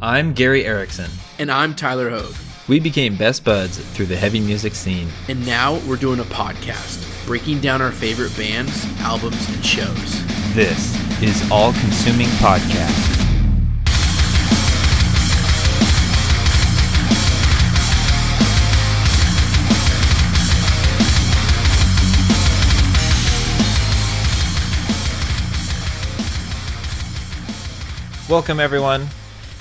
I'm Gary Erickson. And I'm Tyler Hogue. We became best buds through the heavy music scene. And now we're doing a podcast, breaking down our favorite bands, albums, and shows. This is All Consuming Podcast. Welcome, everyone.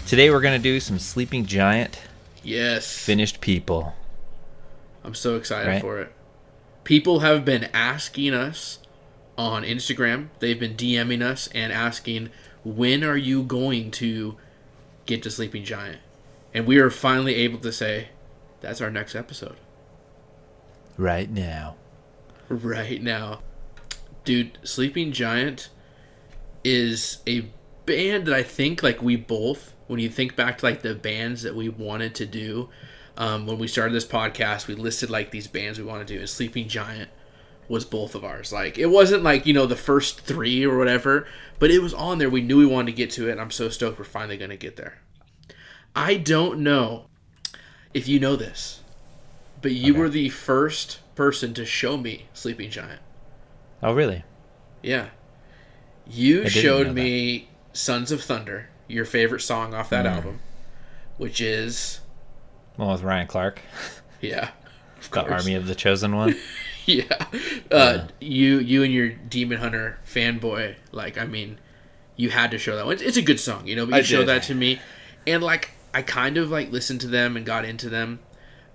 Today we're going to do some Sleeping Giant Yes. finished people. I'm so excited Right. for it. People have been asking us on Instagram, they've been DMing us and asking, when are you going to get to Sleeping Giant? And we are finally able to say, that's our next episode. Right now. right now. Dude, Sleeping Giant is a band that I think like we both when you think back to like the bands that we wanted to do um, when we started this podcast we listed like these bands we wanted to do and Sleeping Giant was both of ours like it wasn't like you know the first three or whatever but it was on there we knew we wanted to get to it and I'm so stoked we're finally going to get there I don't know if you know this but you Okay. were the first person to show me Sleeping Giant. Oh, really? Yeah. You showed me Sons of Thunder, your favorite song off that Mm. album, which is Well, with Ryan Clark, yeah, of the course. Army of the Chosen One. Yeah. Uh, you you and your Demon Hunter fanboy, like I mean, you had to show that one. It's, it's a good song, you know, but you I showed did. that to me, and like I kind of like listened to them and got into them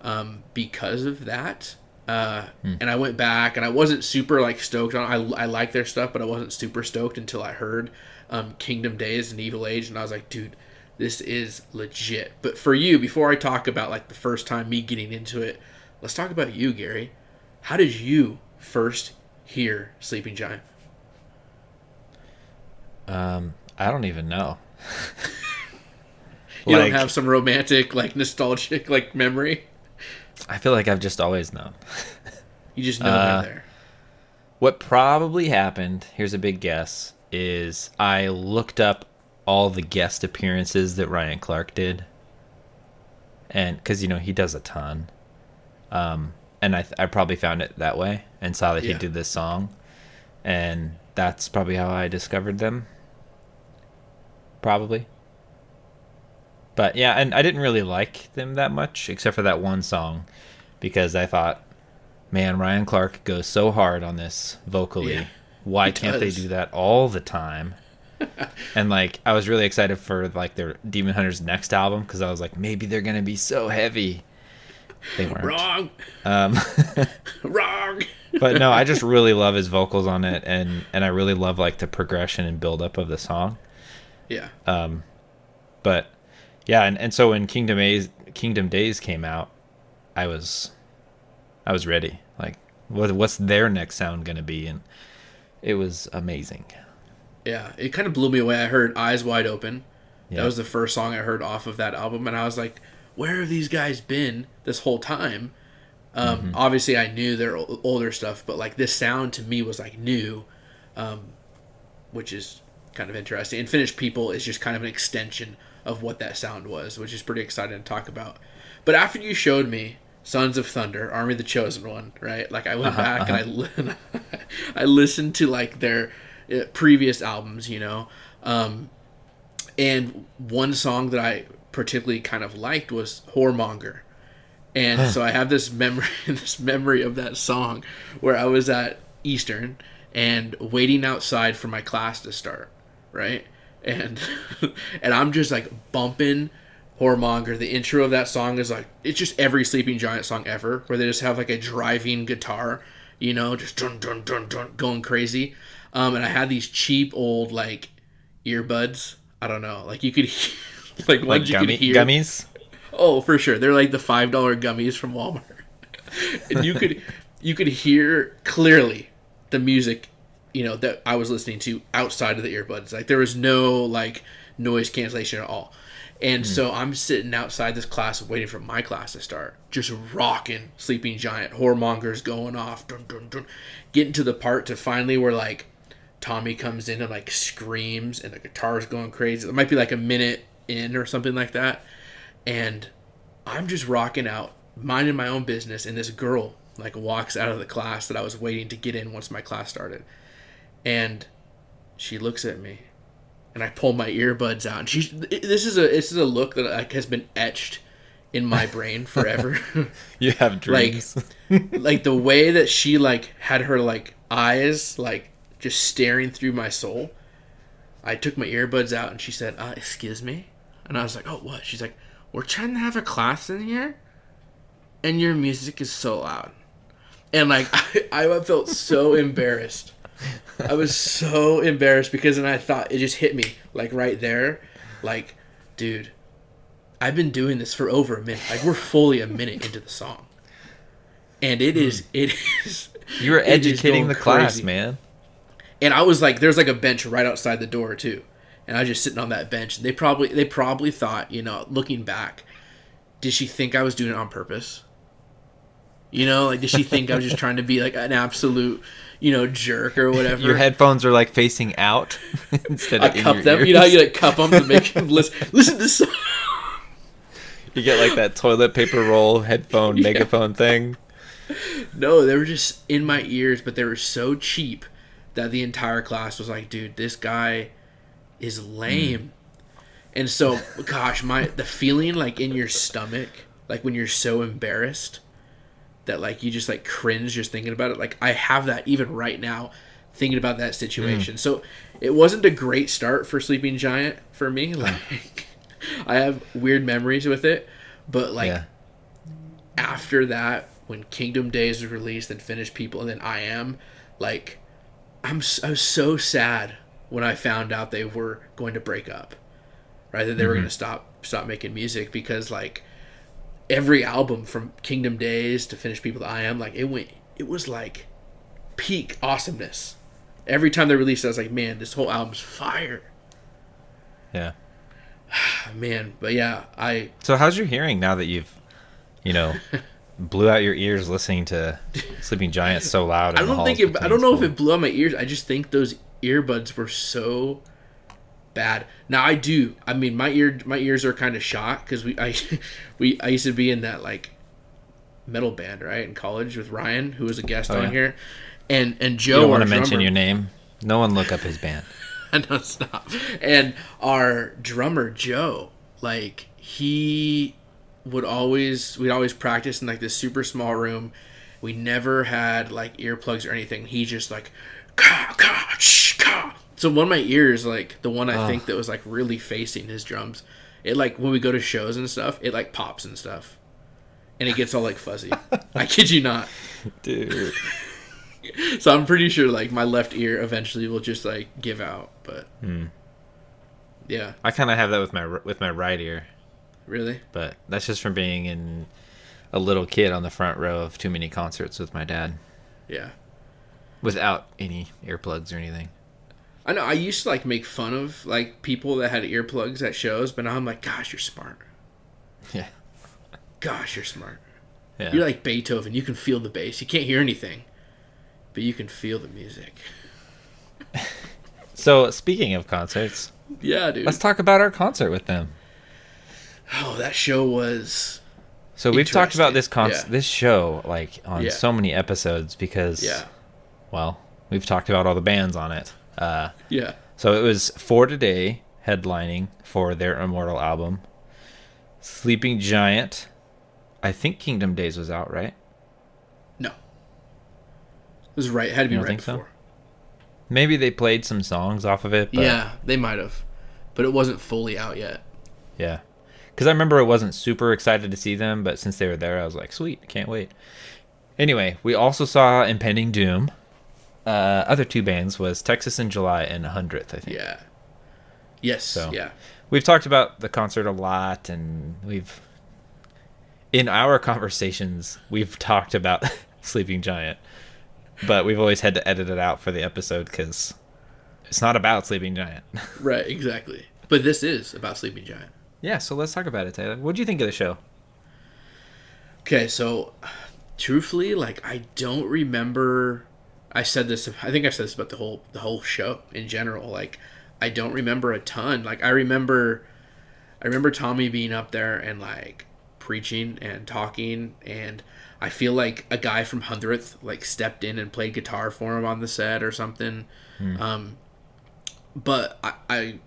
um, because of that. Uh, Hmm. And I went back and I wasn't super like stoked on. I I like their stuff, but I wasn't super stoked until I heard um, Kingdom Days and Evil Age, and I was like, dude, this is legit. But for you, before I talk about like the first time me getting into it, let's talk about you, Gary. How did you first hear Sleeping Giant? Um, I don't even know. You Like- don't have some romantic, like nostalgic, like memory. I feel like I've just always known. You just know Uh, they're there. What probably happened, here's a big guess, is I looked up all the guest appearances that Ryan Clark did. And because, you know, he does a ton. Um, and I, I probably found it that way and saw that Yeah. he did this song. And that's probably how I discovered them. Probably. But yeah, and I didn't really like them that much, except for that one song, because I thought, man, Ryan Clark goes so hard on this vocally. Yeah, Why he can't does. they do that all the time? and like, I was really excited for like their Demon Hunters next album because I was like, maybe they're gonna be so heavy. They weren't. Wrong, Um, wrong. but no, I just really love his vocals on it, and and I really love like the progression and build up of the song. yeah, Um, but yeah, and, and so when Kingdom Days Kingdom Days came out, I was I was ready. Like, what what's their next sound gonna be? And it was amazing. yeah. It kind of blew me away. I heard Eyes Wide Open. Yeah. That was the first song I heard off of that album, and I was like, "Where have these guys been this whole time?" Um, Mm-hmm. Obviously, I knew their older stuff, but like this sound to me was like new, um, which is kind of interesting. And Finnish People is just kind of an extension of what that sound was, which is pretty exciting to talk about. But after you showed me Sons of Thunder, Army of the Chosen One, right? Like I went Uh-huh, back and I li- I listened to like their uh, previous albums, you know. Um, and one song that I particularly kind of liked was Whoremonger. And so I have this memory this memory of that song where I was at Eastern and waiting outside for my class to start, right? And and I'm just like bumping Whoremonger. The intro of that song is like it's just every Sleeping Giant song ever, where they just have like a driving guitar, you know, just dun dun dun dun going crazy. Um, and I had these cheap old like earbuds. I don't know, like you could hear, like ones Like you could hear. gummies. Oh, for sure. They're like the five dollar gummies from Walmart, and you could you could hear clearly the music, you know, that I was listening to outside of the earbuds. Like there was no like noise cancellation at all. And hmm. so I'm sitting outside this class waiting for my class to start, just rocking Sleeping Giant, Whoremongers going off, dun, dun, dun, getting to the part to finally where like Tommy comes in and like screams and the guitar's going crazy. It might be like a minute in or something like that, and I'm just rocking out, minding my own business, and this girl like walks out of the class that I was waiting to get in once my class started, and she looks at me, and I pull my earbuds out, and she this is a this is a look that like has been etched in my brain forever. You have dreams. like the way that she like had her like eyes like just staring through my soul. I took my earbuds out and she said, uh, "Excuse me," and I was like, "Oh, what?" She's like, "We're trying to have a class in here, and your music is so loud," and like I, I felt so embarrassed. I was so embarrassed because then I thought it just hit me like right there, like, dude, I've been doing this for over a minute. Like we're fully a minute into the song, and it is hmm. it is. you were educating the class, crazy. man. And I was like, there's like a bench right outside the door too, and I was just sitting on that bench. They probably they probably thought, you know, looking back, did she think I was doing it on purpose? You know, like did she think I was just trying to be like an absolute, you know, jerk or whatever? Your headphones are like facing out instead I of in cup your them. ears. You know how you like cup them to make them listen. Listen to this. song. You get like that toilet paper roll headphone Yeah. megaphone thing. No, they were just in my ears, but they were so cheap that the entire class was like, "Dude, this guy is lame." And so, gosh, my the feeling like in your stomach, like when you're so embarrassed that like you just like cringe just thinking about it. Like I have that even right now, thinking about that situation. Mm. So it wasn't a great start for Sleeping Giant for me. Like I have weird memories with it, but like yeah. after that, when Kingdom Days was released and finished people, and then I am, like, I'm I was so sad when I found out they were going to break up, right? That they were going to mm-hmm. stop stop making music because like every album from Kingdom Days to finish people that I am, like it went, it was like peak awesomeness. Every time they released, it, I was like, man, this whole album's fire, Yeah. man. But yeah, I So how's your hearing now that you've, you know, blew out your ears listening to Sleeping Giant so loud? I don't think it. I don't know if it blew out my ears. I just think those earbuds were so bad. Now I do. I mean, my ear, my ears are kind of shot because we, I, we, I used to be in that like metal band right in college with Ryan, who was a guest Oh, on yeah. here, and and You Joe. don't want to mention your name. No one look up his band. I know stop. And our drummer Joe, like he would always we'd always practice in like this super small room. We never had like earplugs or anything. He just like ka ka shh, ka. So one of my ears, like the one I think that was like really facing his drums, it like when we go to shows and stuff, it like pops and stuff. And it gets all like fuzzy. I kid you not. Dude. So I'm pretty sure like my left ear eventually will just like give out, but hmm. yeah, I kind of have that with my with my right ear, really. but that's just from being in a little kid on the front row of too many concerts with my dad Yeah. without any earplugs or anything. I know I used to like make fun of like people that had earplugs at shows, but now I'm like, gosh, you're smart. Yeah. Gosh, you're smart. Yeah. You're like Beethoven. You can feel the bass. You can't hear anything, but you can feel the music. so speaking of concerts, Yeah, dude. let's talk about our concert with them. oh, that show was. So we've talked about this con- yeah. this show like on Yeah. so many episodes because Yeah. well, we've talked about all the bands on it. Uh, Yeah. so it was For Today headlining for their Immortal album. Sleeping Giant. I think Kingdom Days was out, right? No. It was right. It had to be right think so? before. Maybe they played some songs off of it, but Yeah, they might have, but it wasn't fully out yet. Yeah. Because I remember I wasn't super excited to see them, but since they were there, I was like, sweet, can't wait. Anyway, we also saw Impending Doom. Uh, other two bands was Texas in July and 100th, I think. Yeah. Yes. So- Yeah. We've talked about the concert a lot, and we've, in our conversations, we've talked about Sleeping Giant, but we've always had to edit it out for the episode because it's not about Sleeping Giant. Right. Exactly. But this is about Sleeping Giant. yeah, so let's talk about it, Tyler. What do you think of the show? Okay, so truthfully, like I don't remember. I said this. I think I said this about the whole the whole show in general. Like I don't remember a ton. Like I remember, I remember Tommy being up there and like preaching and talking and I feel like a guy from Hundredth like stepped in and played guitar for him on the set or something. Um, but I, I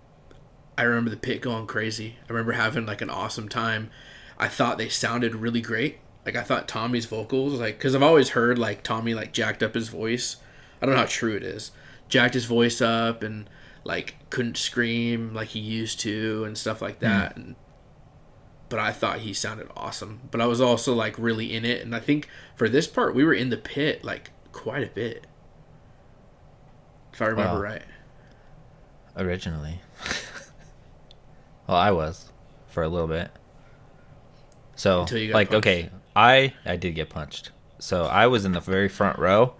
I remember the pit going crazy. I remember having like an awesome time. I thought they sounded really great. Like I thought Tommy's vocals like cuz I've always heard like Tommy like jacked up his voice. I don't know how true it is. Jacked his voice up and like couldn't scream like he used to and stuff like hmm. that and but I thought he sounded awesome. But I was also like really in it and I think for this part we were in the pit like quite a bit. If I remember Wow. right. originally. well, I was for a little bit. So, Until you got like, punched. okay, I I did get punched. So I was in the very front row,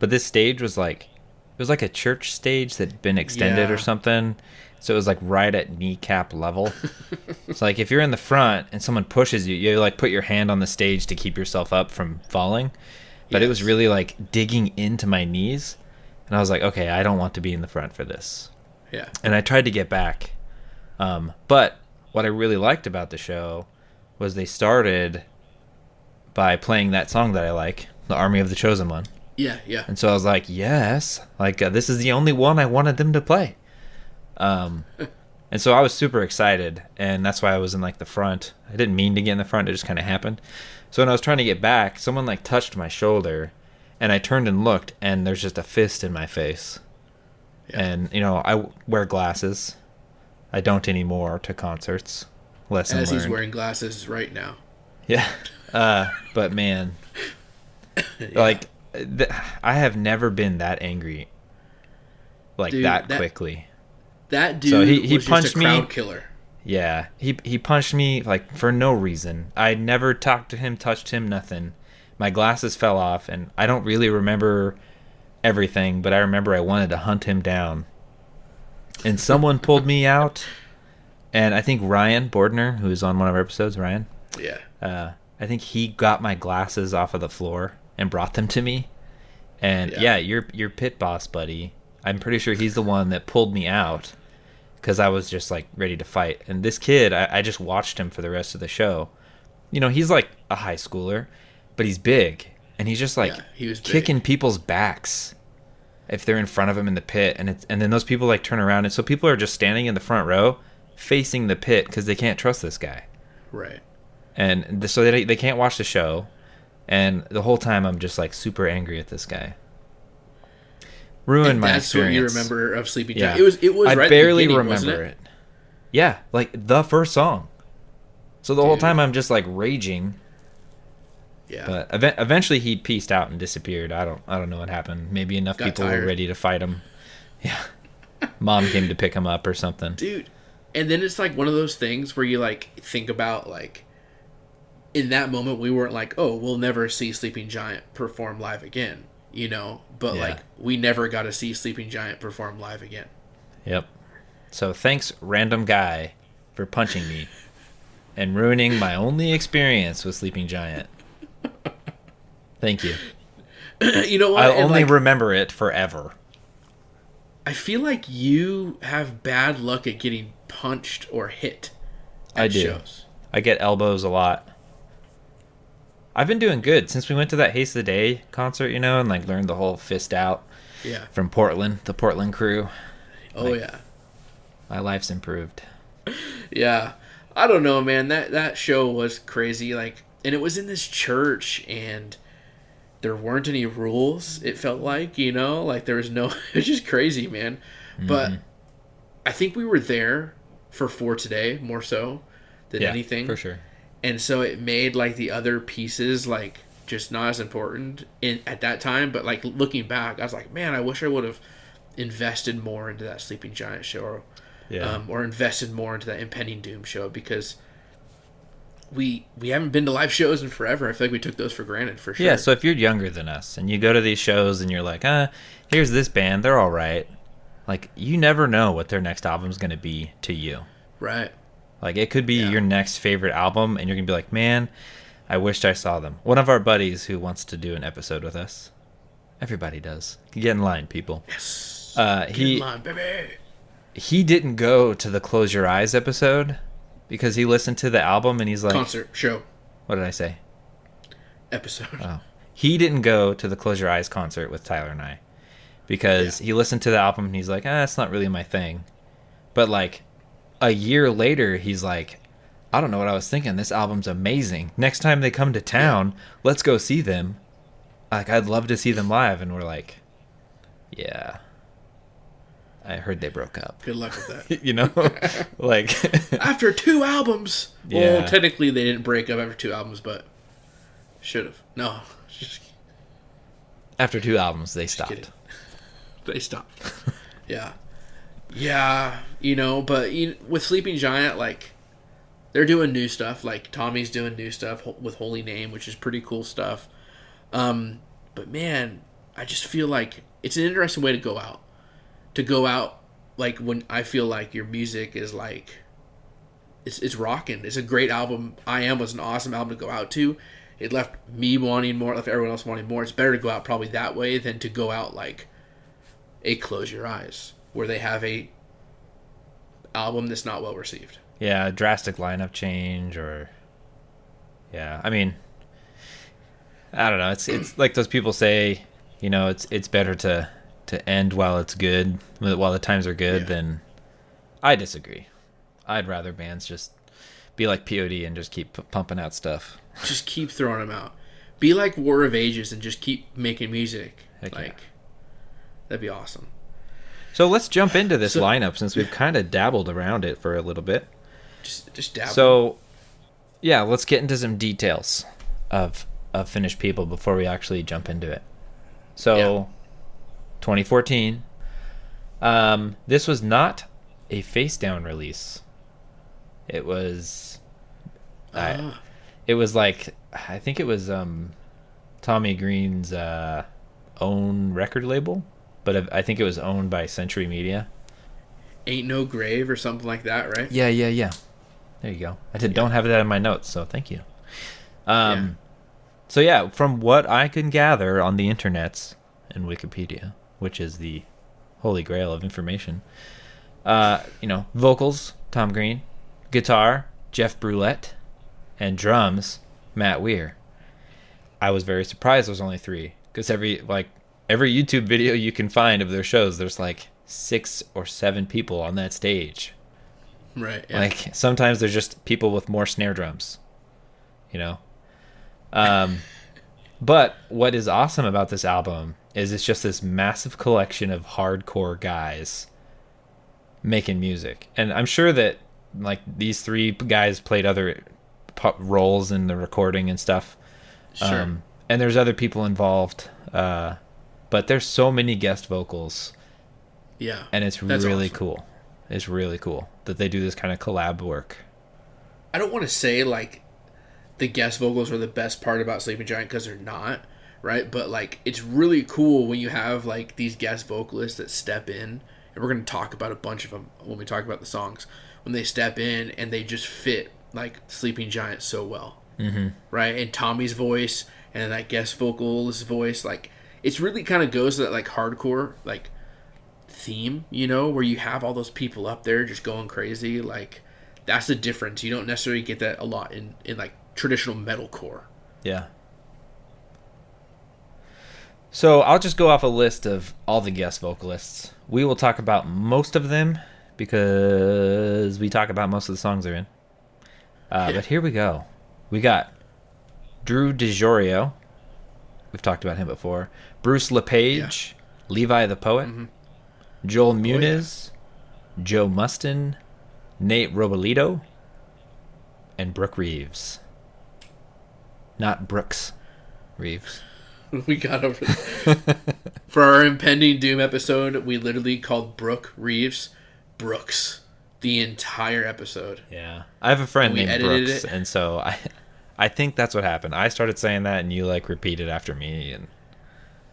but this stage was like it was like a church stage that'd been extended Yeah. or something. So it was like right at kneecap level. it's like if you're in the front and someone pushes you, you like put your hand on the stage to keep yourself up from falling. But it was really like digging into my knees. And I was like, okay, I don't want to be in the front for this Yeah. and I tried to get back. Um, but what I really liked about the show was they started by playing that song that I like, "The Army of the Chosen One," Yeah, yeah. and so I was like, "Yes, like uh, this is the only one I wanted them to play." Um, and so I was super excited, and that's why I was in like the front. I didn't mean to get in the front; it just kind of happened. So when I was trying to get back, someone like touched my shoulder, and I turned and looked, and there's just a fist in my face Yeah. and you know I w- wear glasses. I don't anymore to concerts. Lesson As learned. he's wearing glasses right now. yeah, uh, but man, like th- I have never been that angry, like Dude, that, that- quickly. That dude So he- he punched me. crowd killer. Yeah, he he punched me like for no reason. I never talked to him, touched him, nothing. My glasses fell off, and I don't really remember everything, but I remember I wanted to hunt him down. And someone pulled me out, and I think Ryan Bordner, who was on one of our episodes, Ryan, Yeah. uh, I think he got my glasses off of the floor and brought them to me. And Yeah. yeah, your your pit boss buddy, I'm pretty sure he's the one that pulled me out because I was just like ready to fight. And this kid, I, I just watched him for the rest of the show. You know, he's like a high schooler, but he's big, and he's just like Yeah, he was big. kicking people's backs if they're in front of him in the pit, and it's and then those people like turn around, and so people are just standing in the front row, facing the pit because they can't trust this guy Right. And so they they can't watch the show, and the whole time I'm just like super angry at this guy. Ruined And my that's what you experience. remember of Sleepy Yeah, Giant. It was it was I right barely remember it? Yeah, like the first song. So the whole time I'm just like raging, Yeah. but ev- eventually he pieced out and disappeared. I don't I don't know what happened. Maybe enough Got people tired. were ready to fight him. Yeah, mom came to pick him up or something. dude and then it's like one of those things where you like think about like in that moment we weren't like oh we'll never see sleeping giant perform live again you know but Yeah. like we never got to see sleeping giant perform live again Yep. So thanks, random guy, for punching me and ruining my only experience with Sleeping Giant. Thank you. you know what I'll And, only like, remember it forever. i feel like you have bad luck at getting punched or hit at I do. shows I get elbows a lot. I've been doing good since we went to that Haste of the Day concert, you know, and like learned the whole fist out yeah from Portland, the Portland crew. oh Like- yeah My life's improved. Yeah. I don't know, man. That that show was crazy. Like, and it was in this church, and there weren't any rules. It felt like, you know, like there was no. It's just crazy, man. But Mm-hmm. I think we were there for for today more so than Yeah, anything, for sure. And so it made like the other pieces like just not as important in at that time. But like looking back, I was like, man, I wish I would have invested more into that Sleeping Giant show, or, Yeah. um, or invested more into that Impending Doom show because we we haven't been to live shows in forever. I feel like we took those for granted for sure. Yeah, so if you're younger than us and you go to these shows and you're like, uh, here's this band, they're all right. Like, you never know what their next album's going to be to you. right, Like, it could be Yeah. your next favorite album, and you're going to be like, man, I wished I saw them. One of our buddies who wants to do an episode with us, everybody does. Get in line, people. yes, Uh, Get in he line, baby. he didn't go to the Close Your Eyes episode, because he listened to the album and he's like, Concert, show, what did I say? episode. Oh. He didn't go to the Close Your Eyes concert with Tyler and I because he listened to the album and he's like, ah, it's not really my thing. But like a year later, he's like, I don't know what I was thinking. This album's amazing. Next time they come to town, let's go see them. Like, I'd love to see them live. And we're like, yeah. I heard they broke up. Good luck with that. you know? like, after two albums. Yeah. Well, technically they didn't break up after two albums, but should have. No, after two albums, they stopped. they stopped. yeah, yeah, you know. But you, with Sleeping Giant, like they're doing new stuff. Like Tommy's doing new stuff with Holy Name, which is pretty cool stuff. Um, but man, I just feel like it's an interesting way to go out. To go out like when I feel like your music is like it's it's rocking. It's a great album. I Am was an awesome album to go out to. It left me wanting more, left everyone else wanting more. It's better to go out probably that way than to go out like a Close Your Eyes, where they have a album that's not well received. Yeah, a drastic lineup change or yeah, I mean I don't know. It's it's like those people say, you know, it's it's better to to end while it's good, while the times are good Yeah. than I disagree. I'd rather bands just be like POD and just keep p- pumping out stuff. Just keep throwing them out. Be like War of Ages and just keep making music. Heck yeah. like that'd be awesome. So let's jump into this So- lineup since we've kind of dabbled around it for a little bit. Just just dabble. So, yeah, let's get into some details of of finished people before we actually jump into it. So, Yeah. 2014. Um, this was not a face down release. It was. I, Ah, it was like I think it was um, Tommy Green's uh, own record label, but I think it was owned by Century Media. ain't no grave or something like that, right? Yeah, yeah, yeah. There you go. I did, don't have that in my notes, so thank you. Um, Yeah. So yeah, from what I can gather on the internets and Wikipedia, which is the holy grail of information, uh, you know, vocals Tom Green, guitar Jeff Brulette, and drums Matt Weir. I was very surprised there was only three because every like every YouTube video you can find of their shows, there's like six or seven people on that stage. Right. Yeah. Like sometimes there's just people with more snare drums, you know. Um, but what is awesome about this album is it's just this massive collection of hardcore guys making music, and I'm sure that like these three guys played other roles in the recording and stuff. sure. Um, and there's other people involved, uh, but there's so many guest vocals yeah. and it's really awesome. cool. It's really cool that they do this kind of collab work. I don't want to say like the guest vocals are the best part about Sleeping Giant because they're not, right? But like it's really cool when you have like these guest vocalists that step in, and we're gonna talk about a bunch of them when we talk about the songs. When they step in and they just fit like Sleeping Giant so well, mm-hmm. right? And Tommy's voice and that guest vocalist voice, like it's really kind of goes to that like hardcore like theme, you know, where you have all those people up there just going crazy. Like that's the difference. You don't necessarily get that a lot in in like traditional metalcore. Yeah. So I'll just go off a list of all the guest vocalists. We will talk about most of them because we talk about most of the songs they're in. Uh, Yeah. But here we go. We got Drew DiGiorio. We've talked about him before. Bruce LePage, Levi the Poet, mm-hmm. Joel oh, Muniz, Joe Mustin, Nate Robolito, and Brooke Reeves. Not Brooks Reeves. we got over for our impending Doom episode. We literally called Brooke Reeves Brooks the entire episode. Yeah, I have a friend We named Brooks, it. and so I, I think that's what happened. I started saying that, and you like repeated after me, and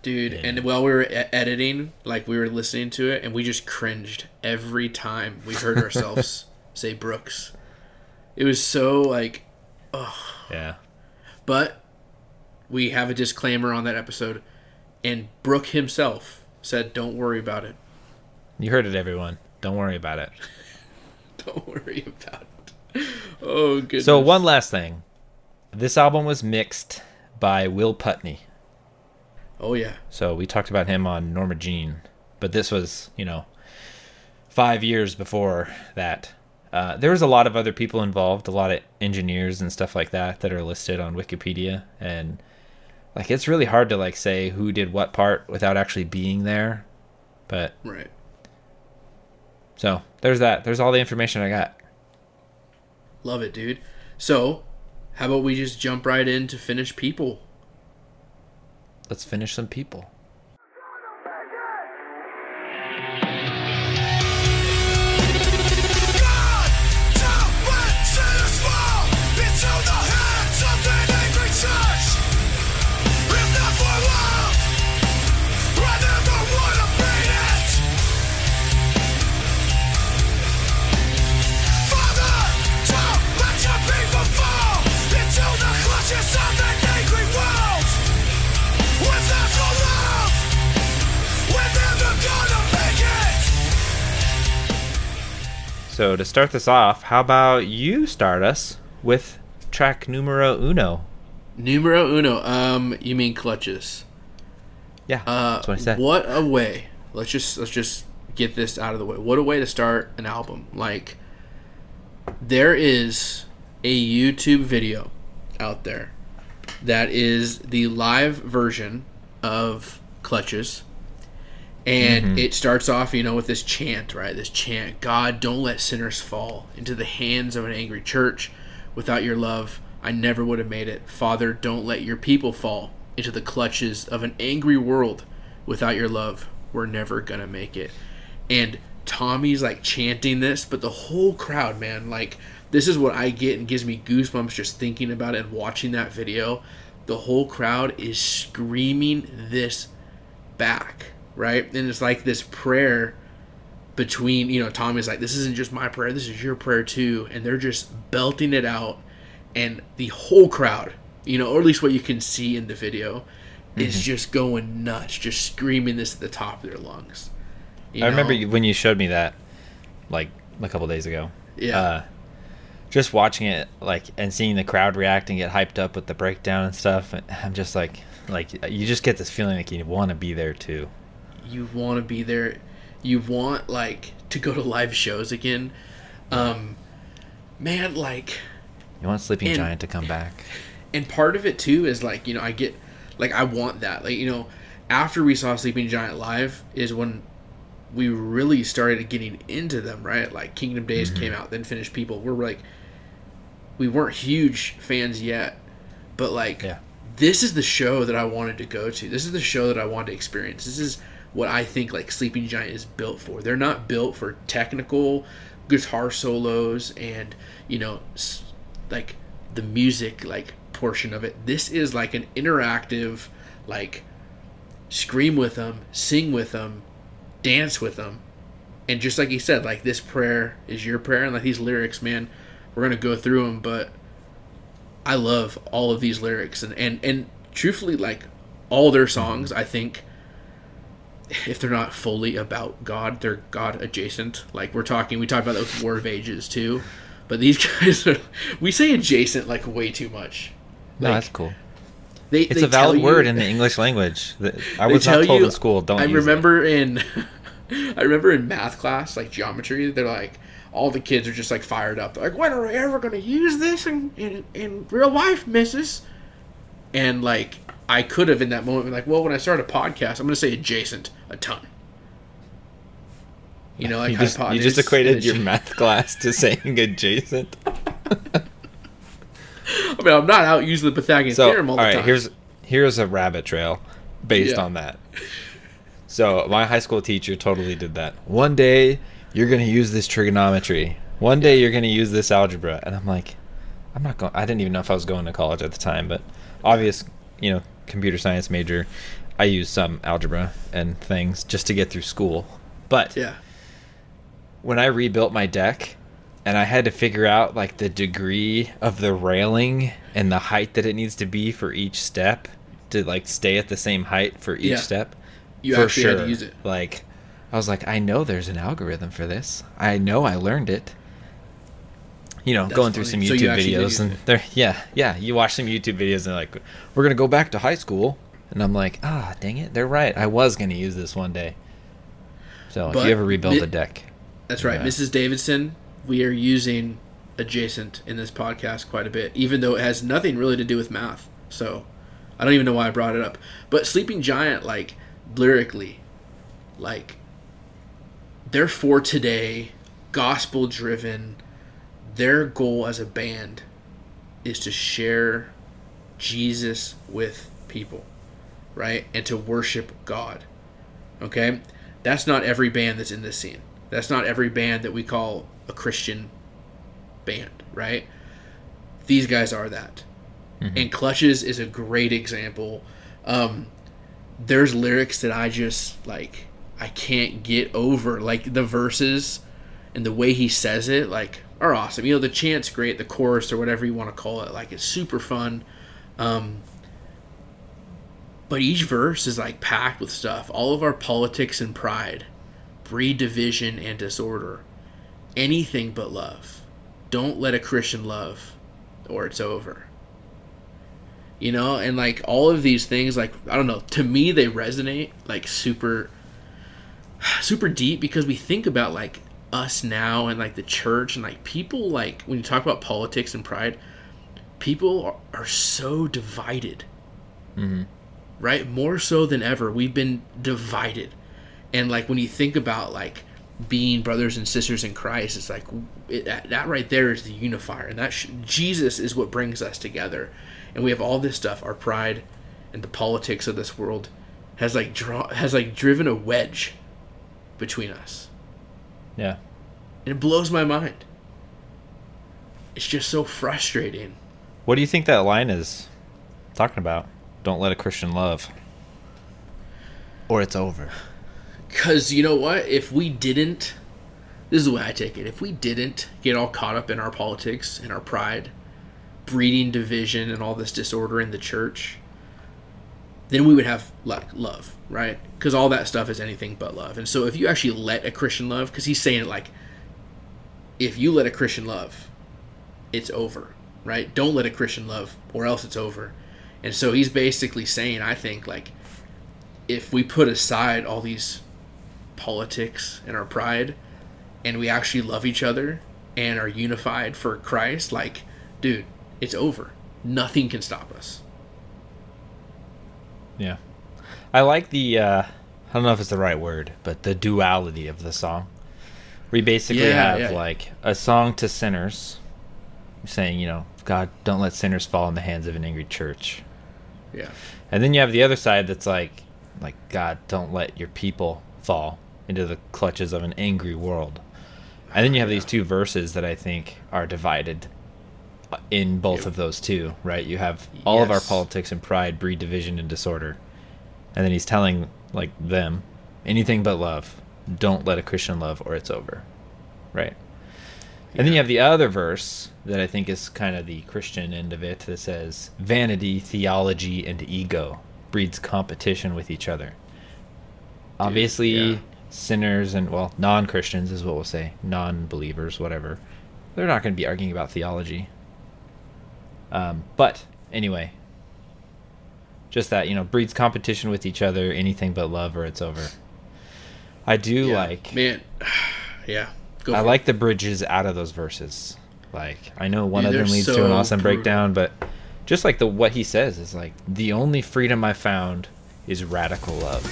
Dude, Yeah. and while we were e- editing, like we were listening to it, and we just cringed every time we heard ourselves say Brooks. It was so like oh yeah, But we have a disclaimer on that episode, and Brooke himself said, "Don't worry about it. you heard it, everyone. Don't worry about it. Don't worry about it." Oh, goodness. So one last thing, this album was mixed by Will Putney. Oh yeah. So we talked about him on Norma Jean, but this was you know five years before that. Uh, there was a lot of other people involved, a lot of engineers and stuff like that that are listed on Wikipedia, and like it's really hard to like say who did what part without actually being there. But Right. so there's that. There's all the information I got. Love it, dude. So, how about we just jump right into finish people? Let's finish some people. So to start this off, how about you start us with track numero uno? Numero uno. Um, you mean clutches? Yeah, Uh, that's what I said. What a way. Let's just let's just get this out of the way. What a way to start an album. Like there is a YouTube video out there that is the live version of Clutches. And mm-hmm. it starts off, you know, with this chant, right? This chant God, don't let sinners fall into the hands of an angry church. Without your love, I never would have made it. Father, don't let your people fall into the clutches of an angry world. Without your love, we're never to make it. And Tommy's like chanting this, but the whole crowd, man, like, this is what I get and gives me goosebumps just thinking about it and watching that video. The whole crowd is screaming this back, right? And it's like this prayer between, you know, Tommy's like, this isn't just my prayer, this is your prayer too. And they're just belting it out. And the whole crowd, you know, or at least what you can see in the video, is just going nuts, just screaming this at the top of their lungs. I remember know? you, when you showed me that, like a couple days ago. Yeah. Uh, just watching it, like, and seeing the crowd react and get hyped up with the breakdown and stuff. and I'm just like, like you just get this feeling like you want to be there too. You want to be there you want like to go to live shows again um man like You want Sleeping And- Giant to come back. and part of it too is like you know i get like i want that. Like you know after we saw sleeping giant live is when we really started getting into them right? Like kingdom days came out then finished people. We're like we weren't huge fans yet but like Yeah. this is the show that i wanted to go to. This is the show that i wanted to experience. This is what i think like sleeping giant is built for. They're not built for technical guitar solos and you know like the music like portion of it. This is like an interactive like scream with them sing with them dance with them and just like he said like this prayer is your prayer and like these lyrics man we're gonna go through them but i love all of these lyrics. And and and truthfully like all their songs i think if they're not fully about god they're god adjacent like we're talking we talked about with war of ages too but these guys are we say adjacent like way too much No, that's cool. they, It's they a valid you- word in the English language. I was not told you- in school. Don't. I use it. remember in I remember in math class, like geometry, they're like all the kids are just like fired up. They're like, when are we ever gonna use this in, in in real life, Mrs. And like I could have in that moment been like, well, when I start a podcast, I'm gonna say adjacent a ton. You know, like you just, you just equated your math class to saying adjacent. I mean, I'm not out using the Pythagorean So, theorem all all the right, time. here's here's a rabbit trail based Yeah. on that. So, my high school teacher totally did that. One day you're going to use this trigonometry. One day you're going to use this algebra, and I'm like, I'm not going. I didn't even know if I was going to college at the time, but obvious, you know, computer science major. I used some algebra and things just to get through school. But yeah, when I rebuilt my deck and I had to figure out like the degree of the railing and the height that it needs to be for each step to like stay at the same height for each Yeah. step. You for actually had to use it. Like I was like, I know there's an algorithm for this. I know I learned it. You know, That's going through funny. some So you YouTube actually videos and they're yeah, yeah. You watch some YouTube videos and they're like, we're gonna go back to high school, and I'm like, ah, dang it, they're right. I was gonna use this one day. So if you ever rebuild it- a deck, That's right, Yeah. Mrs. Davidson. We are using adjacent in this podcast quite a bit, even though it has nothing really to do with math. So I don't even know why I brought it up. But Sleeping Giant, like lyrically, like they're for today, gospel driven. Their goal as a band is to share Jesus with people, right? And to worship God. Okay? That's not every band that's in this scene. That's not every band that we call a Christian band, right? These guys are that. And Clutches is a great example. Um, there's lyrics that I just like I can't get over. Like the verses and the way he says it, like are awesome. You know, the chant's great, the chorus or whatever you want to call it, like it's super fun. Um, but each verse is like packed with stuff. All of our politics and pride breed division and disorder. Anything but love. Don't let a Christian love, or it's over. You know, and like all of these things, like I don't know, to me they resonate like super, super deep because we think about like us now and like the church and like people like when you talk about politics and pride, people are, are so divided mm-hmm. right? More so than ever, we've been divided. And like when you think about like being brothers and sisters in Christ, it's like it, that, that right there is the unifier, and that sh- Jesus is what brings us together. And we have all this stuff, our pride and the politics of this world has like draw has like driven a wedge between us, yeah, and it blows my mind. It's just so frustrating. what do you think that line is talking about? Don't let a Christian love, or it's over. Because you know what? If we didn't, this is the way I take it. If we didn't get all caught up in our politics and our pride, breeding division and all this disorder in the church, then we would have like love, right? Because all that stuff is anything but love. And so if you actually let a Christian love, because he's saying it like, if you let a Christian love, it's over, right? Don't let a Christian love, or else it's over. And so he's basically saying, I think, like, if we put aside all these politics and our pride and we actually love each other and are unified for Christ, like, dude, it's over. Nothing can stop us. Yeah. I like the uh I don't know if it's the right word, but the duality of the song. We basically Yeah, have yeah. like a song to sinners saying, you know, God, don't let sinners fall in the hands of an angry church. Yeah. And then you have the other side that's like like God, don't let your people fall into the clutches of an angry world. And then you have these two verses that I think are divided in both Yep. of those two, right? You have all of our politics and pride breed division and disorder. And then he's telling like them, anything but love. Don't let a Christian love or it's over. Right? And then you have the other verse that I think is kind of the Christian end of it that says, Vanity, theology, and ego breeds competition with each other. Obviously, yeah. sinners and, well, non Christians is what we'll say, non believers, whatever, they're not going to be arguing about theology. Um, but anyway, just that, you know, breeds competition with each other, anything but love or it's over. I do Yeah. like. Man, yeah. Go I for it. like the bridges out of those verses. Like I know one Dude, of them leads to an awesome brutal. breakdown, but just like the what he says is like the only freedom I found is radical love.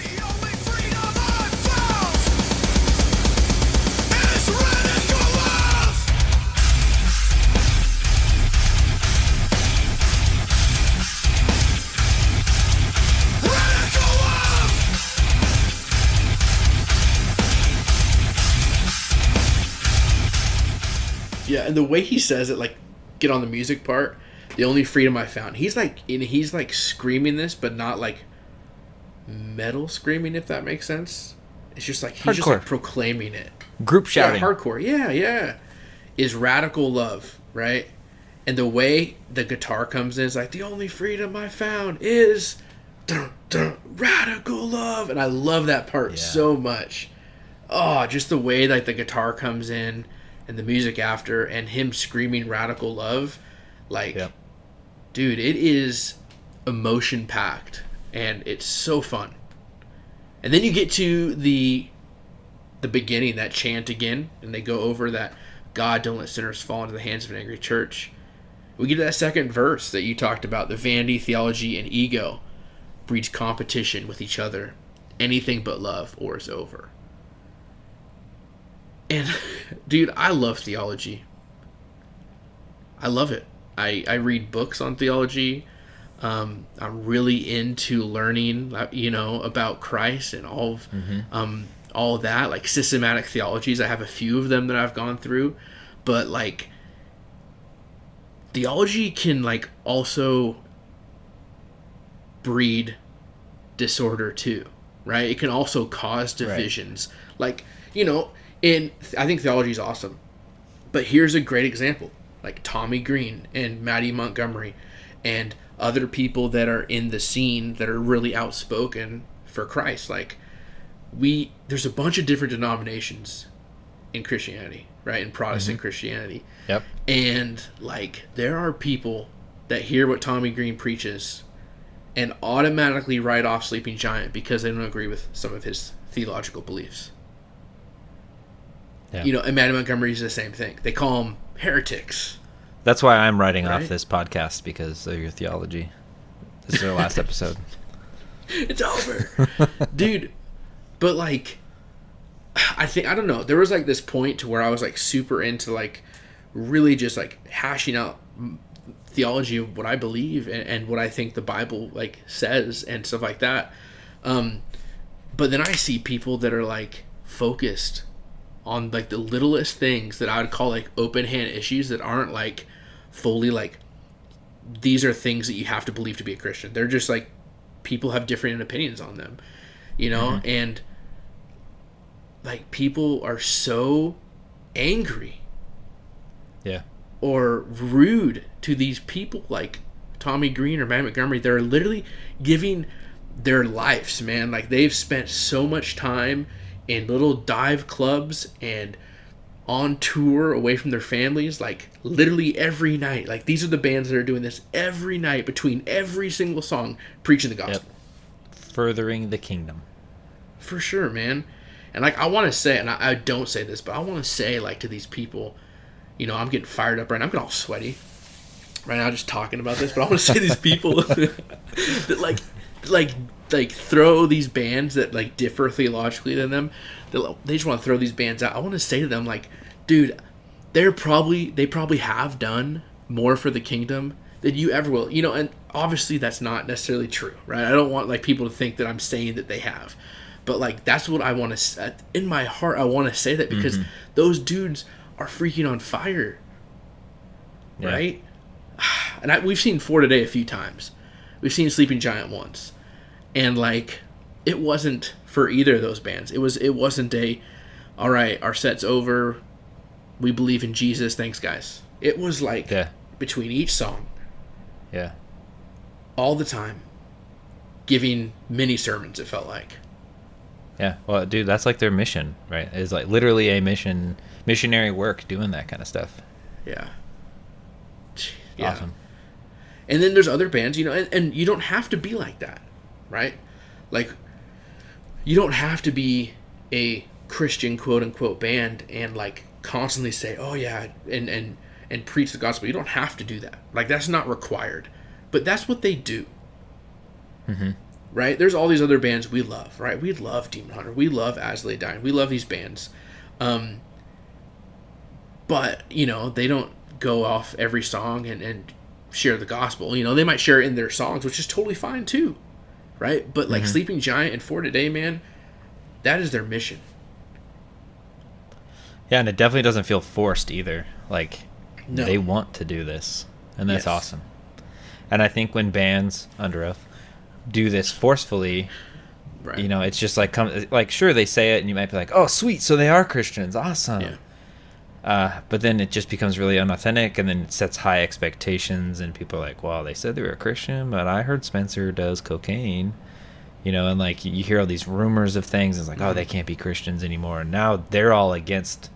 And the way he says it, like, get on the music part, the only freedom I found. He's like, and he's like screaming this, but not like metal screaming, if that makes sense. It's just like he's just like proclaiming it. Group shouting. Yeah, hardcore. Yeah, yeah. Is radical love, right? And the way the guitar comes in is like the only freedom I found is dun, dun, radical love, and I love that part Yeah. so much. Oh, just the way like the guitar comes in and the music after and him screaming radical love like dude it is emotion packed and it's so fun. And then you get to the the beginning that chant again and they go over that god don't let sinners fall into the hands of an angry church. We get to that second verse that you talked about the vanity theology and ego breeds competition with each other. Anything but love or is over and dude i love theology. I love it. I i read books on theology. Um, i'm really into learning uh, you know about christ and all of um, all that like systematic theologies. I have a few of them that i've gone through. But like theology can like also breed disorder too right? It can also cause divisions. Like you know in i think theology is awesome but here's a great example. Like tommy green and mattie montgomery and other people that are in the scene that are really outspoken for christ. Like we there's a bunch of different denominations in christianity right? In protestant mm-hmm. christianity. Yep. and like there are people that hear what Tommy Green preaches and automatically write off Sleeping Giant because they don't agree with some of his theological beliefs. Yeah. You know, and Mattie Montgomery is the same thing. They call them heretics. That's why I'm writing Right? off this podcast because of your theology. This is our last episode. It's over. Dude, but like I think I don't know. There was like this point to where I was like super into like really just like hashing out theology of what I believe and, and what I think the Bible like says and stuff like that. Um, but then I see people that are like focused on like the littlest things that I would call like open hand issues that aren't like fully like these are things that you have to believe to be a Christian. They're just like people have different opinions on them, you know, mm-hmm. and like people are so angry Yeah. or rude to these people like Tommy Green or Matt Montgomery. They're literally giving their lives, man. Like they've spent so much time in little dive clubs and on tour away from their families, like literally every night. Like these are the bands that are doing this every night between every single song, preaching the gospel. Furthering the kingdom. For sure, man. And like I want to say, and I, I don't say this, but I want to say like to these people, you know, I'm getting fired up right now. I'm getting all sweaty right now just talking about this. But I want to say these people that like, like, like throw these bands that like differ theologically than them. They they just want to throw these bands out. I want to say to them like, dude, they're probably they probably have done more for the kingdom than you ever will. You know, and obviously that's not necessarily true, right? I don't want like people to think that I'm saying that they have. But like that's what I want to in my heart I want to say that because mm-hmm. those dudes are freaking on fire, Yeah. right? And I, we've seen For Today a few times. We've seen Sleeping Giant once, and like it wasn't for either of those bands. It was it wasn't a, all right, our set's over. We believe in Jesus. Thanks, guys. It was like Yeah. between each song, Yeah. all the time, giving mini sermons. It felt like. Yeah. Well, dude, that's like their mission, right? It's like literally a mission, missionary work doing that kind of stuff. Yeah. Yeah. Awesome. And then there's other bands, you know, and, and you don't have to be like that, right? Like, you don't have to be a Christian quote unquote band and like constantly say, oh yeah, and and and preach the gospel. You don't have to do that. Like that's not required, but that's what they do. Right? There's all these other bands we love, right? We love Demon Hunter. We love As Lay Dying. We love these bands. Um, but you know they don't go off every song and, and share the gospel you know they might share it in their songs which is totally fine too right but like mm-hmm. sleeping giant and for today man that is their mission Yeah, and it definitely doesn't feel forced either. Like No. they want to do this, and that's Yes. awesome. And I think when bands Underoath do this forcefully, right you know, it's just like come like sure they say it, and you might be like, oh sweet, so they are Christians, awesome. yeah Uh, but then it just becomes really unauthentic, and then it sets high expectations, and people are like, "Well, they said they were a Christian, but I heard Spencer does cocaine." You know, and like you hear all these rumors of things. And it's like, oh, they can't be Christians anymore. And now they're all against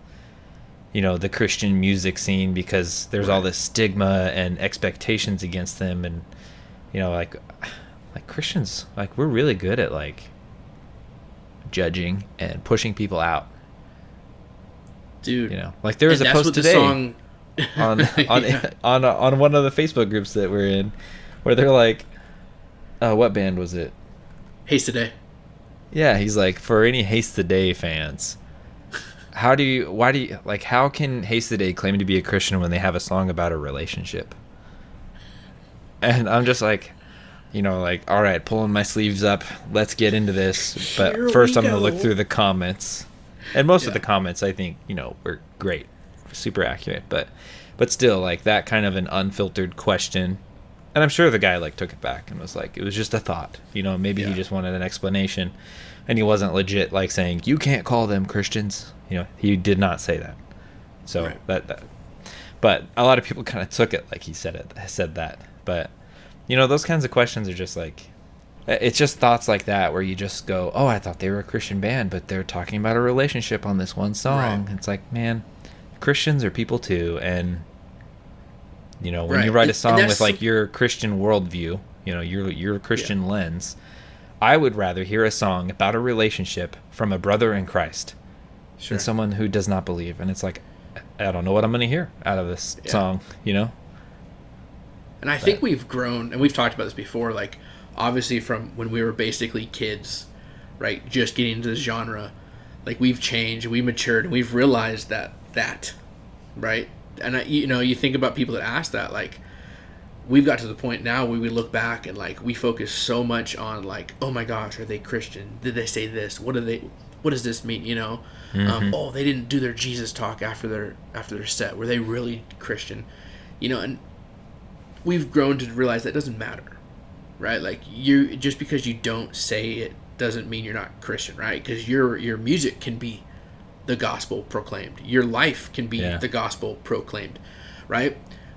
you know the Christian music scene because there's all this stigma and expectations against them and you know like like Christians like we're really good at like judging and pushing people out dude. you know like there was a post today song- on on, Yeah. on on one of the Facebook groups that we're in where they're like uh what band was it Haste the Day. Yeah, he's like for any Haste the Day fans. How do you? Why do you like? How can Haste the Day claim to be a Christian when they have a song about a relationship? And I'm just like, you know, like all right, pulling my sleeves up. Let's get into this. But Here first, I'm gonna look through the comments, and most of the comments I think you know were great, super accurate. But but still, like that kind of an unfiltered question. And I'm sure the guy like took it back and was like, it was just a thought, you know. Maybe he just wanted an explanation, and he wasn't legit like saying you can't call them Christians. You know, he did not say that. So Right. that, that, but a lot of people kind of took it like he said it, said that. But you know, those kinds of questions are just like, it's just thoughts like that where you just go, oh, I thought they were a Christian band, but they're talking about a relationship on this one song. Right. It's like, man, Christians are people too, and you know, when Right. you write a song with like your Christian worldview, you know, your your Christian lens, I would rather hear a song about a relationship from a brother in Christ Sure. than someone who does not believe. And it's like, I don't know what I'm going to hear out of this Yeah. song, you know? And I think we've grown, and we've talked about this before. Like, obviously, from when we were basically kids, right, just getting into this genre, like we've changed, we matured, and we've realized that that, right. And I, you know, you think about people that ask that, like, we've got to the point now where we look back and like we focus so much on like, oh my gosh, are they Christian? Did they say this? What do they? What does this mean? You know, um, oh, they didn't do their Jesus talk after their after their set. Were they really Christian? You know, and we've grown to realize that doesn't matter, right? Like you just because you don't say it doesn't mean you're not Christian, right? Because your your music can be the gospel proclaimed. Your life can be Yeah. the gospel proclaimed, right?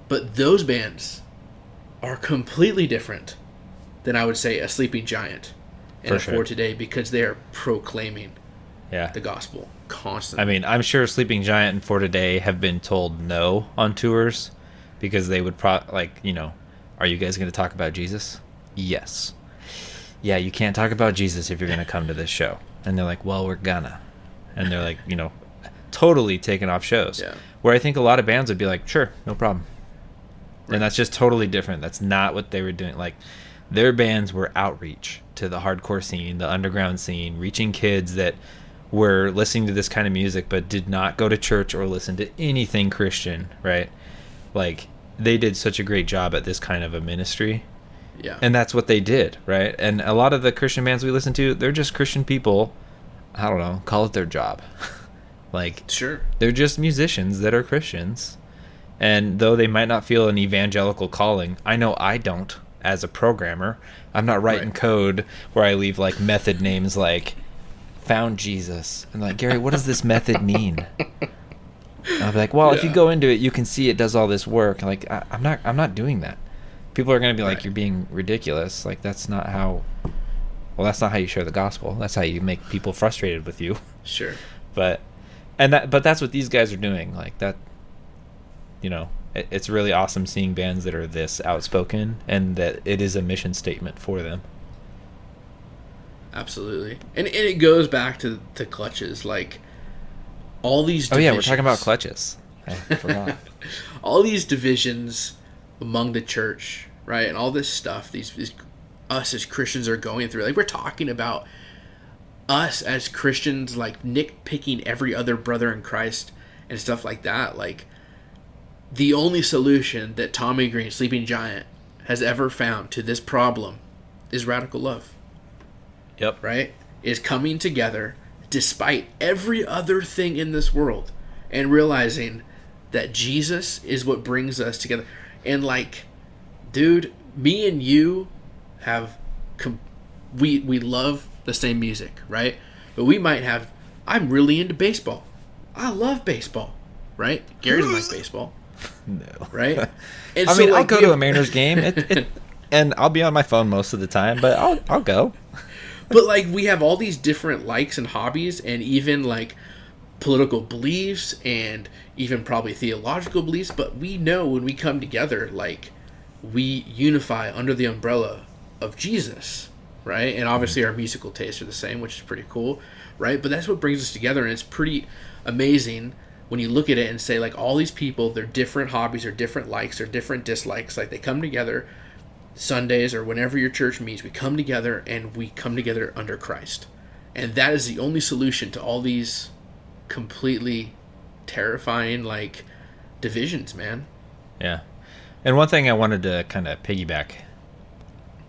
But those bands are completely different than I would say a sleeping giant and For a sure. for today because they are proclaiming Yeah. the gospel constantly. I mean, I'm sure Sleeping Giant and For Today have been told no on tours because they would pro like, you know, are you guys going to talk about Jesus? Yes. Yeah, you can't talk about Jesus if you're going to come to this show. And they're like, well, we're gonna. And they're like, you know, totally taking off shows. Yeah. Where I think a lot of bands would be like, sure, no problem. And that's just totally different. That's not what they were doing. Like, their bands were outreach to the hardcore scene, the underground scene, reaching kids that were listening to this kind of music but did not go to church or listen to anything Christian, right? Like, they did such a great job at this kind of a ministry. Yeah. And that's what they did, right? And a lot of the Christian bands we listen to, they're just Christian people. I don't know, call it their job. like, sure. they're just musicians that are Christians. And though they might not feel an evangelical calling, I know I don't as a programmer. I'm not writing Right. code where I leave like method names like found Jesus. And like, Gary, what does this method mean? And I'll be like, well, if you go into it, you can see it does all this work. Like, I, I'm not, I'm not doing that. People are going to be like, Right. you're being ridiculous. Like, that's not how. Well, that's not how you share the gospel. That's how you make people frustrated with you Sure. but and that but that's what these guys are doing like that you know it, it's really awesome seeing bands that are this outspoken and that it is a mission statement for them Absolutely. And, and it goes back to, to clutches. Like, all these oh yeah we're talking about clutches i forgot all these divisions among the church, right, and all this stuff, these, these us as Christians are going through. Like we're talking about us as Christians, like nitpicking every other brother in Christ and stuff like that. Like the only solution that Tommy Green, Sleeping Giant, has ever found to this problem is radical love yep right, is coming together despite every other thing in this world and realizing that Jesus is what brings us together. And like, dude, me and you have com- we we love the same music, right? But we might have I'm really into baseball. I love baseball, right? Gary doesn't like baseball, no right? And i so, mean i'll go we to a have- mariners game it, it, and i'll be on my phone most of the time but i'll i'll go but like we have all these different likes and hobbies and even like political beliefs and even probably theological beliefs, but we know when we come together, like we unify under the umbrella of Jesus, right? And obviously our musical tastes are the same, which is pretty cool, right? But that's what brings us together, and it's pretty amazing when you look at it and say like all these people, their different hobbies, or different likes, or different dislikes, like they come together Sundays or whenever your church meets, we come together and we come together under Christ. And that is the only solution to all these completely terrifying like divisions, man. Yeah. And one thing I wanted to kind of piggyback.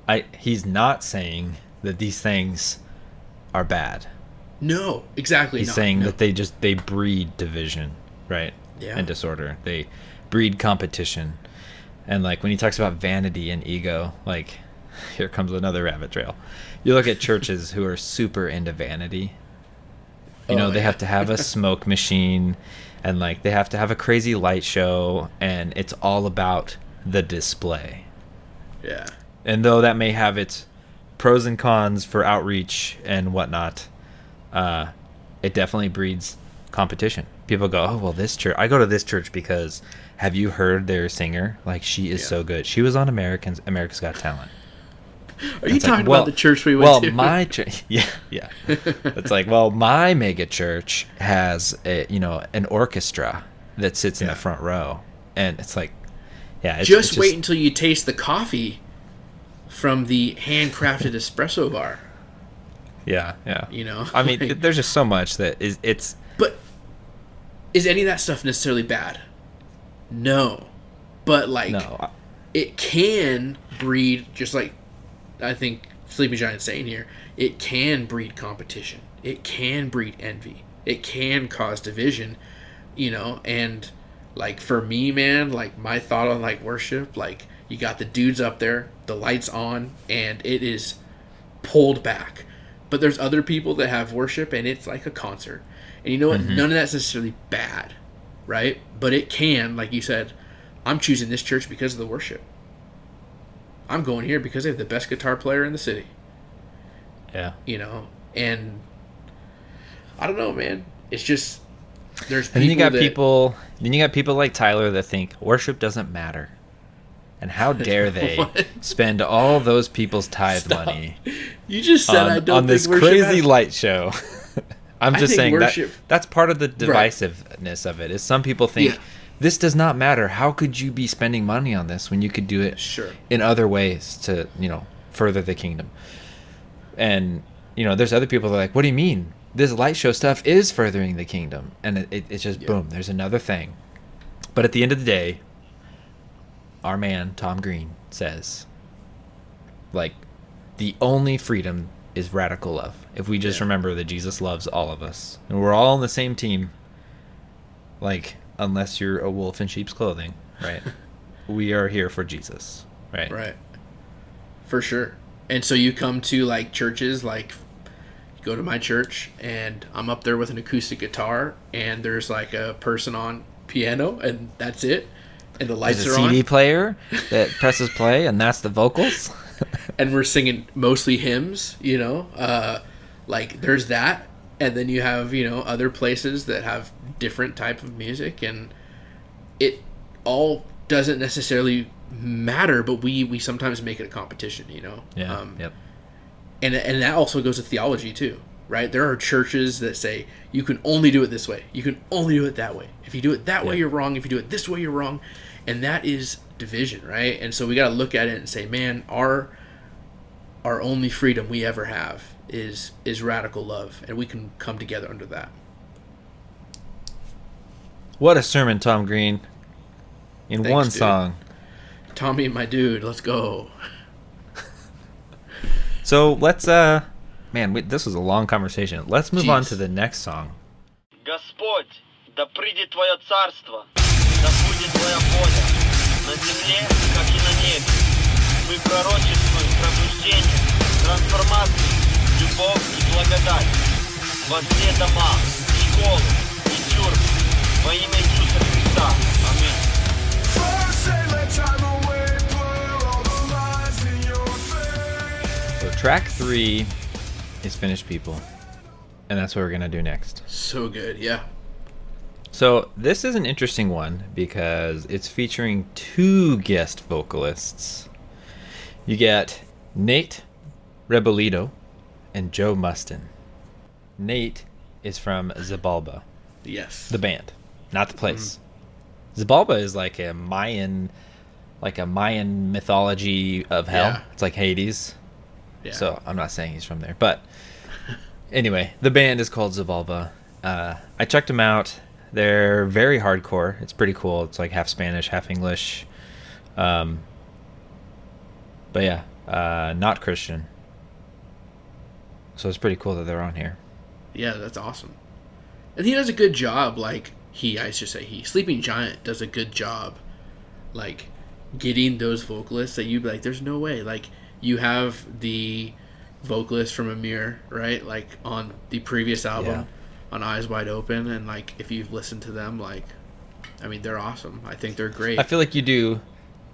I he's not saying that these things are bad. No, exactly. He's not. saying No. that they just they breed division, right? Yeah. And disorder. They breed competition. And like when he talks about vanity and ego, like here comes another rabbit trail. You look at churches who are super into vanity. You know, Oh, they yeah. have to have a smoke machine and like they have to have a crazy light show and it's all about the display. yeah. And though that may have its pros and cons for outreach and whatnot, uh, it definitely breeds competition. People go, oh, well, this church, I go to this church because have you heard their singer? Like, she is Yeah. so good. She was on Americans, America's Got Talent. Are you It's like, talking well- about the church we went well, to? my church, yeah, yeah. it's like, well, my mega church has a, you know, an orchestra that sits in the front row. And it's like, yeah, it's just it's wait until you taste the coffee from the handcrafted espresso bar. Yeah, yeah. You know? I mean, Like- there's just so much that is it's But is any of that stuff necessarily bad? No. But like no. It can breed just like I think Sleeping Giant's saying here, it can breed competition. It can breed envy. It can cause division, you know, and like for me, man, like my thought on like worship, like you got the dudes up there, the lights on, and it is pulled back. But there's other people that have worship and it's like a concert. And you know what? Mm-hmm. None of that's necessarily bad, right? But it can, like you said, I'm choosing this church because of the worship. I'm going here because they have the best guitar player in the city, yeah. you know? And I don't know, man. It's just there's people And then you got that, people then you got people like Tyler that think worship doesn't matter. And how dare they spend all those people's tithe Stop. money You just said on, I don't on this crazy has- light show? I'm just saying worship- that that's part of the Right. divisiveness of it. Is some people think Yeah. This does not matter. How could you be spending money on this when you could do it Sure. in other ways to you know further the kingdom and you know there's other people that are like what do you mean this light show stuff is furthering the kingdom and it, it, it's just Yeah. boom there's another thing but at the end of the day our man tom green says like the only freedom is radical love if we just Yeah. remember that jesus loves all of us and we're all on the same team like unless you're a wolf in sheep's clothing right we are here for jesus right Right. For sure. And so you come to like churches like go to my church and I'm up there with an acoustic guitar and there's like a person on piano and that's it. And the lights There's are a CD on player that presses play, and that's the vocals. and we're singing mostly hymns, you know. Uh like there's that and then you have, you know, other places that have different type of music and it all doesn't necessarily matter, but we we sometimes make it a competition, you know. Um, yep. and and that also goes to theology too right? There are churches that say you can only do it this way. You can only do it that way. If you do it that way you're wrong. If you do it this way you're wrong. And that is division right? And so we got to look at it and say man our our only freedom we ever have is is radical love and we can come together under that What a sermon, Tom Green. In Thanks, one dude. song. tommy my dude let's go So let's, uh, man, we, this was a long conversation. Let's move on Jeez. to the next song. Господь, да придет Твое царство, да будет Твоя воля, на земле, как и на небе. Мы пророчествуем пробуждение, трансформацию, любовь и благодать во все дома, школы и тюрьмы во имя Иисуса Христа. So track three is Finished People, and that's what we're gonna do next. So good, yeah. So this is an interesting one because it's featuring two guest vocalists. You get Nate Rebolledo and Joe Musten. Nate is from Xibalba, Yes. the band, not the place. Xibalba is like a Mayan, like a Mayan mythology of hell. Yeah. It's like Hades. yeah. So I'm not saying he's from there, but anyway, the band is called Xibalba. Uh, I checked them out. They're very hardcore. It's pretty cool. It's like half Spanish, half English. Um, but yeah, uh, not Christian. So it's pretty cool that they're on here. Yeah, that's awesome. And he does a good job. Like he, I should say, he Sleeping Giant does a good job. Like getting those vocalists that you'd be like, there's no way. Like you have the vocalist from Amir, right? Like on the previous album, Yeah. on Eyes Wide Open, and like if you've listened to them, like, I mean, they're awesome. I think they're great. I feel like you do,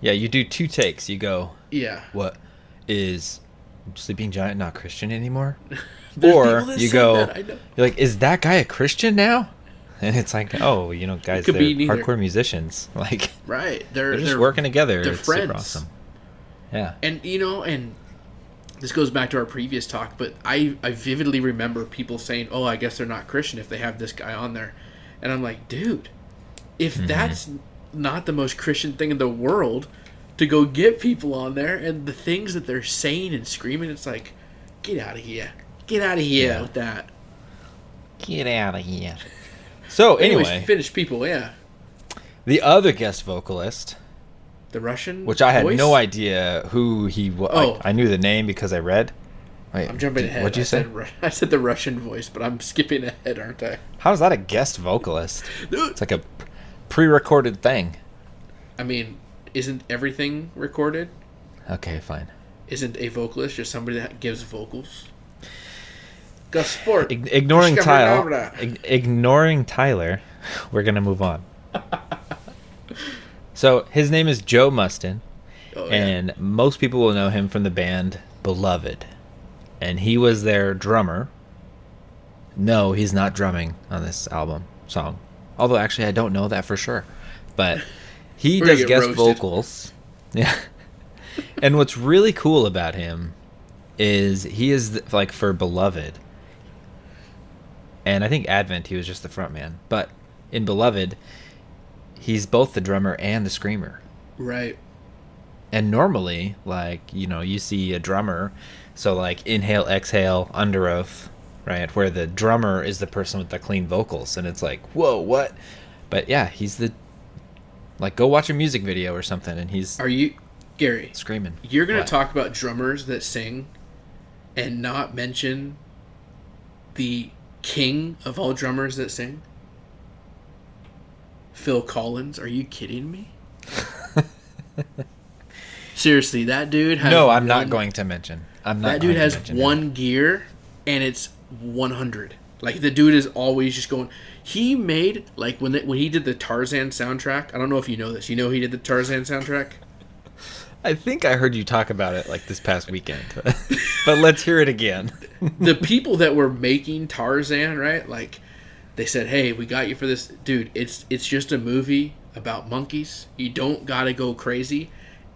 yeah, you do two takes. You go, yeah. what is Sleeping Giant not Christian anymore? Or you go, that, I know. you're like, is that guy a Christian now? And it's like, oh, you know, guys, they're hardcore musicians. Like Right. They're they're just they're working together. they're it's friends. super awesome. Yeah. And you know, and this goes back to our previous talk, but I I vividly remember people saying, "Oh, I guess they're not Christian if they have this guy on there," and I'm like, dude, if Mm-hmm. that's not the most Christian thing in the world to go get people on there and the things that they're saying and screaming, it's like, get out of here, get out of here Yeah. with that. Get out of here. So Anyways, anyway, Finished People, yeah, the other guest vocalist, the Russian, which I had voice? no idea who he was. Oh. I knew the name because I read. Wait, I'm jumping did- ahead. What'd you I say? Said, I said the Russian voice, but I'm skipping ahead, aren't I? How is that a guest vocalist? It's like a pre-recorded thing. I mean, isn't everything recorded? Okay, fine. Isn't a vocalist just somebody that gives vocals? Gasport. Ig- ignoring Tyler, ig- ignoring Tyler, we're gonna move on. so his name is Joe Musten, Oh, yeah. and most people will know him from the band Beloved, and he was their drummer. No, he's not drumming on this album song. Although actually, I don't know that for sure, but he We're does guest roasted. vocals. Yeah. and what's really cool about him is he is th- like for Beloved. And I think Advent he was just the front man, but in Beloved he's both the drummer and the screamer. right. And normally, like, you know, you see a drummer, so like inhale, exhale, Underoath, right? Where the drummer is the person with the clean vocals and it's like, "Whoa, what?" But yeah, he's the like go watch a music video or something and he's Are you, Gary? screaming. You're gonna What? talk about drummers that sing, and not mention the king of all drummers that sing, Phil Collins. Are you kidding me? Seriously, that dude has. No, I'm not one- going to mention. I'm not That dude going to has mention him. one gear, and it's 100. Like the dude is always just going. He made like when when he did the Tarzan soundtrack. I don't know if you know this. You know he did the Tarzan soundtrack. I think I heard you talk about it like this past weekend. but let's hear it again. the people that were making Tarzan, right? Like they said, "Hey, we got you for this, dude. It's it's just a movie about monkeys. You don't gotta go crazy."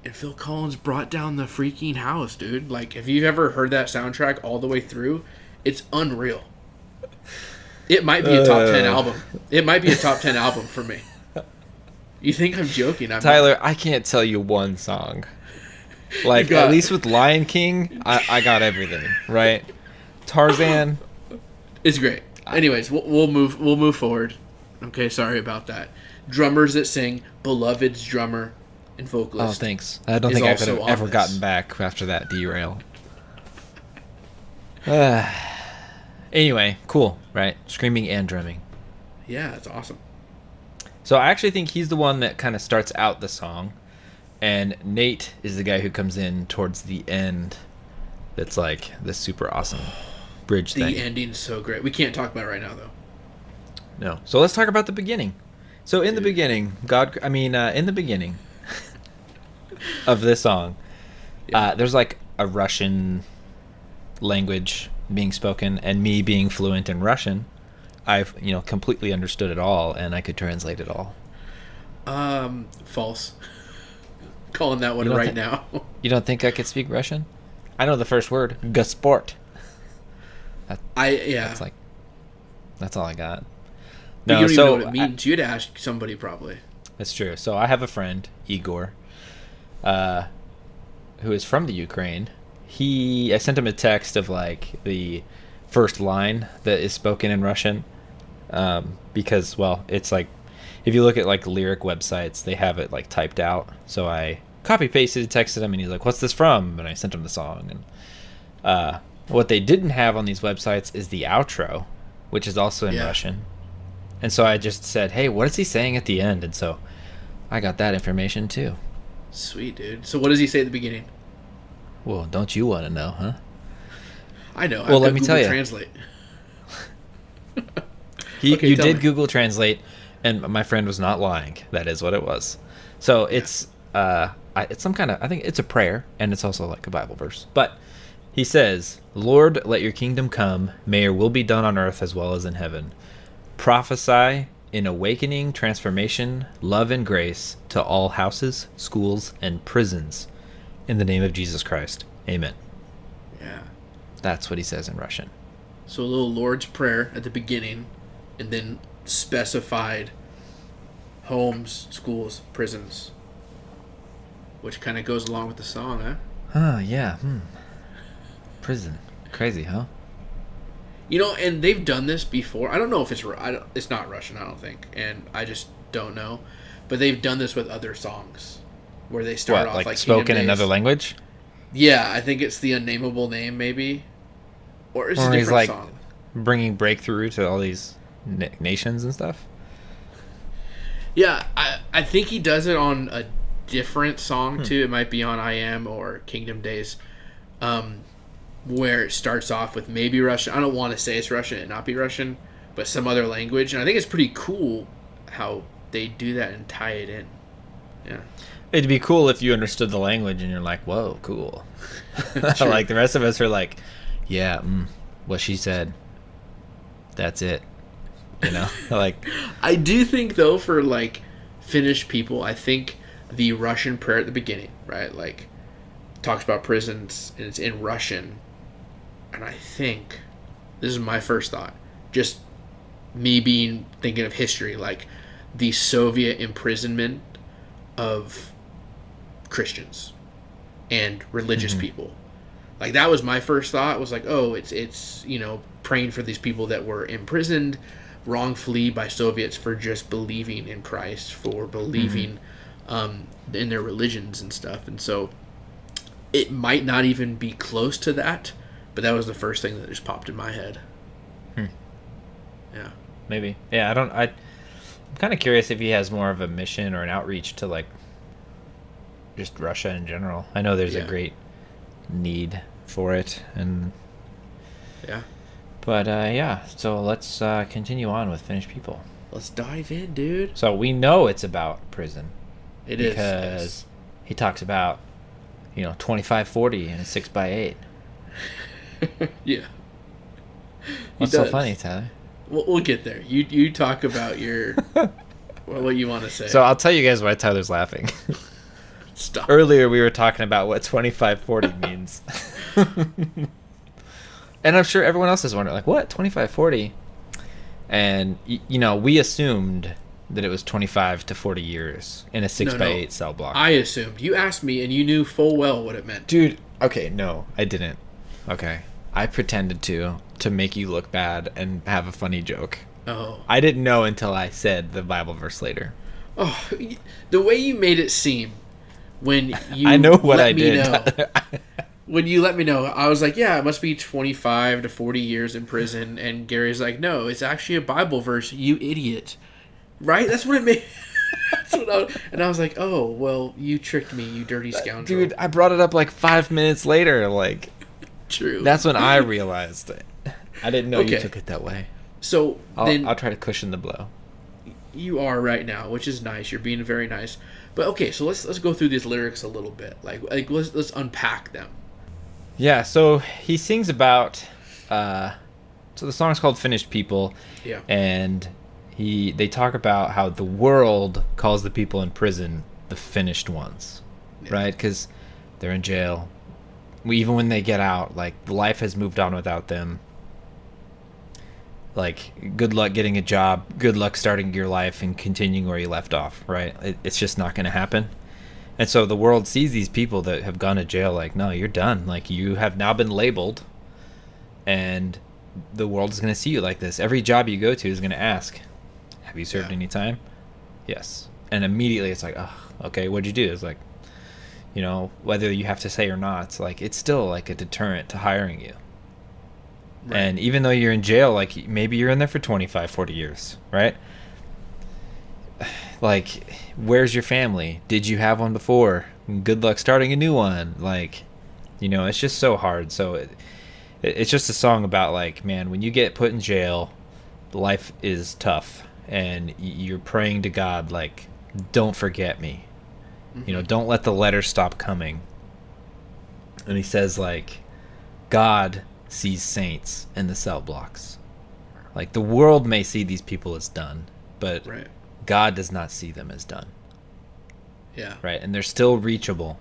And Phil Collins brought down the freaking house, dude. Like, if you've ever heard that soundtrack all the way through, it's unreal. It might be a top ten Uh. album. It might be a top ten album for me. You think I'm joking? I'm Tyler, I can't tell you one song. Like got- at least with Lion King, I, I got everything right. Tarzan, It's great. Anyways, we'll, we'll move. We'll move forward. Okay, sorry about that. Drummers that sing, Beloved's drummer and vocalist. oh thanks. I don't think I could have ever this. gotten back after that derail. Anyway, cool, right? Screaming and drumming. Yeah, that's awesome. So I actually think he's the one that kind of starts out the song, and Nate is the guy who comes in towards the end. That's like the super awesome bridge The thing. ending's so great. We can't talk about it right now though. No. So let's talk about the beginning. So in the beginning, God, I mean, uh, in the beginning of this song, uh, there's like a Russian language being spoken, and me being fluent in Russian, I've you know completely understood it all and I could translate it all. Um, false. Calling that one right think- now. You don't think I could speak Russian? I know the first word, gasport. I yeah. That's like that's all I got. No, you don't so even know what it I- means. You'd ask somebody probably. That's true. So I have a friend, Igor, uh, who is from the Ukraine. He, I sent him a text of like the first line that is spoken in Russian, um, because well, it's like if you look at like lyric websites, they have it like typed out. So I copy pasted, texted him, and he's like, "What's this from?" And I sent him the song. And uh, what they didn't have on these websites is the outro, which is also in Yeah. Russian. And so I just said, "Hey, what is he saying at the end?" And so I got that information too. Sweet dude. So what does he say at the beginning? Well, don't you want to know, huh? I know. Well, I've let me Google tell you. Translate. He, Okay, you did me. Google Translate, and my friend was not lying. That is what it was. So it's uh, I, it's some kind of I think it's a prayer, and it's also like a Bible verse. But he says, "Lord, let your kingdom come. May your will be done on earth as well as in heaven. Prophesy in awakening, transformation, love, and grace to all houses, schools, and prisons, in the name of Jesus Christ. Amen." Yeah. That's what he says in Russian. So a little Lord's Prayer at the beginning, and then specified homes, schools, prisons, which kind of goes along with the song, huh? Huh, yeah. Hmm. Prison. Crazy, huh? You know, and they've done this before. I don't know if it's I don't, it's not Russian, I don't think, and I just don't know. But they've done this with other songs, where they start What, off like, like, spoken in another language? Yeah, I think it's the unnameable name, maybe, or it's a different he's like song. bringing breakthrough to all these na- nations and stuff. Yeah, I I think he does it on a different song Hmm. too. It might be on I Am or Kingdom Days, um, where it starts off with maybe Russian. I don't want to say it's Russian and not be Russian, but some other language. And I think it's pretty cool how they do that and tie it in. Yeah, It'd be cool if you understood the language and you're like, "Whoa, cool." Like the rest of us are like, "Yeah, mm, what she said. That's it." You know, like I do think though for like Finished People, I think the Russian prayer at the beginning, right, like talks about prisons and it's in Russian, and I think this is my first thought, just me being thinking of history, like the Soviet imprisonment of Christians and religious people. Like that was my first thought was like, oh, it's it's you know praying for these people that were imprisoned wrongfully by Soviets for just believing in Christ, for believing um, in their religions and stuff, and so it might not even be close to that, but that was the first thing that just popped in my head. Hmm. Yeah. maybe, yeah. I don't. I, I'm kind of curious if he has more of a mission or an outreach to like just Russia in general. I know there's Yeah. a great need for it, and Yeah. but uh, yeah. So let's uh, continue on with Finished People. Let's dive in, dude. So we know it's about prison It is because he talks about you know 2540 and 6 by 8 yeah. What's so funny tyler We'll, we'll get there. You you talk about your what, what you want to say. so i'll tell you guys why tyler's laughing stop. earlier we were talking about what 2540 means and i'm sure everyone else is wondering like what 2540 and y- you know we assumed that it was 25 to 40 years in a 6 No, by no. 8 cell block I assumed you asked me, and you knew full well what it meant. Dude, okay, no, I didn't. Okay. I pretended to to make you look bad and have a funny joke. Oh, I didn't know until I said the Bible verse later. oh, the way you made it seem when you I know what let I me did. know- when you let me know, I was like, yeah, it must be twenty five to forty years in prison, and Gary's like, no, it's actually a Bible verse, you idiot. Right? That's what it made. That's what I was, and I was like, oh, well, you tricked me, you dirty uh, scoundrel. Dude, I brought it up like five minutes later. Like true. that's when I realized it. I didn't know you took it that way. so I'll, then I'll try to cushion the blow. you are right now, which is nice. You're being very nice. But okay, so let's let's go through these lyrics a little bit. Like like let's let's unpack them. Yeah, so he sings about uh so the song's called "Finished People," Yeah. and he they talk about how the world calls the people in prison the finished ones, right? Because they're in jail. Even when they get out, like life has moved on without them. Like, good luck getting a job. Good luck starting your life and continuing where you left off. Right? It, it's just not going to happen. And so the world sees these people that have gone to jail like, no, you're done. Like you have now been labeled and the world is going to see you like this. Every job you go to is going to ask, "Have you served Yeah. any time?" Yes. And immediately it's like, "Oh, okay, what'd you do?" It's like, you know, whether you have to say or not, it's like it's still like a deterrent to hiring you. Right. And even though you're in jail, like maybe you're in there for 25, 40 years, right? Like, where's your family? Did you have one before? Good luck starting a new one. Like, you know, it's just so hard. So it, it- it's just a song about like, man, when you get put in jail, life is tough, and you're praying to God, like, don't forget me. You know, mm-hmm. don't let the letters stop coming. And he says like, God sees saints in the cell blocks. Like the world may see these people as done, but right. God does not see them as done, Yeah. right? And they're still reachable,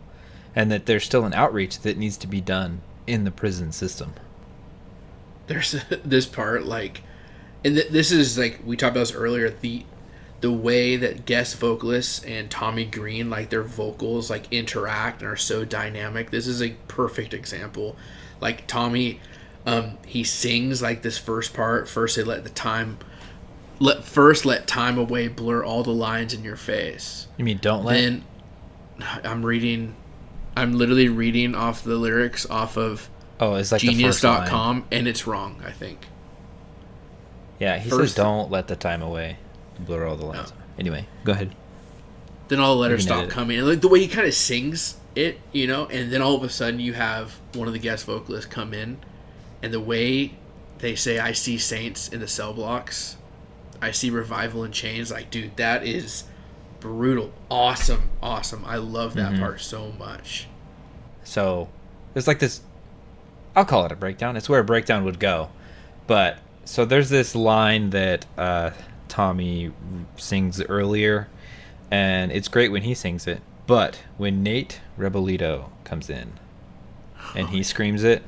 and that there's still an outreach that needs to be done in the prison system. there's this part like and th- this is like we talked about this earlier the the way that guest vocalists and Tommy Green like their vocals like interact and are so dynamic this is a perfect example like Tommy um he sings like this first part first they let the time let first let time away blur all the lines in your face You mean don't let? then I'm reading I'm literally reading off the lyrics off of oh, it's like genius.com and it's wrong i think Yeah, he First- says don't let the time away, blur all the lines. No. Anyway, go ahead. then all the letters stop coming and like the way he kind of sings it you know and then all of a sudden you have one of the guest vocalists come in and the way they say i see saints in the cell blocks i see revival in chains like dude that is brutal awesome awesome i love Mm-hmm. that part so much So there's like this I'll call it a breakdown. It's where a breakdown would go. But so there's this line that uh, Tommy sings earlier and it's great when he sings it. But when Nate Rebolledo comes in and he screams it,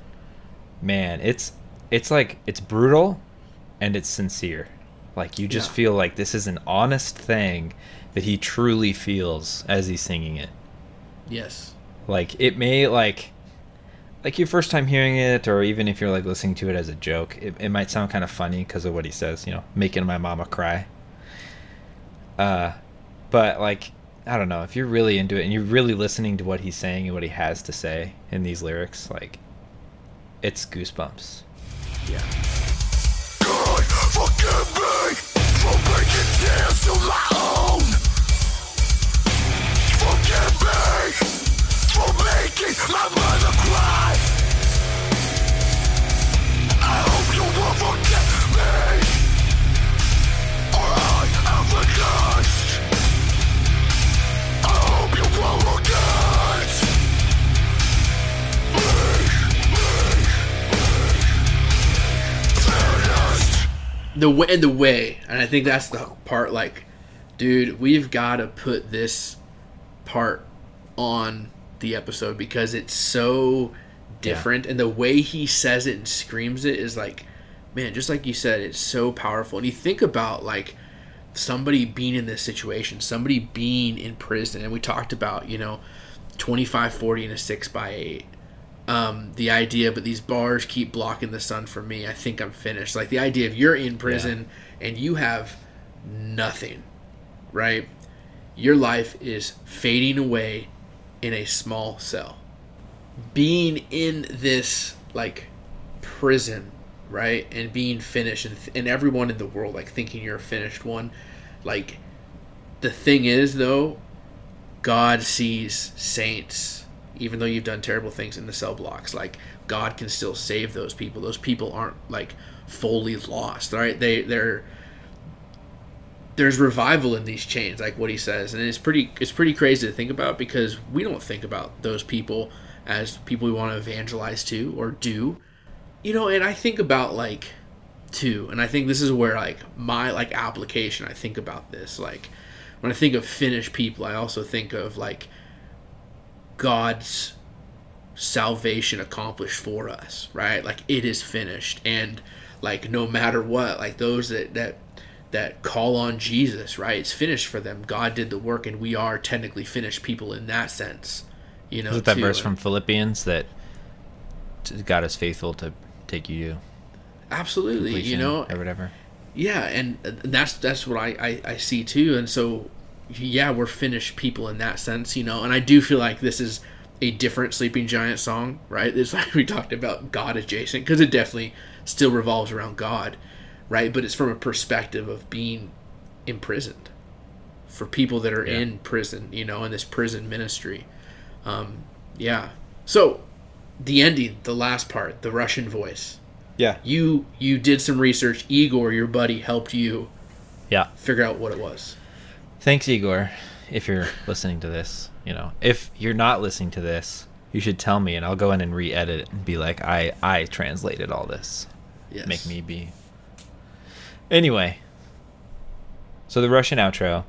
man, it's it's like it's brutal and it's sincere. Like you just Yeah. feel like this is an honest thing that he truly feels as he's singing it yes like it may like like your first time hearing it or even if you're like listening to it as a joke it, it might sound kind of funny because of what he says you know making my mama cry uh but like i don't know if you're really into it and you're really listening to what he's saying and what he has to say in these lyrics like it's goosebumps. Yeah. Forgive me for making the way and the way and i think that's the part like dude we've got to put this part on the episode because it's so different and the way he says it and screams it is like man just like you said it's so powerful. And you think about like somebody being in this situation somebody being in prison and we talked about you know 25 40 and a 6 by 8 um, the idea, but these bars keep blocking the sun for me. I think I'm finished. Like the idea of you're in prison and you have nothing, right? Your life is fading away in a small cell. Being in this like prison, right, and being finished, and, and everyone in the world like thinking you're a finished one. Like the thing is, though, God sees saints even though you've done terrible things in the cell blocks like god can still save those people those people aren't like fully lost right they they're there's revival in these chains like what he says and it's pretty it's pretty crazy to think about because we don't think about those people as people we want to evangelize to or do you know and i think about like too. And I think this is where like my like application I think about this. Like when I think of finished people, I also think of like God's salvation accomplished for us, right? Like it is finished and like no matter what, like those that that that call on Jesus, right? It's finished for them. God did the work and we are technically finished people in that sense. You know, Is it that too. verse from Philippians that God is faithful to take you to absolutely, you know, or whatever? Yeah, and and that's that's what I, I I see too, and so yeah, we're finished people in that sense, you know. And I do feel like this is a different Sleeping Giant song, right? It's like we talked about God adjacent because it definitely still revolves around God, right? But it's from a perspective of being imprisoned for people that are Yeah. in prison, you know, in this prison ministry. Um, yeah. So the ending, the last part, the Russian voice Yeah. you you did some research igor your buddy helped you Yeah. figure out what it was Thanks, Igor. If you're listening to this, you know, if you're not listening to this, you should tell me, and I'll go in and re-edit it and be like, I I translated all this. yes Make me be. Anyway, so the Russian outro,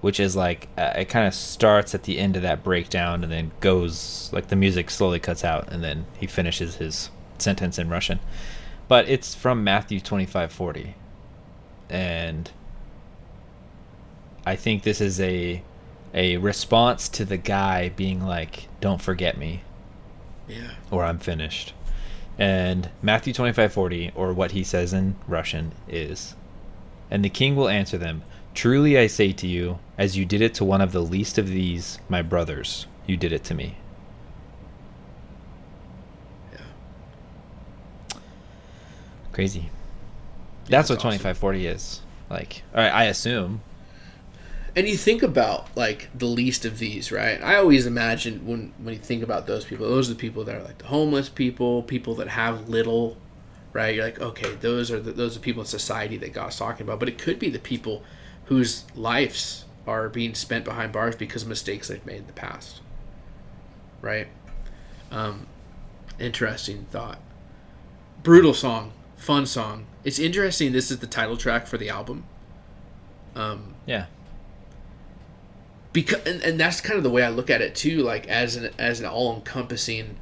which is like uh, it kind of starts at the end of that breakdown and then goes like the music slowly cuts out and then he finishes his sentence in Russian, but it's from Matthew twenty five forty, and I think this is a a response to the guy being like, "Don't forget me." yeah or I'm finished. And Matthew 25:40 or what he says in Russian is And the king will answer them, "Truly I say to you, as you did it to one of the least of these my brothers, you did it to me." yeah Crazy. That's, that's what awesome. 2540 is. Like, I, I assume. And you think about like the least of these right? I always imagine when when you think about those people those are the people that are like the homeless people people that have little right? You're like okay those are the, those are people in society that god's talking about. But it could be the people whose lives are being spent behind bars because of mistakes they've made in the past right? Um interesting thought. Brutal song fun song. It's interesting this is the title track for the album. Um Yeah. Because and, and that's kind of the way I look at it too like as an as an all encompassing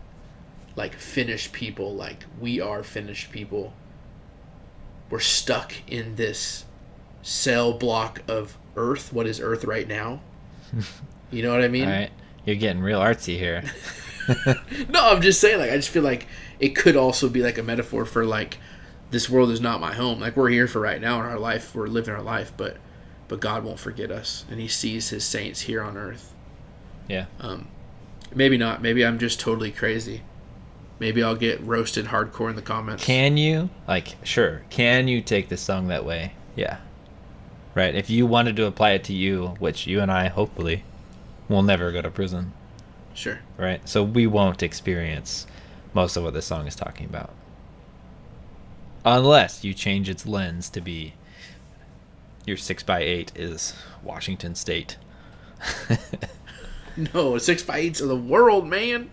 like finished people like we are finished people. We're stuck in this cell block of earth what is earth right now? You know what I mean? All right. You're getting real artsy here. no I'm just saying like I just feel like it could also be like a metaphor for like this world is not my home. Like we're here for right now in our life. We're living our life but but God won't forget us and he sees his saints here on earth yeah. Um, maybe not. Maybe I'm just totally crazy. Maybe I'll get roasted hardcore in the comments. Can you like sure? Can you take the song that way? Yeah. Right. If you wanted to apply it to you, which you and I hopefully will never go to prison, Sure. right? So we won't experience most of what this song is talking about. Unless you change its lens to be your six by eight is Washington State. No, six by eights of the world, man.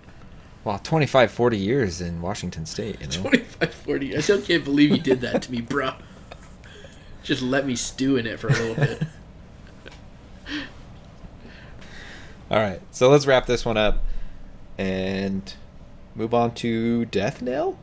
Well, 25, 40 years in Washington State, you know. 25, 40. I still can't believe you did that to me, bro. Just let me stew in it for a little bit. All right, so let's wrap this one up and move on to Death Knell.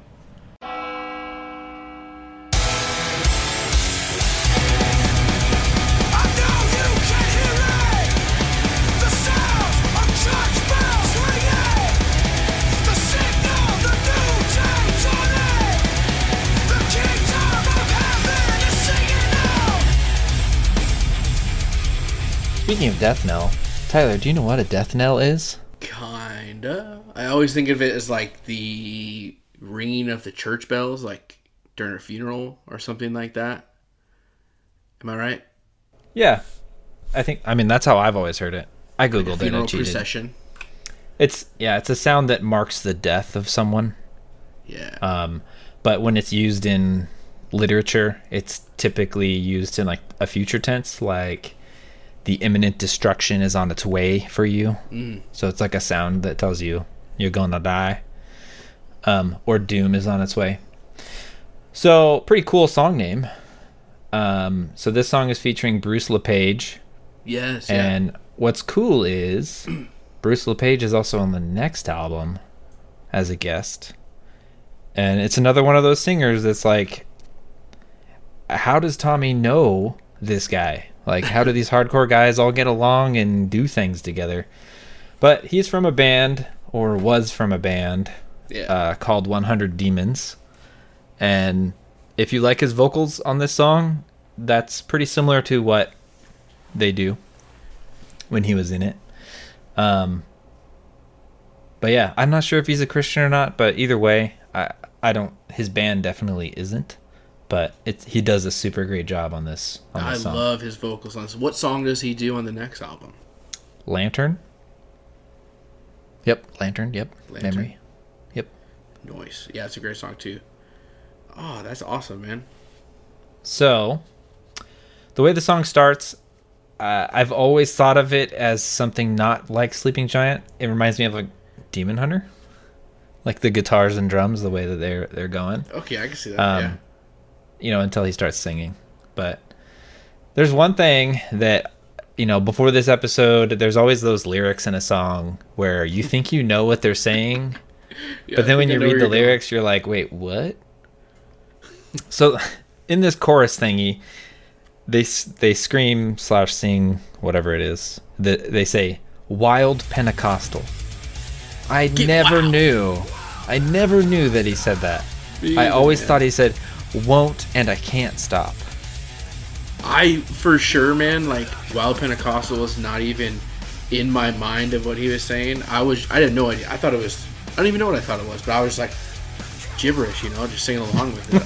Speaking of Death Knell, Tyler, do you know what a Death Knell is? Kinda. I always think of it as like the ringing of the church bells, like during a funeral or something like that. Am I right? Yeah, I think. I mean, that's how I've always heard it. I googled it funeral and cheated. procession. It's yeah, it's a sound that marks the death of someone. Yeah. Um, but when it's used in literature, it's typically used in like a future tense, like the imminent destruction is on its way for you. Mm. So it's like a sound that tells you you're gonna die, um, or doom is on its way. So pretty cool song name. Um, so this song is featuring Bruce LePage, Yes. Yeah. and what's cool is Bruce LePage is also on the next album as a guest, and it's another one of those singers that's like, how does Tommy know this guy? Like, how do these hardcore guys all get along and do things together? But he's from a band, or was from a band, yeah. uh, called 100 Demons. And if you like his vocals on this song, that's pretty similar to what they do when he was in it. Um, but yeah, I'm not sure if he's a Christian or not, but either way, I I don't his band definitely isn't, but it's he does a super great job on this on I this love his vocals on this. What song does he do on the next album? Lantern. Yep, Lantern, yep. Lantern. Memory. Yep. Noise. Yeah, it's a great song too. Oh, that's awesome, man. So, the way the song starts, uh, I've always thought of it as something not like Sleeping Giant. It reminds me of a Demon Hunter, like the guitars and drums, the way that they're they're going. Okay, I can see that. Um, yeah. You know, until he starts singing. But there's one thing that you know before this episode, there's always those lyrics in a song where you think you know what they're saying, Yeah, but then when you read the you're going. lyrics, you're like, wait, what? so, in this chorus thingy, they they scream slash sing whatever it is. The, they say wild Pentecostal. I never wild. knew. I never knew that he said that. I always man. thought he said won't and I can't stop. I for sure, man. Like Wild Pentecostal was not even in my mind of what he was saying. I was, I had no idea. I thought it was. I don't even know what I thought it was, but I was like gibberish, you know, just singing along with it.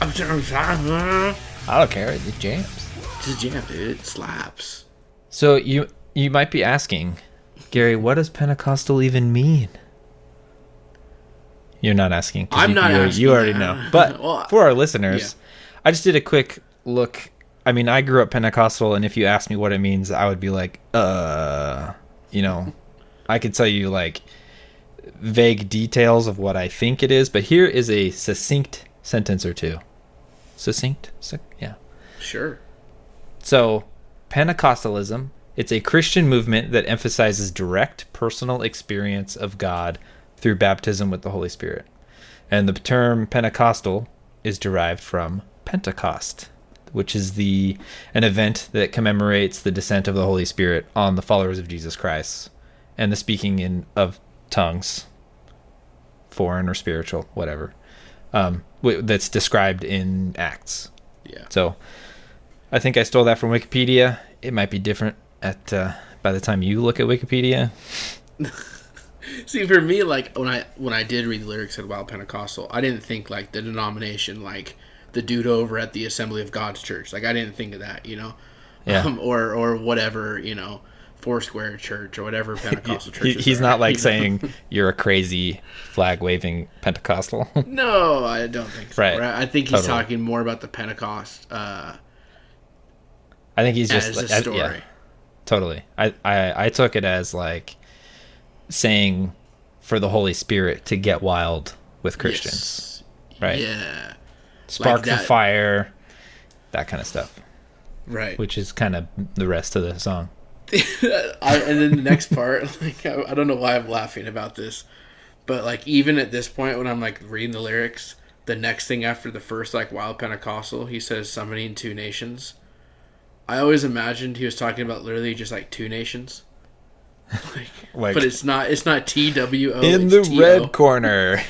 I don't know. I don't care. It jams. Just jam, dude. It slaps. So you you might be asking, Gary, what does Pentecostal even mean? You're not asking. I'm you, not you, asking You already know. But Well, for our listeners, I just did a quick look. I mean, I grew up Pentecostal, and if you asked me what it means, I would be like, uh, you know, I could tell you like vague details of what I think it is, but here is a succinct sentence or two. Succinct? Suc- yeah. Sure. So, Pentecostalism, it's a Christian movement that emphasizes direct personal experience of God through baptism with the Holy Spirit. And the term Pentecostal is derived from Pentecost, which is the an event that commemorates the descent of the Holy Spirit on the followers of Jesus Christ and the speaking in of tongues, foreign or spiritual, whatever. Um, wi- that's described in Acts. Yeah. So I think I stole that from Wikipedia. It might be different at uh, by the time you look at Wikipedia. See, for me, like when I when I did read the lyrics at Wild Pentecostal, I didn't think like the denomination, like the dude over at the Assembly of God's Church. Like I didn't think of that, you know, Yeah. um, or or whatever, you know, Foursquare Church or whatever Pentecostal He, he's not like you know? saying you're a crazy flag waving Pentecostal. No, I don't think so. Right. I think he's Totally. talking more about the Pentecost uh, I think he's just as like, a I- story. yeah, totally. I, I I took it as like saying for the Holy Spirit to get wild with Christians, Yes. right? Yeah. Spark the fire, that kind of stuff, Right. which is kind of the rest of the song. I, and then the next part, like I, I don't know why I'm laughing about this, but like even at this point when I'm like reading the lyrics, the next thing after the first like Wild Pentecostal, he says summoning two nations. I always imagined he was talking about literally just like two nations. Like, Like- but it's not. It's not T W O. In the T-O. red corner,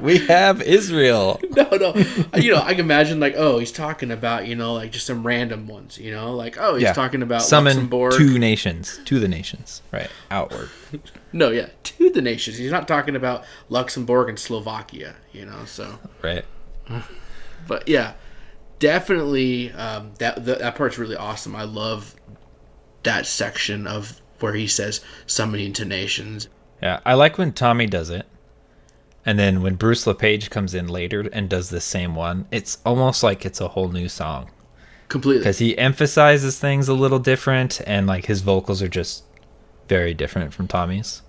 we have Israel. No, no. You know, I can imagine like, oh, he's talking about you know like just some random ones. You know, like oh, he's talking about summon Luxembourg. two nations to the nations, right? Outward. No, yeah, to the nations. He's not talking about Luxembourg and Slovakia, you know. So, right? but yeah, definitely um, that, that that part's really awesome. I love that section of where he says summoning to nations. Yeah, I like when Tommy does it, and then when Bruce LePage comes in later and does the same one, it's almost like it's a whole new song Completely. because he emphasizes things a little different, and like his vocals are just very different from Tommy's.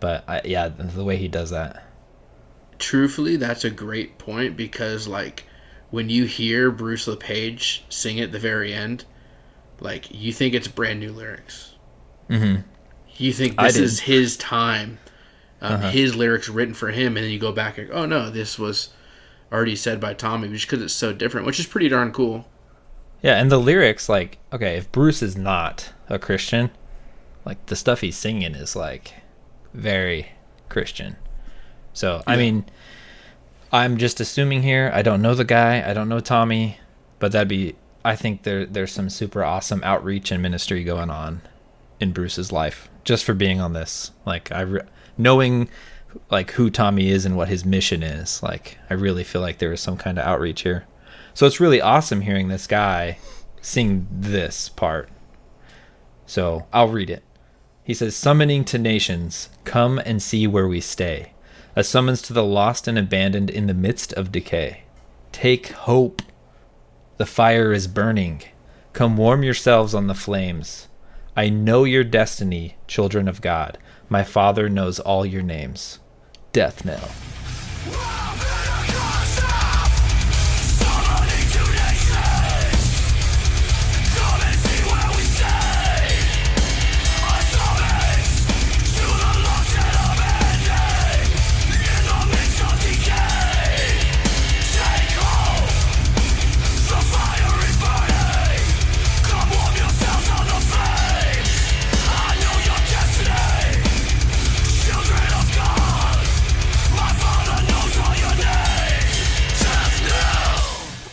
But I, yeah, the way he does that, truthfully, that's a great point because like when you hear Bruce LePage sing at the very end, like you think it's brand new lyrics. Mm-hmm. You think this is his time, um, Uh-huh. his lyrics written for him, and then you go back and oh no, this was already said by Tommy, just because it's so different, which is pretty darn cool. Yeah, and the lyrics, like, okay, if Bruce is not a Christian, like the stuff he's singing is like very Christian. So I mean, I'm just assuming here. I don't know the guy. I don't know Tommy, but that'd be. I think there there's some super awesome outreach and ministry going on in Bruce's life just for being on this. Like I re- knowing like who Tommy is and what his mission is. Like I really feel like there is some kind of outreach here. So it's really awesome hearing this guy sing this part. So I'll read it. He says, Summoning to nations, come and see where we stay. A summons to the lost and abandoned in the midst of decay. Take hope. The fire is burning. Come warm yourselves on the flames. I know your destiny, children of God. My Father knows all your names. Death knell.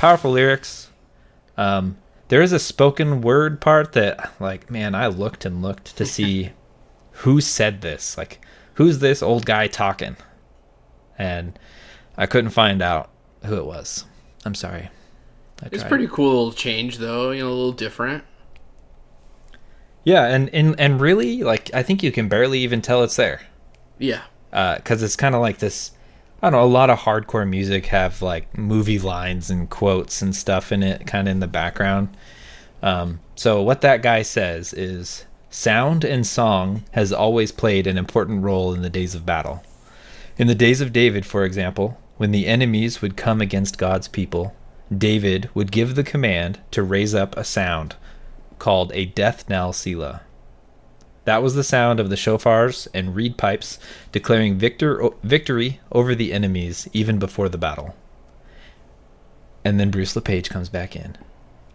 Powerful lyrics. Um, there is a spoken word part that, like, man, I looked and looked to see who said this. Like, who's this old guy talking? And I couldn't find out who it was. I'm sorry. It's pretty cool little change though, you know, a little different. Yeah, and, and and really, like, I think you can barely even tell it's there. Yeah. because it's kind of like this. I don't know. A lot of hardcore music have like movie lines and quotes and stuff in it, kind of in the background. Um, so what that guy says is, sound and song has always played an important role in the days of battle. In the days of David, for example, when the enemies would come against God's people, David would give the command to raise up a sound called a death knell Selah. That was the sound of the shofars and reed pipes declaring victor, victory over the enemies even before the battle. And then Bruce LePage comes back in.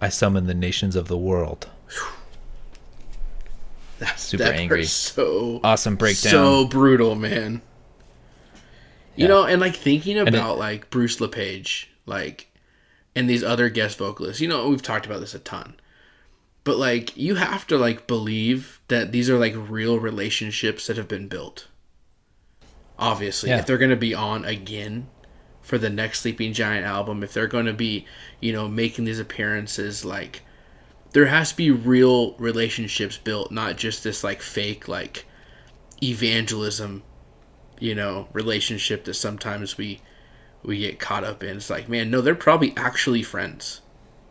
I summon the nations of the world. That's Super that angry. So Awesome breakdown. So brutal, man. You Yeah. know, and like thinking it- about like Bruce LePage, like, and these other guest vocalists. You know, we've talked about this a ton, but like, you have to like believe that these are like real relationships that have been built. Obviously, Yeah. if they're gonna be on again for the next Sleeping Giant album, if they're gonna be, you know, making these appearances, like, there has to be real relationships built, not just this like fake like evangelism, you know, relationship that sometimes we we get caught up in. It's like, man, no, they're probably actually friends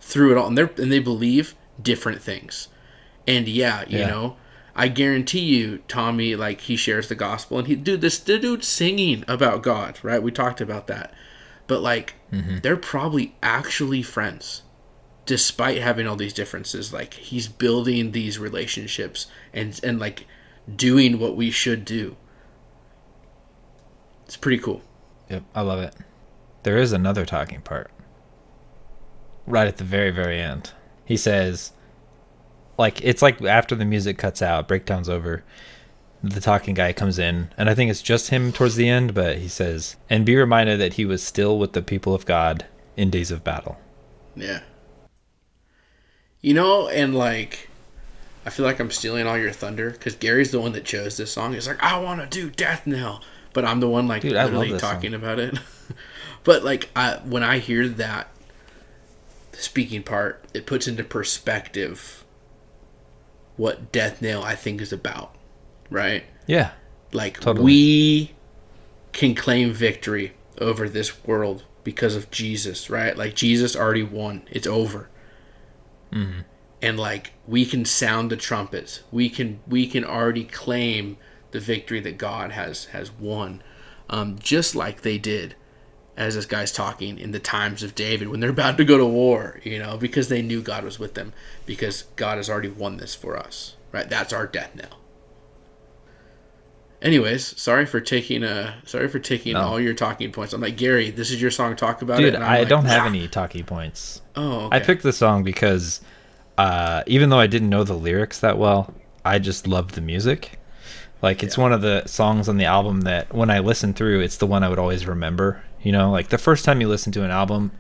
through it all, and they are and they believe different things. And yeah, you Yeah. know, I guarantee you, Tommy, like he shares the gospel, and he dude, this the dude singing about God, right? We talked about that, but like mm-hmm. they're probably actually friends despite having all these differences like he's building these relationships and and like doing what we should do it's pretty cool Yep, I love it. There is another talking part. Right at the very, very end. He says, like, it's like after the music cuts out, breakdown's over, the talking guy comes in, and I think it's just him towards the end, but he says, and be reminded that he was still with the people of God in days of battle. yeah. You know and like i feel like i'm stealing all your thunder because gary's the one that chose this song. He's like i want to do death knell but i'm the one like Dude, literally talking about it. But like I, when i hear that speaking part it puts into perspective what death knell i think is about right Yeah. like Totally. we can claim victory over this world because of Jesus, right? Like Jesus already won. It's over. And like we can sound the trumpets. We can we can already claim the victory that God has has won. um, just like they did as this guy's talking in the times of David when they're about to go to war, you know, because they knew God was with them, because God has already won this for us, right? That's our death knell. Anyways, sorry for taking uh sorry for taking No. all your talking points. I'm like Gary, this is your song. Talk about it. Dude, I'm like, don't have "Nah." any talkie points. Oh, okay. I picked the song because uh, even though I didn't know the lyrics that well, I just loved the music. Like it's one of the songs on the album that when I listen through, it's the one I would always remember. You know, like the first time you listen to an album,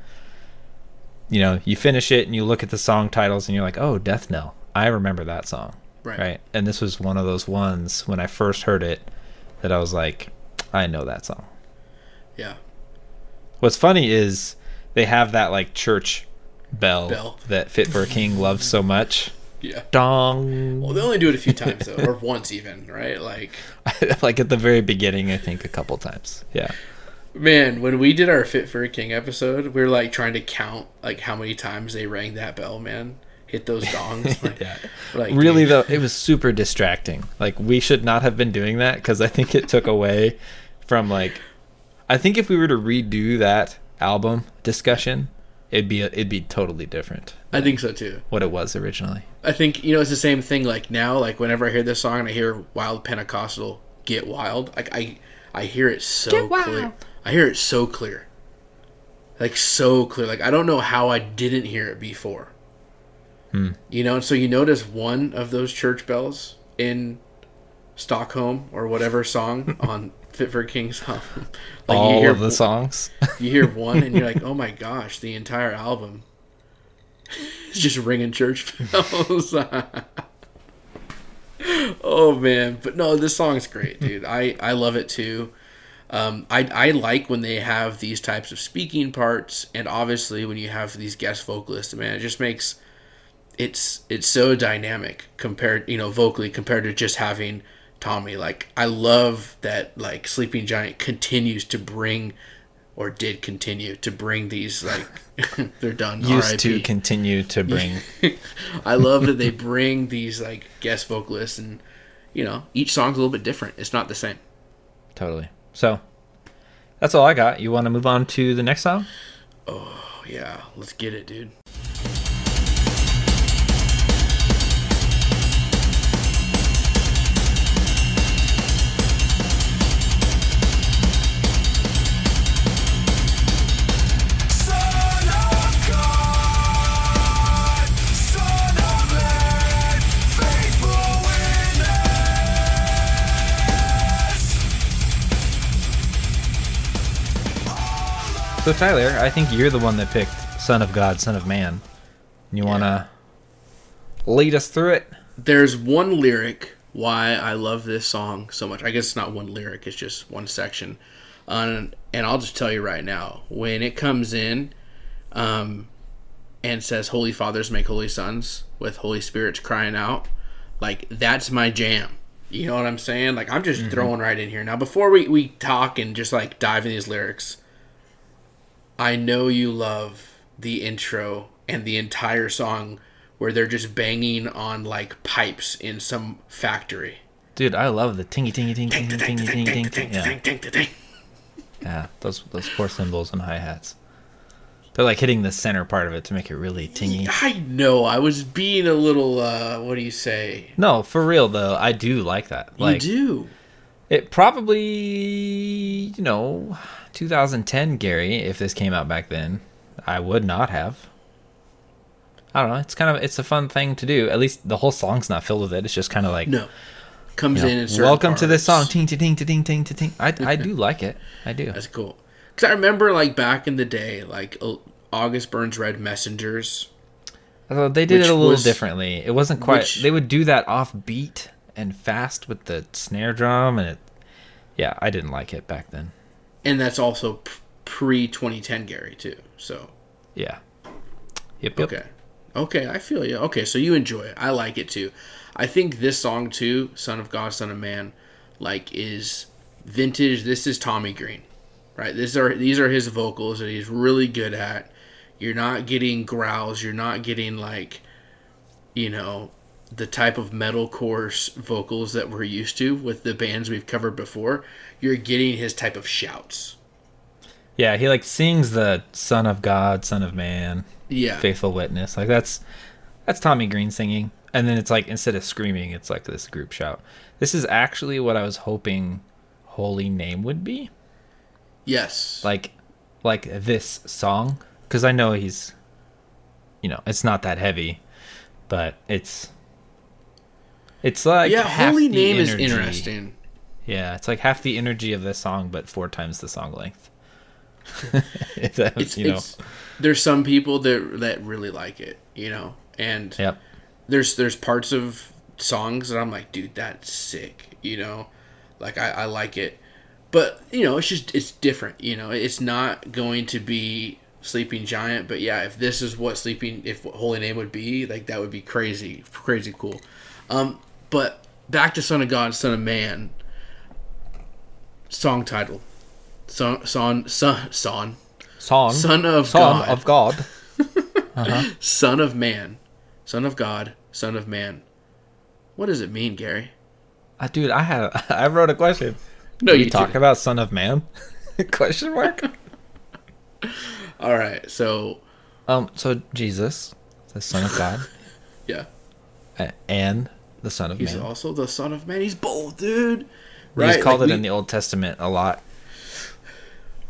you know, you finish it and you look at the song titles and you're like, "Oh, Death Knell. I remember that song." Right. Right. And this was one of those ones when I first heard it that I was like, "I know that song." yeah. What's funny is they have that like church bell, Bell. that Fit for a King loves so much. Yeah. Dong. Well, they only do it a few times though, or once even, right? Like, like at the very beginning, I think a couple times. Yeah. Man, when we did our Fit for a King episode, we were like trying to count like how many times they rang that bell, man. Hit those dongs. Like, Yeah. like, really dude, though, it was super distracting. Like we should not have been doing that because I think it took away from like. I think if we were to redo that album discussion, it'd be it'd be totally different. I think so too. What it was originally. I think you know it's the same thing. Like now, like whenever I hear this song and I hear Wild Pentecostal, Get Wild, like I, I hear it so clear. I hear it so clear. Like so clear. Like I don't know how I didn't hear it before. Hmm. You know, and so you notice one of those church bells in Stockholm or whatever song on Fit for King's album. Like All of the songs. you hear one and you're like, oh my gosh, the entire album is just ringing church bells. oh man, but no, this song's great, dude. I I love it too. Um, I I like when they have these types of speaking parts, and obviously when you have these guest vocalists, man, it just makes it's it's so dynamic compared, you know, vocally compared to just having Tommy. Like I love that like Sleeping Giant continues to bring or did continue to bring these like they're done. Used to continue to bring. I love that they bring these like guest vocalists and you know each song's a little bit different. It's not the same. Totally. So that's all I got. You want to move on to the next song? Oh yeah, let's get it, dude. So Tyler, I think you're the one that picked "Son of God, Son of Man." You want to lead us through it? There's one lyric why I love this song so much. I guess it's not one lyric; it's just one section. Um, and I'll just tell you right now, when it comes in, um, and says "Holy Fathers make holy sons," with Holy Spirits crying out, like that's my jam. You know what I'm saying? Like I'm just throwing right in here now. Before we we talk and just like dive in these lyrics, I know you love the intro and the entire song where they're just banging on like pipes in some factory. Dude, I love the tingy tingy ting ting ting ting ting ting. Yeah, yeah, those those four cymbals and hi hats. They're like hitting the center part of it to make it really tingy. I know. I was being a little. uh What do you say? No, for real though, I do like that. Like you do. It probably, you know, 2010 Gary. If this came out back then, I would not have. I don't know. It's kind of it's a fun thing to do. At least the whole song's not filled with it. It's just kind of like No. Comes you know, in. welcome to this song. parts. Ting ting ting ting ting ting. I I do like it. I do. That's cool. Because I remember like back in the day, like uh, August Burns Red Messengers. Although they did it a little was- differently. It wasn't quite. which- They would do that off beat and fast with the snare drum, and it. Yeah, I didn't like it back then. And that's also pre 2010 Gary too. So Yeah. Yep. Yep. Okay. Okay, I feel you. Okay, so you enjoy it. I like it too. I think this song too, Son of God, Son of Man, like is vintage. This is Tommy Green. Right? These are these are his vocals that he's really good at. You're not getting growls, you're not getting like you know, the type of metalcore vocals that we're used to with the bands we've covered before. You're getting his type of shouts. Yeah, he like sings the Son of God, Son of Man, Yeah. Faithful Witness. Like that's that's Tommy Green singing. And then it's like instead of screaming, it's like this group shout. This is actually what I was hoping Holy Name would be. Yes. Like like this song cuz I know he's you know, it's not that heavy, but it's it's like yeah, half Holy the Name is interesting. Yeah, it's like half the energy of this song but four times the song length. If It's, you know. it's there's some people that that really like it, you know, and Yep. there's there's parts of songs that I'm like, dude, that's sick, you know, like I, I like it, but you know, it's just it's different, you know, it's not going to be Sleeping Giant, but yeah, if this is what Sleeping, if Holy Name would be, like that would be crazy, crazy cool. Um, but back to Son of God, Son of Man. Song title, son, son, son, son, Song. Son of Son God. of God. Son of Man, Son of God, Son of Man. What does it mean, Gary? Uh, dude, I have I wrote a question. No, we you talk didn't. about Son of Man? question mark. All right, so um. So Jesus, the Son of God, yeah, and the Son of he's Man. also the Son of Man. He's both, dude. Right? He's called like it we- in the Old Testament a lot.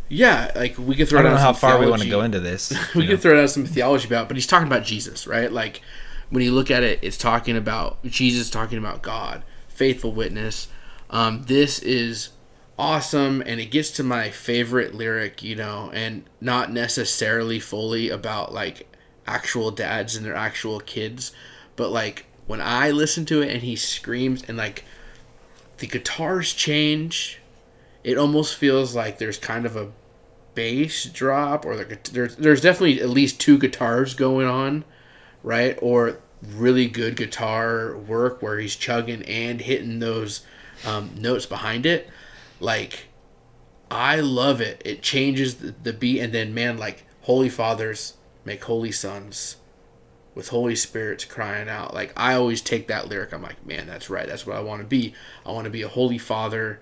Yeah, like we could throw I don't know how far we want to go into this. we could know. throw down some theology about, but he's talking about Jesus, right? Like when you look at it, it's talking about Jesus talking about God, faithful witness. Um, this is awesome, and it gets to my favorite lyric, you know, and not necessarily fully about like actual dads and their actual kids, but like when I listen to it and he screams and like the guitars change, it almost feels like there's kind of a bass drop or the, there's there's definitely at least two guitars going on, right? Or really good guitar work where he's chugging and hitting those um, notes behind it. Like I love it. It changes the, the beat and then man like holy fathers make holy sons with holy spirits crying out. Like I always take that lyric I'm like, man, that's right. That's what I want to be. I want to be a holy father.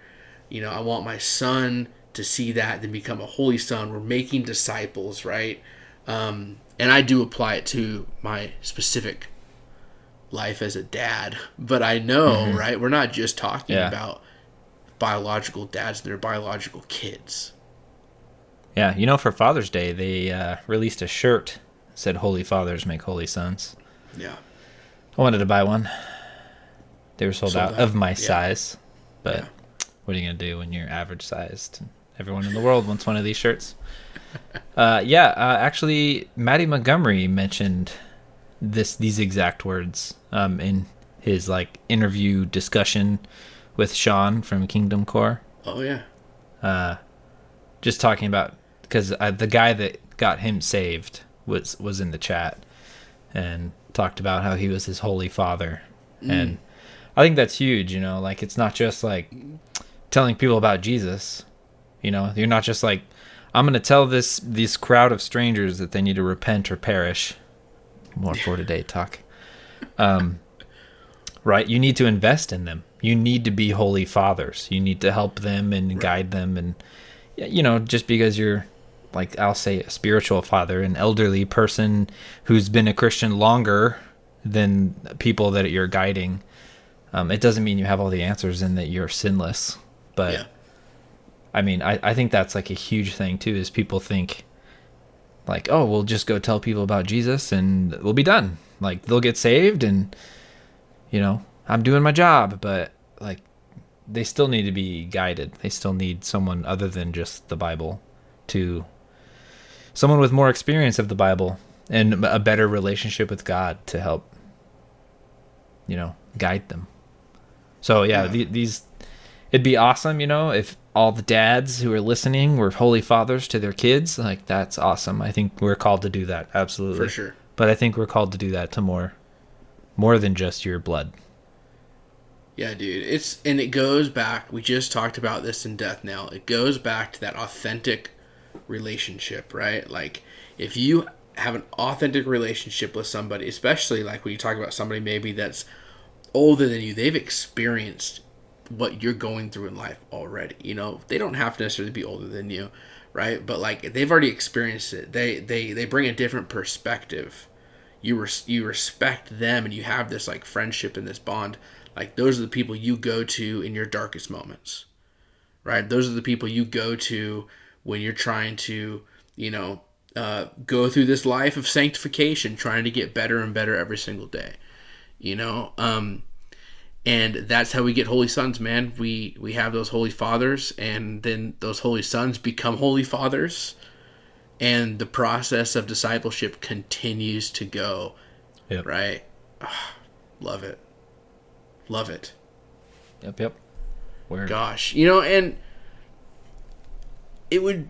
You know, I want my son to see that then become a holy son. We're making disciples, right? Um, and I do apply it to my specific life as a dad. But I know, right? We're not just talking Yeah. about biological dads, they're biological kids. Yeah, you know, for Father's Day, they uh, released a shirt said "Holy Fathers make holy sons." Yeah. I wanted to buy one. They were sold, Sold out, out, of my yeah. size, but Yeah. what are you gonna do when you're average sized? Everyone in the world wants one of these shirts. Uh, yeah, uh, actually, Mattie Montgomery mentioned this these exact words um, in his like interview discussion with Sean from Kingdom Core. Oh yeah. just talking about because uh, the guy that got him saved was was in the chat and talked about how he was his holy father. And i think that's huge you know like it's not just like telling people about jesus you know you're not just like i'm going to tell this this crowd of strangers that they need to repent or perish. More for today talk. Um right you need to invest in them. You need to be holy fathers. You need to help them and guide them and you know just because you're like i'll say a spiritual father an elderly person who's been a christian longer than people that you're guiding um, it doesn't mean you have all the answers and that you're sinless but Yeah. I mean, I, I think that's like a huge thing too. Is people think like, oh, we'll just go tell people about Jesus and we'll be done. Like they'll get saved and you know, I'm doing my job. But like, they still need to be guided. They still need someone other than just the Bible to someone with more experience of the Bible and a better relationship with God to help you know guide them. So yeah, Yeah. The, these it'd be awesome, you know, if all the dads who are listening were holy fathers to their kids. Like that's awesome. I think we're called to do that. Absolutely. For sure. But I think we're called to do that to more more than just your blood. Yeah, dude. It's and it goes back. We just talked about this in Death Knell. It goes back to that authentic relationship, right? Like if you have an authentic relationship with somebody, especially like when you talk about somebody maybe that's older than you. They've experienced what you're going through in life already. You know, they don't have to necessarily be older than you, right? But like they've already experienced it. They they they bring a different perspective. You res- you respect them and you have this like friendship and this bond. Like those are the people you go to in your darkest moments. Right? Those are the people you go to when you're trying to, you know, uh, go through this life of sanctification, trying to get better and better every single day. You know, um, and that's how we get holy sons man we we have those holy fathers and then those holy sons become holy fathers and the process of discipleship continues to go Yep. right Ah, love it love it Yep. Yep. Where? gosh you know and it would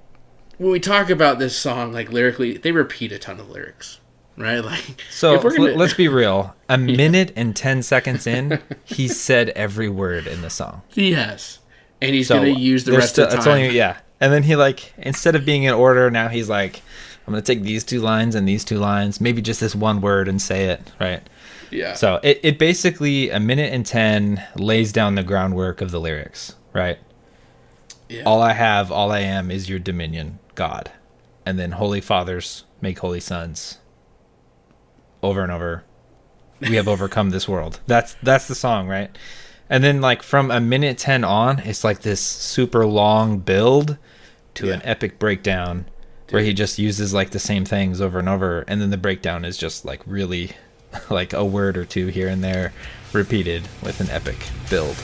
when we talk about this song like lyrically they repeat a ton of lyrics right like So if we're gonna- let's be real. A minute and ten seconds in, he said every word in the song. yes and he's So gonna use the rest still- of the time only yeah. And then he like instead of being in order, now he's like, I'm gonna take these two lines and these two lines, maybe just this one word and say it right. yeah So it, it basically a minute and ten lays down the groundwork of the lyrics, right? Yeah. All I have, all I am is your dominion, God. And then holy fathers make holy sons. Over and over. We have overcome this world. That's that's the song, right? And then like from a minute 10 on, it's like this super long build to an epic breakdown where he just uses like the same things over and over and then the breakdown is just like really like a word or two here and there repeated with an epic build.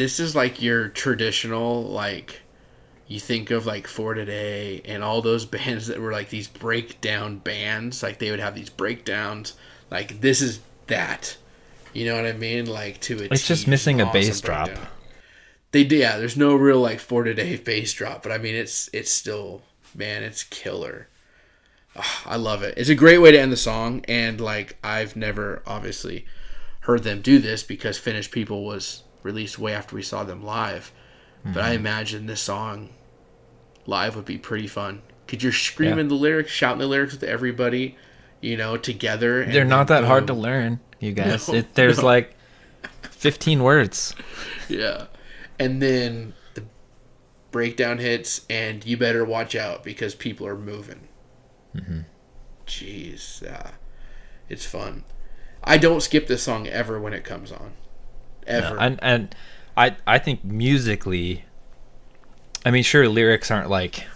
This is like your traditional like you think of like for today and all those bands that were like these breakdown bands. Like they would have these breakdowns. Like this is that. You know what i mean? Like to a It's just missing a awesome bass drop. they do yeah there's no real like for today bass drop but i mean it's it's still man it's killer. Ah, i love it. It's a great way to end the song and like i've never obviously heard them do this because Finished People was released way after we saw them live. But Mm-hmm. I imagine this song live would be pretty fun. Cause you're screaming Yeah. the lyrics, shouting the lyrics with everybody, you know, together. and They're not that hard to learn, you guys. No, it, there's no. like 15 words. Yeah. And then the breakdown hits, and you better watch out because people are moving. Mm-hmm. Jeez. Yeah. It's fun. I don't skip this song ever when it comes on. Ever. And and I I think musically, I mean, sure, lyrics aren't like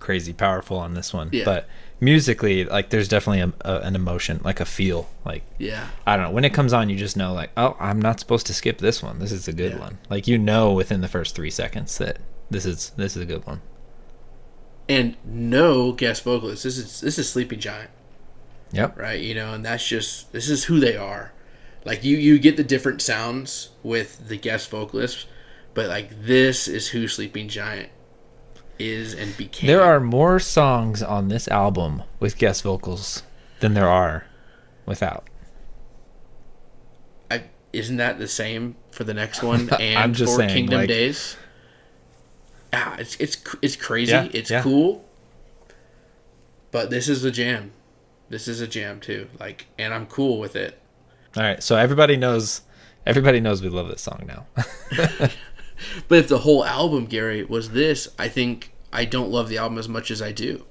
crazy powerful on this one, Yeah. but musically, like, there's definitely a, a, an emotion, like a feel. Like yeah. I don't know, when it comes on, you just know, like, oh, I'm not supposed to skip this one. This is a good Yeah. one. Like you know, within the first three seconds that this is this is a good one. And no guest vocalist. This is this is Sleeping Giant. Yep. right you know and that's just this is who they are like you you get the different sounds with the guest vocalists but like this is who sleeping giant is and became There are more songs on this album with guest vocals than there are without. I, isn't that the same for the next one and I'm just for saying, kingdom like- days? Ah, it's it's it's crazy. Yeah, it's yeah. cool. But this is a jam. This is a jam too. Like and i'm cool with it All right, so everybody knows, everybody knows we love this song now. but if the whole album, Gary, was this, I think I don't love the album as much as I do.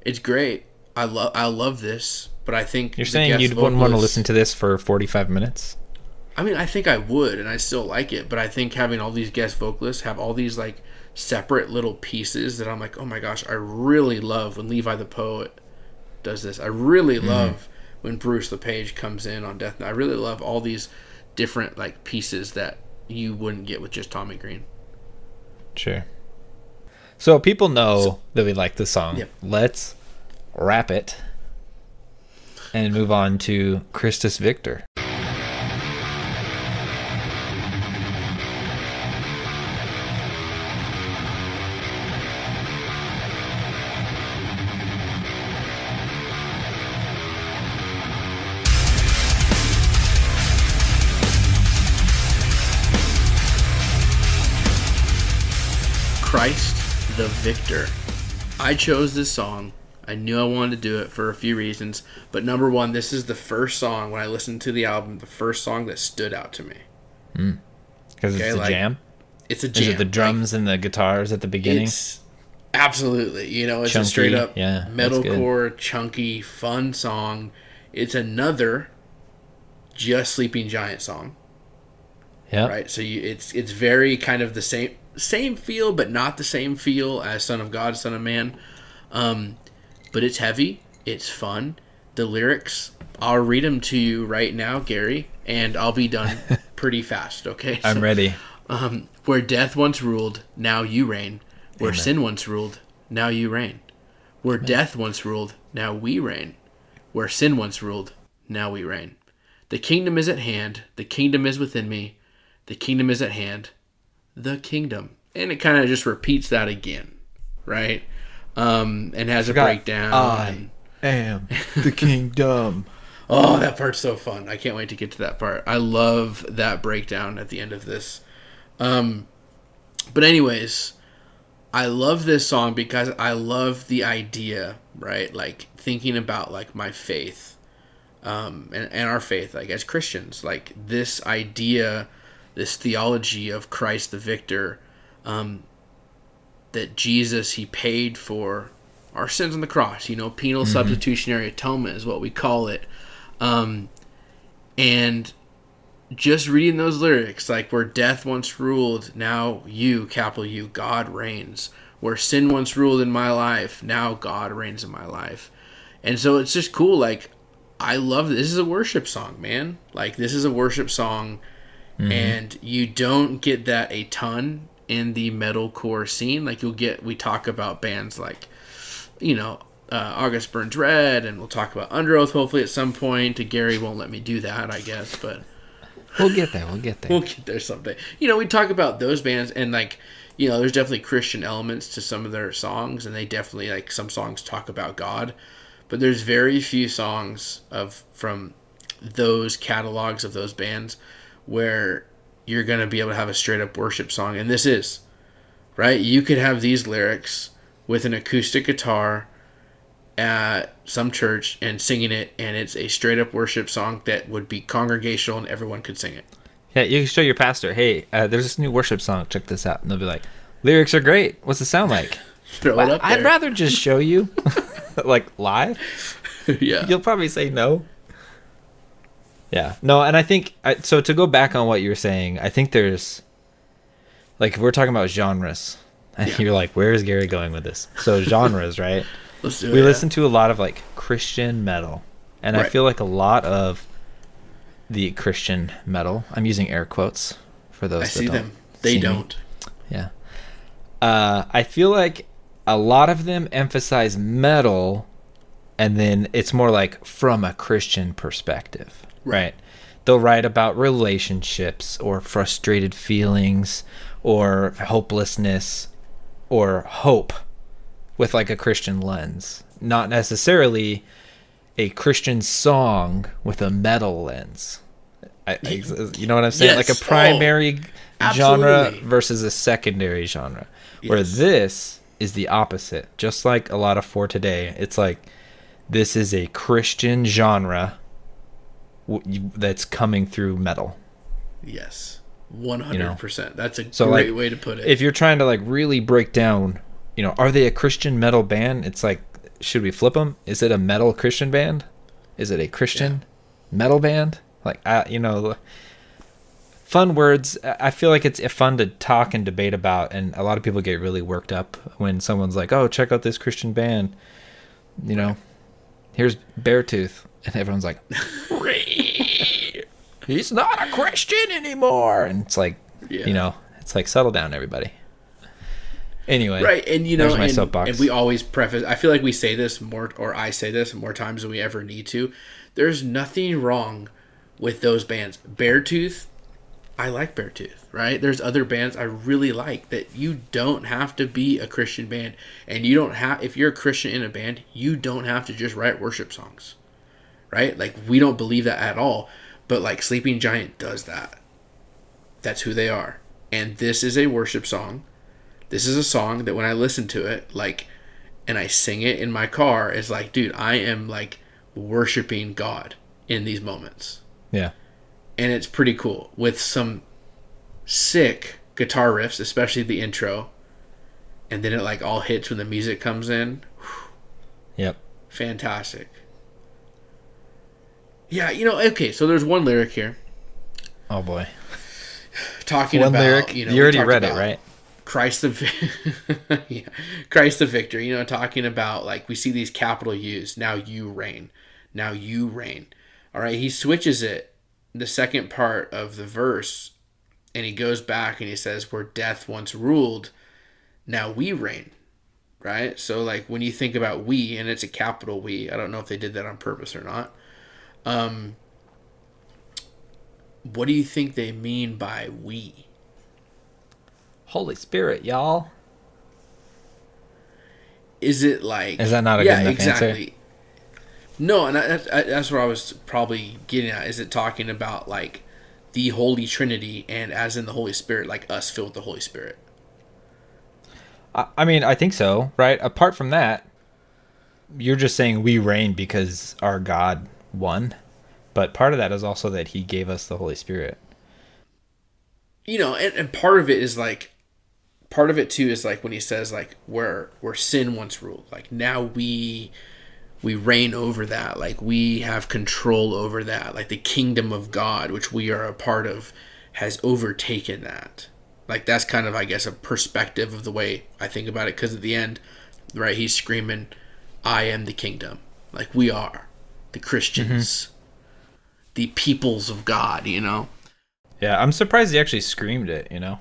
It's great. I love I love this, but I think You're saying you wouldn't want to listen to this for 45 minutes? I mean, I think I would, and I still like it, but I think having all these guest vocalists have all these like separate little pieces that I'm like, oh my gosh, I really love when Levi the Poet does this. I really mm-hmm. love when Bruce LePage comes in on Death. Note. I really love all these different like pieces that you wouldn't get with just Tommy Green. Sure. So people know that we like the song. Yep. Let's wrap it and move on to Christus Victor. The Victor. I chose this song. I knew I wanted to do it for a few reasons, but number one, this is the first song when I listened to the album, the first song that stood out to me. Mm. Because Okay, it's a like, jam. It's a jam. Is it the Like, drums and the guitars at the beginning? Absolutely, you know, it's Chunky, a straight up yeah, metalcore, chunky, fun song. It's another just Sleeping Giant song, Yeah. right? So you, it's it's very kind of the same same feel, but not the same feel as Son of God, Son of Man. Um, but it's heavy. It's fun. The lyrics, I'll read them to you right now, Gary, and I'll be done pretty fast. Okay, I'm So- ready. um, where death once ruled, now you reign. Where sin once ruled, now you reign. Where death once ruled, now we reign. Where sin once ruled, now we reign. The kingdom is at hand. The kingdom is within me. The kingdom is at hand. The kingdom. And it kind of just repeats that again, right? Um, and has a breakdown. and- am the kingdom. Oh, that part's so fun. I can't wait to get to that part. I love that breakdown at the end of this. Um but anyways, I love this song because I love the idea, right? Like thinking about like my faith. Um and, and our faith, like as Christians, like this idea, this theology of Christ the victor, um that Jesus he paid for our sins on the cross, you know, penal substitutionary atonement is what we call it. Um, and just reading those lyrics, like where death once ruled, now you, capital U, God reigns. Where sin once ruled in my life, now God reigns in my life. And so it's just cool. Like, I love this. This is a worship song, man. Like, this is a worship song. And you don't get that a ton in the metalcore scene. Like, you'll get, we talk about bands like, you know, uh, August Burns Red, and we'll talk about Underoath hopefully at some point. Gary won't let me do that, I guess, but We'll get there. We'll get there. we'll get there someday. You know, we talk about those bands, and like, you know, there's definitely Christian elements to some of their songs, and they definitely like some songs talk about God, but there's very few songs of from those catalogs of those bands where you're gonna be able to have a straight up worship song, and this is right. You could have these lyrics with an acoustic guitar at some church and singing it, and it's a straight up worship song that would be congregational and everyone could sing it. Yeah, you can show your pastor, hey, uh, there's this new worship song. Check this out. And they'll be like, lyrics are great. What's it sound like? Throw it up I'd rather just show you, like live. yeah. You'll probably say no. Yeah, no, and I think I, so. To go back on what you were saying, I think there's, like, if we're talking about genres, and you're like, where is Gary going with this? So genres, right? Let's do we it. yeah. listen to a lot of like Christian metal, and I feel like a lot of the Christian metal. I'm using air quotes for those. I that see don't them. They see don't. Yeah. Uh, I feel like a lot of them emphasize metal, and then it's more like from a Christian perspective, right? They'll write about relationships or frustrated feelings or hopelessness or hope with like a Christian lens, not necessarily a Christian song with a metal lens. I, I- you know what I'm saying? Like a oh, primary genre versus a secondary genre. Where this is the opposite. Just like a lot of for today, it's like this is a Christian genre that's coming through metal. Yes. One hundred percent. That's a So, great like, way to put it. if you're trying to like really break down, you know, are they a Christian metal band? It's like, should we flip them? Is it a metal Christian band? Is it a Christian metal band? Like, I, you know, fun words. I I feel like it's uh, fun to talk and debate about, and a lot of people get really worked up when someone's like, "Oh, check out this Christian band." You know, here's Beartooth, and everyone's like, "He's not a Christian anymore," and it's like, Yeah. you know, it's like settle down, everybody. Anyway, right and you know and, and we always preface i feel like we say this more or i say this more times than we ever need to. There's nothing wrong with those bands. Beartooth i like beartooth right? There's other bands i really like that you don't have to be a christian band. And you don't have if you're a christian in a band you don't have to just write worship songs right like we don't believe that at all but like sleeping giant does that that's who they are and this is a worship song this is a song that when I listen to it, like, and I sing it in my car, it's like, dude, I am like worshiping God in these moments. yeah, And it's pretty cool with some sick guitar riffs, especially the intro. And then it like all hits when the music comes in. yep. Fantastic. Yeah, you know, okay, so there's one lyric here Oh boy, talking one about lyric. you You, know we already read it, right? Christ the yeah. Christ the victor, you know, talking about like we see these capital U's. Now you reign. Now you reign. All right, he switches it the second part of the verse and he goes back and he says where death once ruled, now we reign. Right? So like when you think about we and it's a capital we, I don't know if they did that on purpose or not. Um what do you think they mean by we? Holy Spirit, y'all. is it like Is that not a yeah good enough answer? exactly no and I, that's, I, that's what i was probably getting at is it talking about like the holy trinity and as in the holy spirit like us filled with the holy spirit I, I mean, I think so, right? Apart from that, you're just saying we reign because our God won, but part of that is also that He gave us the Holy Spirit. you know and, and part of it is like part of it too is like when he says like where where sin once ruled. Like now we we reign over that. Like we have control over that. Like the kingdom of god which we are a part of has overtaken that. Like that's kind of i guess a perspective of the way i think about it because at the end right he's screaming i am the kingdom. Like we are the christians the peoples of god you know Yeah, I'm surprised He actually screamed it. You know?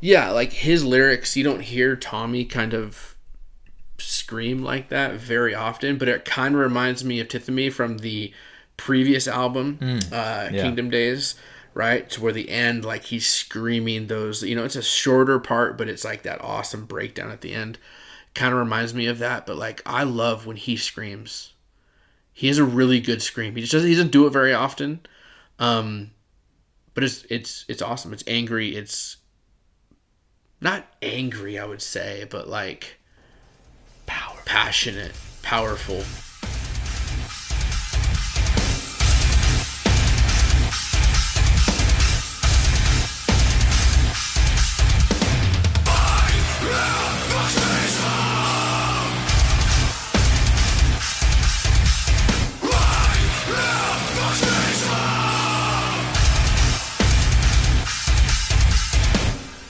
yeah, like his lyrics, you don't hear Tommy kind of scream like that very often, but it kind of reminds me of Tithamy from the previous album, uh, yeah. Kingdom Days, right? To where the end, like he's screaming those, you know, it's a shorter part, but it's like that awesome breakdown at the end. Kind of reminds me of that, but like I love when he screams. He has a really good scream. He just doesn't, he doesn't do it very often. Um, but it's it's it's awesome. It's angry. It's not angry, I would say, but like power, passionate, powerful.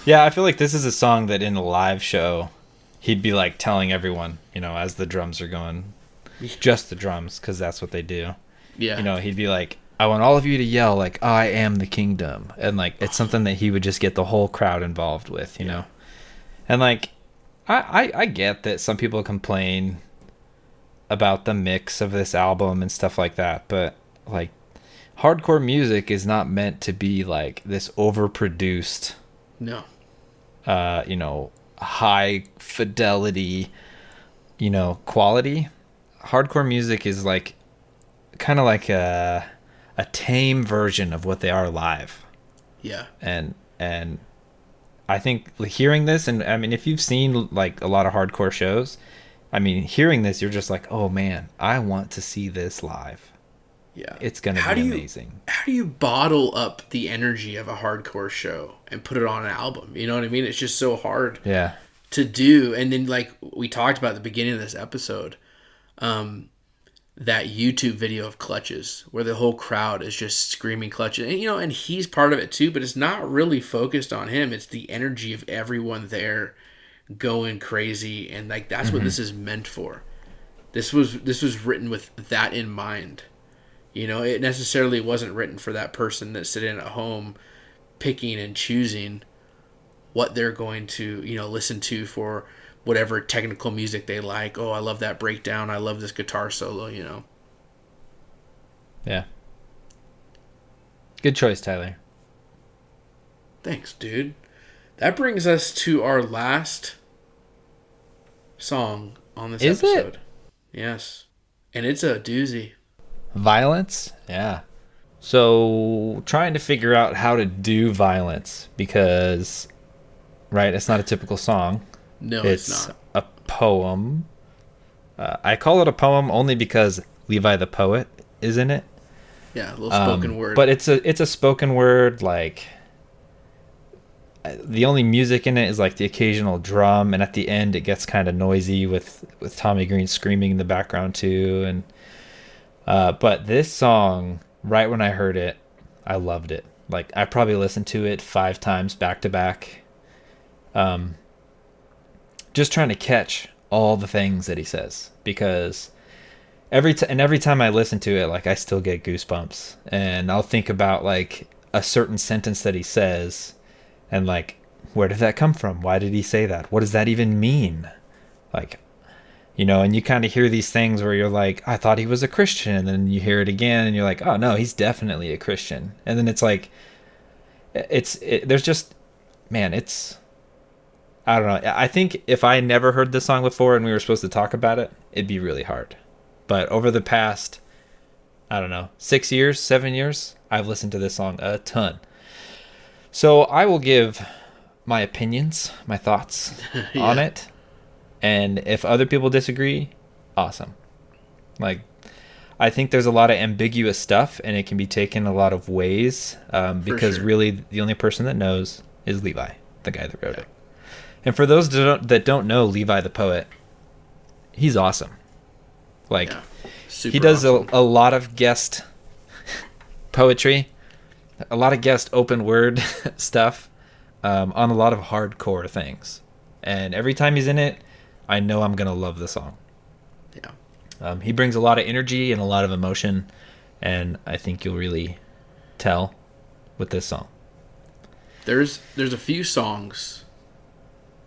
Yeah, I feel like this is a song that in a live show, he'd be like telling everyone, you know, as the drums are going, just the drums, because that's what they do. Yeah, You know, he'd be like, I want all of you to yell like I am the kingdom, and like it's something that he would just get the whole crowd involved with, you know. And like, I, I I get that some people complain about the mix of this album and stuff like that, but like, hardcore music is not meant to be like this overproduced no, uh, you know, high fidelity, you know, quality. Hardcore music is like kind of like a a tame version of what they are live. yeah, And and I think hearing this and I mean if you've seen like a lot of hardcore shows, I mean hearing this you're just like, "Oh man, I want to see this live." Yeah. it's gonna How be do you- amazing. how do you bottle up the energy of a hardcore show and put it on an album? You know what I mean? It's just so hard Yeah, to do. And then, like we talked about at the beginning of this episode, um, that YouTube video of clutches where the whole crowd is just screaming clutches, and you know, and he's part of it too. But it's not really focused on him. It's the energy of everyone there going crazy, and like that's what this is meant for. This was this was written with that in mind. You know, it necessarily wasn't written for that person that's sitting at home picking and choosing what they're going to, you know, listen to for whatever technical music they like. Oh, I love that breakdown. I love this guitar solo, you know. yeah. Good choice, Tyler. Thanks, dude. That brings us to our last song on this Is it? episode. Yes. And it's a doozy. Violence? Yeah. So, trying to figure out how to do violence because, right, it's not a typical song. No, it's it's, not. a poem. Uh, I call it a poem only because Levi the poet is in it. Yeah, a little Um, spoken word. But it's a it's a spoken word like uh, the only music in it is like the occasional drum and at the end it gets kind of noisy with with Tommy Green screaming in the background too and uh but this song right when I heard it I loved it. Like I probably listened to it 5 times back to back. Um just trying to catch all the things that he says because every t- and every time I listen to it, like I still get goosebumps, and I'll think about like a certain sentence that he says, and like where did that come from? Why did he say that? What does that even mean? Like, you know, and you kind of hear these things where you're like, I thought he was a Christian, and then you hear it again, and you're like, oh no, he's definitely a Christian, and then it's like, it's it, there's just, man, it's. I don't know. I think if I never heard this song before and we were supposed to talk about it, it'd be really hard but over the past i don't know six years seven years i've listened to this song a ton so i will give my opinions my thoughts on it and if other people disagree awesome like i think there's a lot of ambiguous stuff and it can be taken a lot of ways um, because sure. really the only person that knows is levi the guy that wrote it and for those that don't, that don't know levi the poet he's awesome like yeah. He does awesome. a, a lot of guest poetry a lot of guest open word stuff um, on a lot of hardcore things and every time he's in it i know i'm gonna love the song yeah. um, he brings a lot of energy and a lot of emotion and i think you'll really tell with this song There's there's a few songs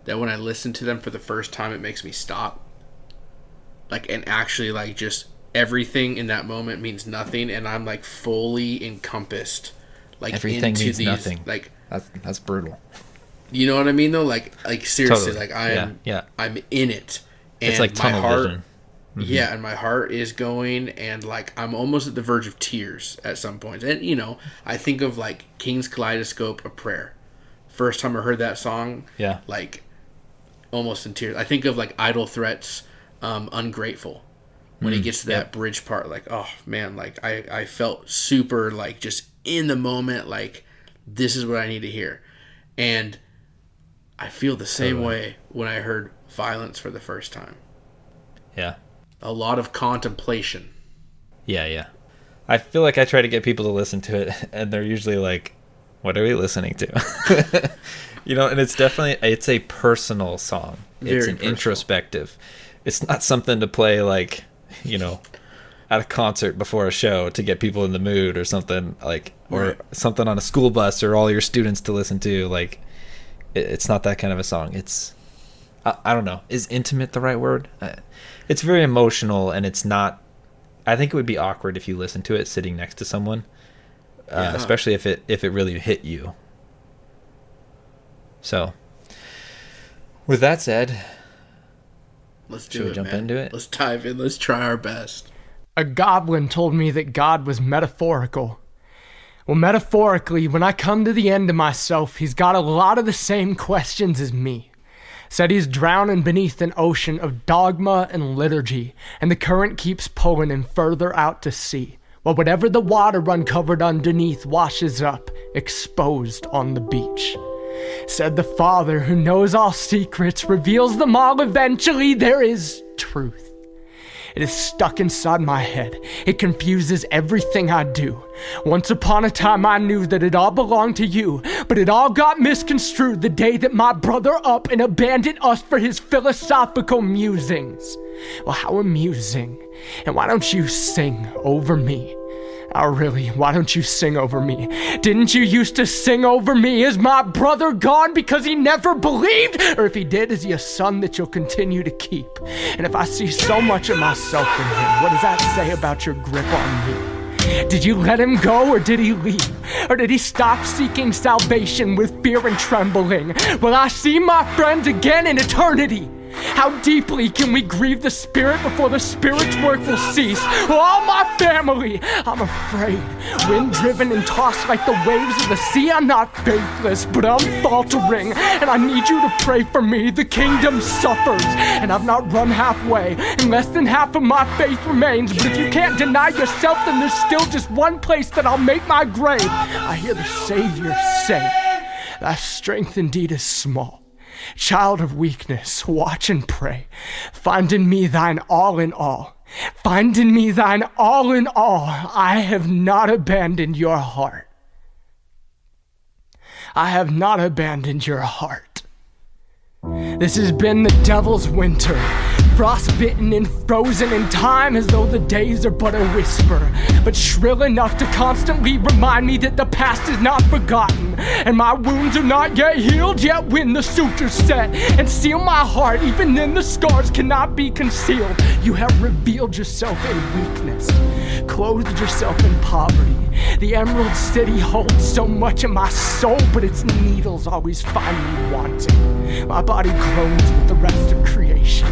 that when I listen to them for the first time it makes me stop. Like and actually like just everything in that moment means nothing and I'm like fully encompassed like Everything into means these nothing. like that's that's brutal you know what I mean though? Like like seriously Totally. like I am Yeah, yeah. I'm in it. And it's like my tunnel heart vision. Yeah and my heart is going and like i'm almost at the verge of tears at some points. And you know i think of like Kings Kaleidoscope a prayer. First time i heard that song yeah. like almost in tears. I think of like idle threats um ungrateful. When he gets to that yep. bridge part like oh man like i i felt super like just in the moment like this is what i need to hear. And i feel the same Totally. way when i heard violence for the first time yeah a lot of contemplation Yeah, yeah. I feel like I try to get people to listen to it, and they're usually like, "What are we listening to?" you know, and it's definitely it's a personal song. it's an personal. introspective. It's not something to play like, you know, at a concert before a show to get people in the mood or something like, or Right. something on a school bus or all your students to listen to. Like, it's not that kind of a song. It's I, I don't know. Is intimate the right word? Uh, it's very emotional, and it's not. I think it would be awkward if you listen to it sitting next to someone, uh, Yeah. especially if it if it really hit you. So, with that said, Let's do Should we it. jump man. into it? Let's dive in. Let's try our best. A goblin told me that God was metaphorical. Well, metaphorically, when I come to the end of myself, he's got a lot of the same questions as me. Said he's drowning beneath an ocean of dogma and liturgy, and the current keeps pulling him further out to sea. While whatever the water uncovered underneath washes up, exposed on the beach. Said the Father who knows all secrets, reveals them all eventually. There is truth. It is stuck inside my head. It confuses everything I do. Once upon a time, I knew that it all belonged to you, but it all got misconstrued the day that my brother up and abandoned us for his philosophical musings. Well, how amusing. And why don't you sing over me? Oh, really? Why don't you sing over me? Didn't you used to sing over me? Is my brother gone because he never believed? Or if he did, is he a son that you'll continue to keep? And if I see so much of myself in him, what does that say about your grip on me? Did you let him go or did he leave? Or did he stop seeking salvation with fear and trembling? Will I see my friends again in eternity? How deeply can we grieve the Spirit before the Spirit's work will cease? All my family, I'm afraid. Wind driven and tossed like the waves of the sea, I'm not faithless, but I'm faltering. And I need you to pray for me. The kingdom suffers, and I've not run halfway, and less than half of my faith remains. But if you can't deny yourself, then there's still just one place that I'll make my grave. I hear the Savior say, Thy strength indeed is small. Child of weakness, watch and pray. Find in me thine all in all. Find in me thine all in all. I have not abandoned your heart. I have not abandoned your heart. This has been the devil's winter, frostbitten and frozen in time as though the days are but a whisper, but shrill enough to constantly remind me that the past is not forgotten, and my wounds are not yet healed, yet when the sutures set and seal my heart, even then the scars cannot be concealed. You have revealed yourself in weakness, clothed yourself in poverty. The Emerald City holds so much of my soul, but its needles always find me wanting. My body groans with the rest of creation,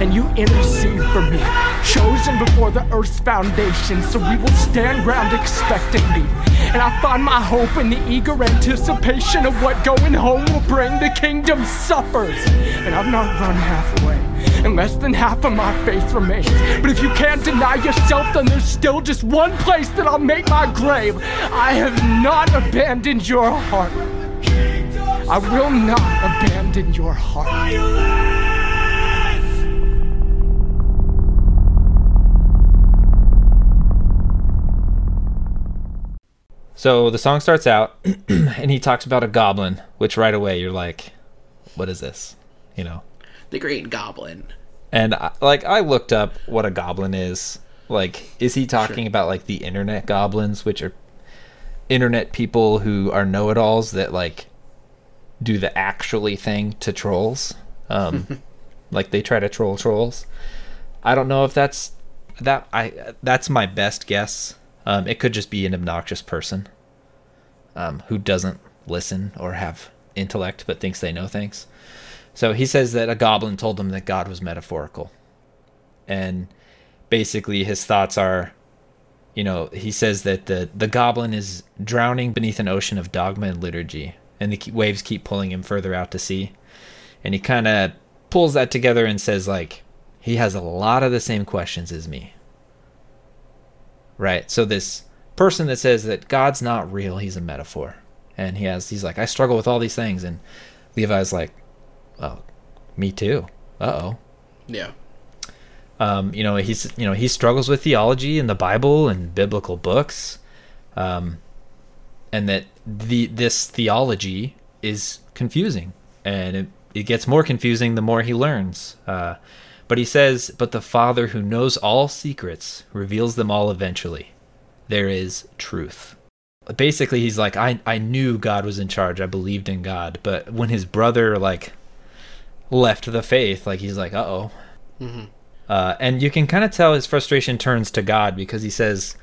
and you intercede for me, chosen before the earth's foundation, so we will stand round expectantly. And I find my hope in the eager anticipation of what going home will bring. The kingdom suffers, and I've not run halfway and less than half of my faith remains. But if you can't deny yourself, then there's still just one place that I'll make my grave. I have not abandoned your heart. I will not abandon your heart. So the song starts out, and he talks about a goblin, which right away you're like, "What is this?" You know. The Great Goblin. And I, like I looked up what a goblin is. Like, is he talking Sure. about like the internet goblins, which are internet people who are know-it-alls that like do the actually thing to trolls? Um, like they try to troll trolls. I don't know if that's that. I that's my best guess. Um, it could just be an obnoxious person um, who doesn't listen or have intellect but thinks they know things. So he says that a goblin told him that God was metaphorical. And basically his thoughts are you know, he says that the the goblin is drowning beneath an ocean of dogma and liturgy and the waves keep pulling him further out to sea. And he kind of pulls that together and says like he has a lot of the same questions as me. Right? So this person that says that God's not real, he's a metaphor. And he has he's like I struggle with all these things and Levi's like oh, me too. Uh oh. Yeah. Um, you know, he's you know he struggles with theology and the Bible and biblical books, um, and that the this theology is confusing, and it, it gets more confusing the more he learns. Uh, but he says, "But the Father who knows all secrets reveals them all eventually. There is truth." Basically, he's like, "I I knew God was in charge. I believed in God, but when his brother like left the faith, like he's like, uh oh." Uh, and you can kind of tell his frustration turns to God because he says,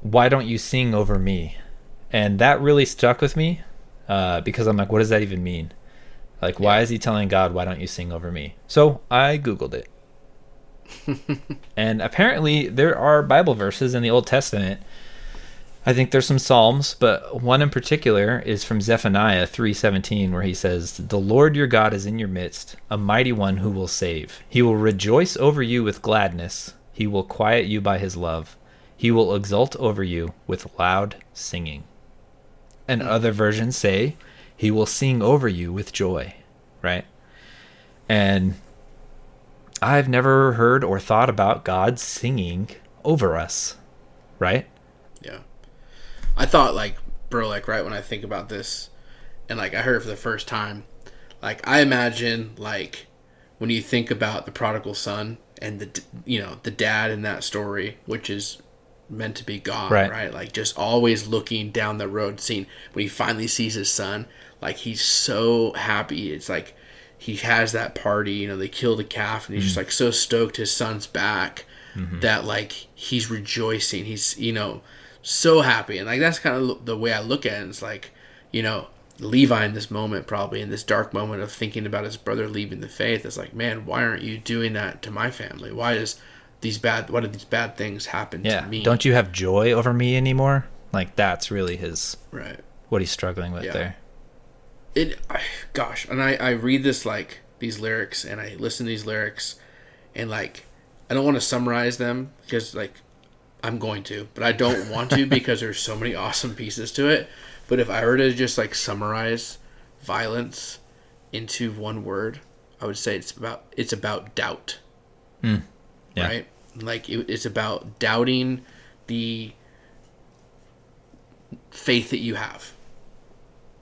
Why don't you sing over me? And that really stuck with me uh, because I'm like, What does that even mean? Like, why is he telling God, Why don't you sing over me? So I Googled it. and apparently, there are Bible verses in the Old Testament. I think there's some Psalms, but one in particular is from Zephaniah 3:17 where he says, "The Lord your God is in your midst, a mighty one who will save. He will rejoice over you with gladness. He will quiet you by his love. He He will exult over you with loud singing. And hmm. other versions say, He will sing over you with joy, right? And I've never heard or thought about God singing over us, right? I thought like bro, like right when I think about this and like I heard it for the first time, like I imagine like when you think about the prodigal son and the you know, the dad in that story, which is meant to be God, Right. right? Like just always looking down the road seeing when he finally sees his son, like he's so happy. It's like he has that party, you know, they kill the calf and he's just mm. like so stoked his son's back mm-hmm. that like he's rejoicing. He's, you know, so happy. And like that's kind of the way I look at it. It's like, you know, Levi in this moment, probably in this dark moment of thinking about his brother leaving the faith, it's like, man, why aren't you doing that to my family? Why does these bad, why do these bad things happen Yeah. to me? Don't you have joy over me anymore? Like that's really his right. what he's struggling with Yeah. there. it I, gosh and I, I read this like these lyrics and i listen to these lyrics and like i don't want to summarize them because like i'm going to but i don't want to because there's so many awesome pieces to it. But if i were to just like summarize violence into one word i would say it's about it's about doubt. Hmm. Yeah. right? Like it, it's about doubting the faith that you have.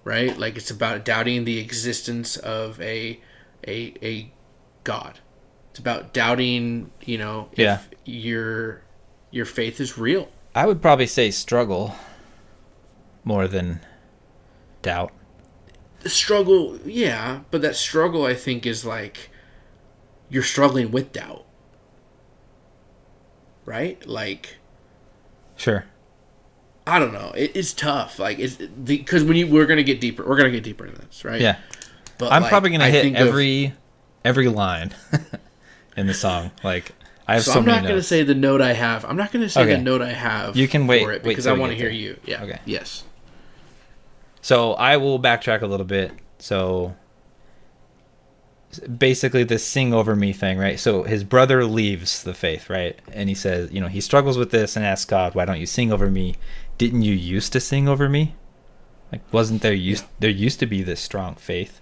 Right? Like it's about doubting the existence of a a a god. It's about doubting you know if Yeah. your your faith is real I would probably say struggle more than doubt. the struggle yeah but that struggle i think is like you're struggling with doubt right like Sure. I don't know. It, it's tough. Like it's because when you we're gonna get deeper. We're gonna get deeper into this, right? Yeah. But I'm like, probably gonna I hit think of- every every line in the song. Like I have so, so, I'm not gonna say the note I have. I'm not gonna say Okay. the note I have. You can wait- for it because I want to hear there. you. Yeah. Okay. Yes. So I will backtrack a little bit. So basically the sing over me thing, right? So his brother leaves the faith, right? And he says, you know, he struggles with this and asks God, "Why don't you sing over me? Didn't you used to sing over me? Like wasn't there used there used to be this strong faith?"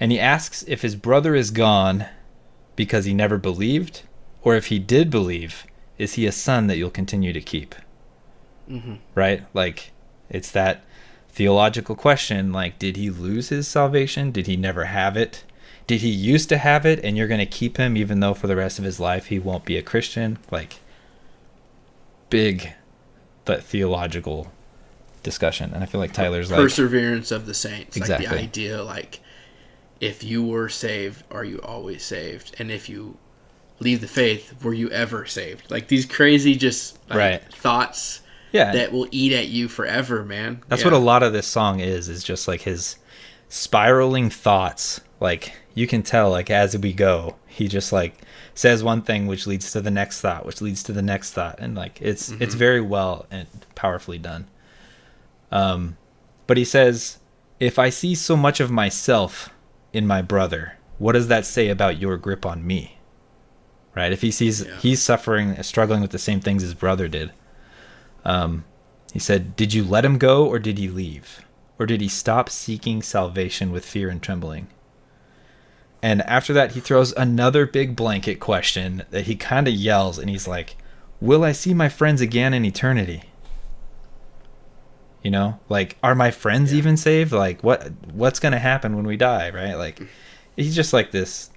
And he asks if his brother is gone because he never believed or if he did believe, is he a son that you'll continue to keep? Mm-hmm. right? Like, it's that theological question like, did he lose his salvation? Did he never have it? Did he used to have it and you're going to keep him even though for the rest of his life he won't be a Christian? Like, big but theological discussion. And I feel like Tyler's like, Perseverance of the saints. Like Exactly. the idea, like if you were saved, are you always saved? And if you leave the faith, were you ever saved? Like these crazy, just like, Right. thoughts yeah, that will eat at you forever, man. That's Yeah. what a lot of this song is, is just like his spiraling thoughts. Like you can tell like as we go, he just like says one thing which leads to the next thought, which leads to the next thought. And like it's it's very well and powerfully done. Um but he says, if I see so much of myself in my brother, what does that say about your grip on me? Right? If he sees Yeah. he's suffering, struggling with the same things his brother did, um, he said, Did you let him go or did he leave? Or did he stop seeking salvation with fear and trembling? And after that, he throws another big blanket question that he kind of yells and he's like, Will I see my friends again in eternity? You know, like, are my friends even saved? Like, what what's gonna happen when we die? Right? Like, he's just like this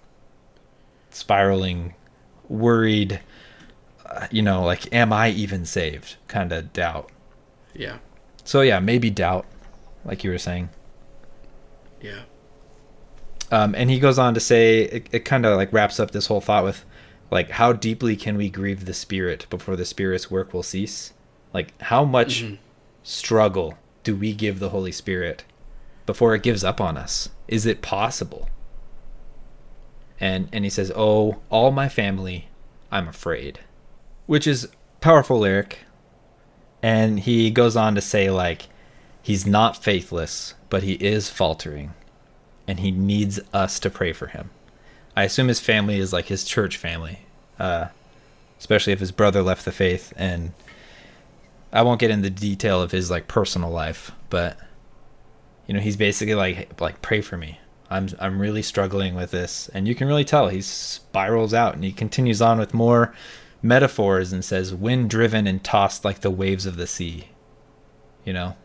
spiraling, worried, uh, you know, like, am I even saved? Kind of doubt. Yeah. So yeah, maybe doubt, like you were saying. Yeah. Um, and he goes on to say it, it kind of like wraps up this whole thought with like how deeply can we grieve the spirit before the spirit's work will cease? Like how much struggle do we give the Holy Spirit before it gives up on us? Is it possible? And and he says, "Oh, all my family, I'm afraid." Which is powerful lyric. And he goes on to say like he's not faithless, but he is faltering and he needs us to pray for him. I assume his family is like his church family, uh, especially if his brother left the faith and I won't get into the detail of his like personal life, but you know, he's basically like like pray for me. I'm I'm really struggling with this, and you can really tell he spirals out, and he continues on with more metaphors and says, "Wind driven and tossed like the waves of the sea." You know,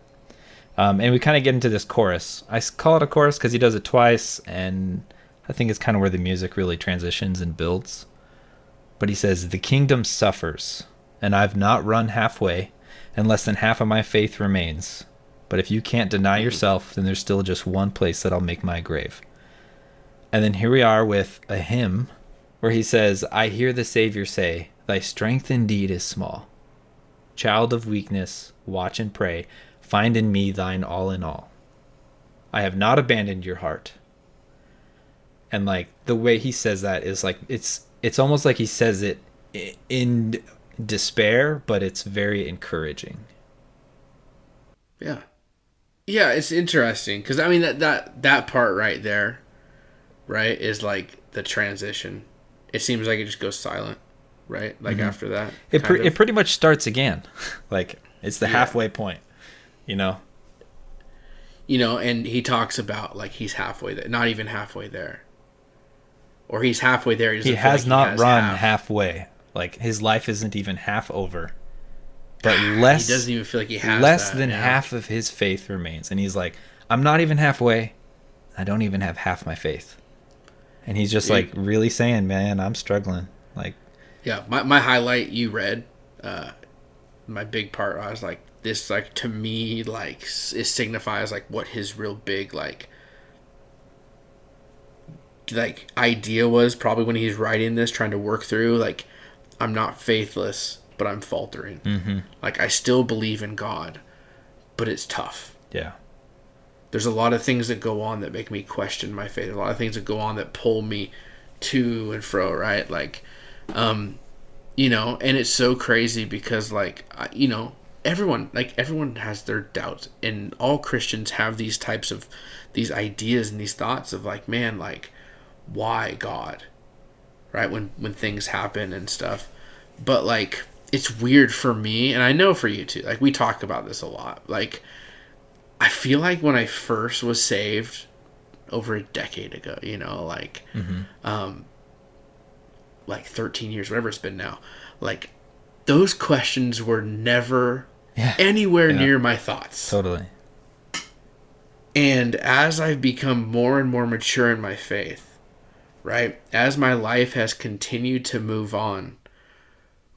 um, and we kind of get into this chorus. I call it a chorus because he does it twice, and I think it's kind of where the music really transitions and builds. But he says, The kingdom suffers, and I've not run halfway, and less than half of my faith remains. But if you can't deny mm-hmm. yourself, then there's still just one place that I'll make my grave. And then here we are with a hymn where he says, I hear the Savior say, Thy strength indeed is small. Child of weakness, watch and pray, find in me thine all in all. I have not abandoned your heart. And like the way he says that is like it's it's almost like he says it in despair, but it's very encouraging. Yeah. Yeah, it's interesting because I mean that that that part right there, right, is like the transition. It seems like it just goes silent, right? Like after that, Mm-hmm. It pre- it pretty much starts again. like it's the Yeah. halfway point, you know. you know, and he talks about like he's halfway there, not even halfway there, or he's halfway there. He doesn't has like not has run half. halfway. Like his life isn't even half over. But less He doesn't even feel like he has less that, than yeah. half of his faith remains. And he's like i'm not even halfway. I don't even have half my faith. And he's just like really saying man i'm struggling. Like Yeah, my my highlight you read, uh, my big part. I was like, this like to me like it signifies like what his real big like like idea was probably when he's writing this, trying to work through like I'm not faithless, but I'm faltering. Mm-hmm. Like I still believe in God, but it's tough yeah there's a lot of things that go on that make me question my faith. A lot of things that go on that pull me to and fro, right? Like, um, you know, and it's so crazy because, like, I, you know, everyone, like, everyone has their doubts, and all Christians have these types of these ideas and these thoughts of like, man, like, why God, right? When when things happen and stuff, but like, it's weird for me, and I know for you too. Like, we talk about this a lot, like. I feel like when I first was saved over a decade ago, you know, like um like 13 years whatever it's been now, like those questions were never Yeah. anywhere Yeah. near my thoughts. totally And as I've become more and more mature in my faith, right? As my life has continued to move on,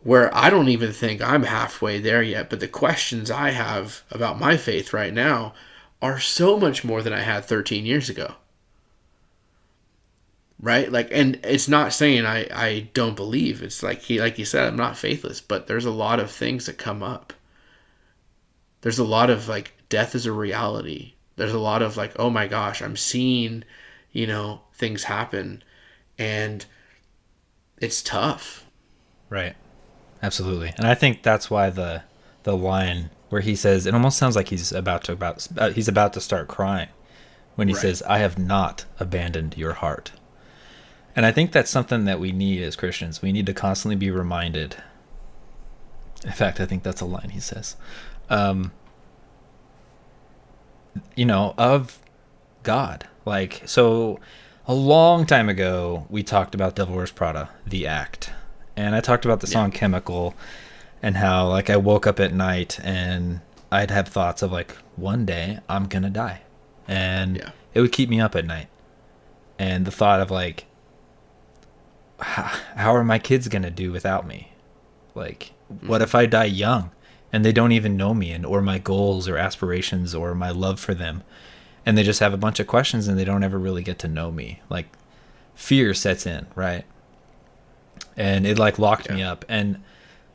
where I don't even think I'm halfway there yet, but the questions I have about my faith right now are so much more than I had 13 years ago. Right? Like and it's not saying I I don't believe. It's like he like you said I'm not faithless, but there's a lot of things that come up. There's a lot of like death is a reality. There's a lot of like oh my gosh, I'm seeing, you know, things happen and it's tough. right absolutely. And i think that's why the the line where he says it almost sounds like he's about to about uh, he's about to start crying when he Right. says i have not abandoned your heart. And i think that's something that we need as christians. We need to constantly be reminded. In fact i think that's a line he says. Um you know of god. Like so a long time ago we talked about devil wears prada the act and i talked about the song chemical and how like i woke up at night and i'd have thoughts of like one day i'm gonna die. And Yeah. it would keep me up at night. And the thought of like how, how are my kids gonna do without me? Like what mm-hmm. if i die young and they don't even know me and or my goals or aspirations or my love for them? And they just have a bunch of questions and they don't ever really get to know me. Like fear sets in right and it like locked me up. And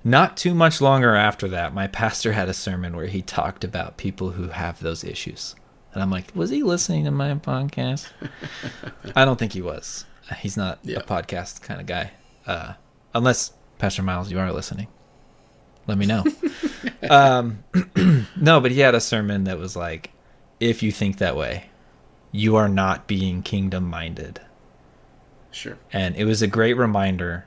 not too much longer after that my pastor had a sermon where he talked about people who have those issues. And i'm like was he listening to my podcast? I don't think he was. He's not Yeah. a podcast kind of guy. Uh, unless pastor miles you are listening. Let me know. Um, no but he had a sermon that was like if you think that way you are not being kingdom minded Sure. and it was a great reminder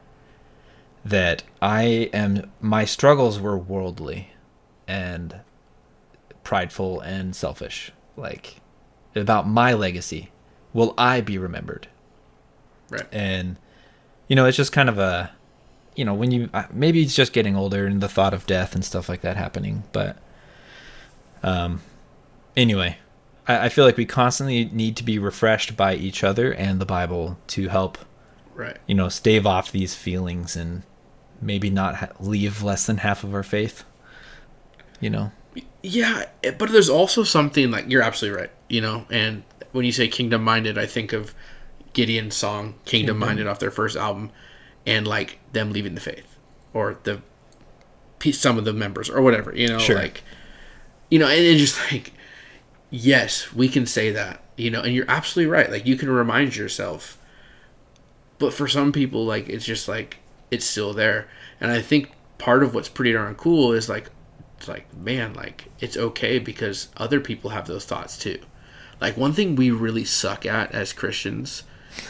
that I am my struggles were worldly and prideful and selfish. Like about my legacy. Will I be remembered? Right. and you know it's just kind of a you know when you uh, maybe it's just getting older and the thought of death and stuff like that happening but um anyway I, I feel like we constantly need to be refreshed by each other and the bible to help Right. you know stave off these feelings and maybe not ha- leave less than half of our faith you know Yeah, eh, but there's also something like you're absolutely right. You know, and when you say kingdom minded, I think of Gideon's song "Kingdom Minded" off their first album, and like them leaving the faith, or the some of the members, or whatever. You know, Sure. like you know, and it's just like yes, we can say that. You know, and you're absolutely right. Like you can remind yourself, but for some people, like it's just like it's still there, and I think part of what's pretty darn cool is like it's like man like it's okay because other people have those thoughts too. Like one thing we really suck at as christians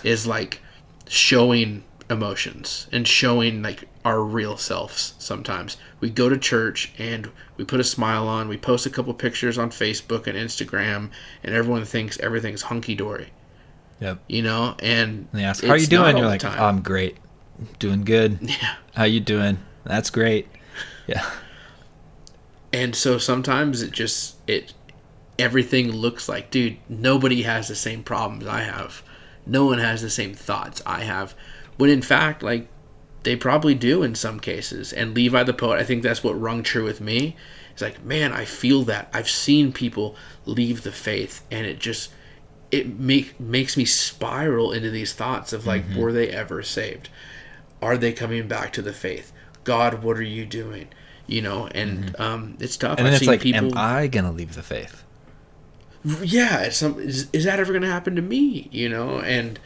is like showing emotions and showing like our real selves sometimes. We go to church and we put a smile on we post a couple pictures on facebook and instagram and everyone thinks everything's hunky-dory. Yep. You know and and they ask how are you doing? you're like time. i'm great doing good. Yeah. How you doing? That's great. Yeah. And so sometimes it just it everything looks like dude nobody has the same problems i have. No one has the same thoughts i have. When in fact like they probably do in some cases. And levi the poet i think that's what rung true with me. It's like man i feel that. I've seen people leave the faith and it just it make makes me spiral into these thoughts of like mm-hmm. were they ever saved are they coming back to the faith? God what are you doing? You know and um it's tough. And then I've it's like am i gonna leave the faith? Yeah some is, is that ever going to happen to me? You know and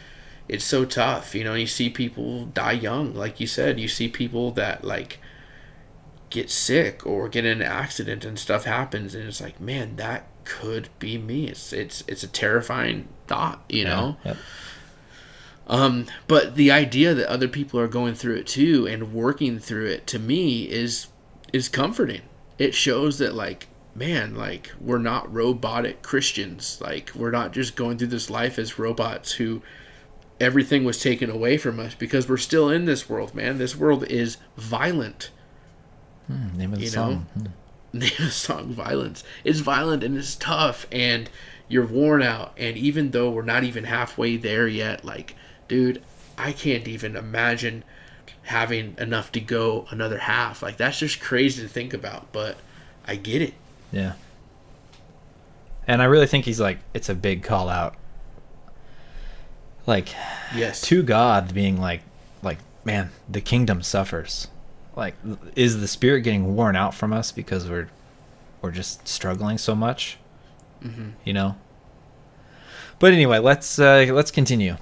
it's so tough. You know you see people die young like you said. You see people that like get sick or get in an accident and stuff happens and it's like man that could be me. It's it's it's a terrifying thought you know? Yep. Um, but the idea that other people are going through it too and working through it to me is is comforting. It shows that like man, like we're not robotic Christians. Like we're not just going through this life as robots who everything was taken away from us because we're still in this world, man. This world is violent. Hmm, name of the You song Hmm. name of the song violence it's violent and it's tough and you're worn out and even though we're not even halfway there yet like dude i can't even imagine having enough to go another half like that's just crazy to think about but i get it Yeah. And I really think he's like it's a big call out. Like yes to God being like like man, the kingdom suffers. Like is the spirit getting worn out from us because we're we're just struggling so much? Mm-hmm. You know? But anyway, let's uh let's continue.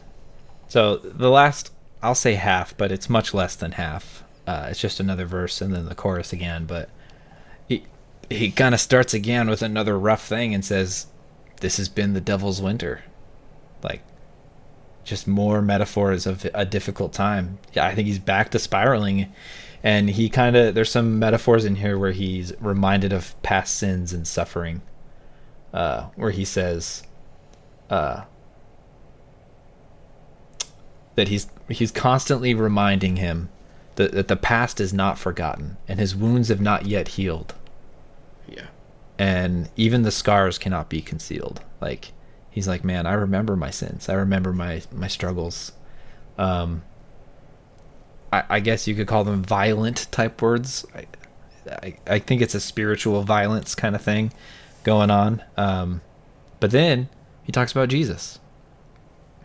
So the last I'll say half, but it's much less than half. Uh, it's just another verse and then the chorus again, but he he kind of starts again with another rough thing and says, "This has been the devil's winter." Like just more metaphors of a difficult time. Yeah, I think he's back to spiraling and he kind of there's some metaphors in here where he's reminded of past sins and suffering. Uh where he says uh that he's he's constantly reminding him that, that the past is not forgotten and his wounds have not yet healed. Yeah. And even the scars cannot be concealed. Like he's like man i remember my sins. I remember my my struggles. Um i, I guess you could call them violent type words. I, I i think it's a spiritual violence kind of thing going on. Um but then he talks about jesus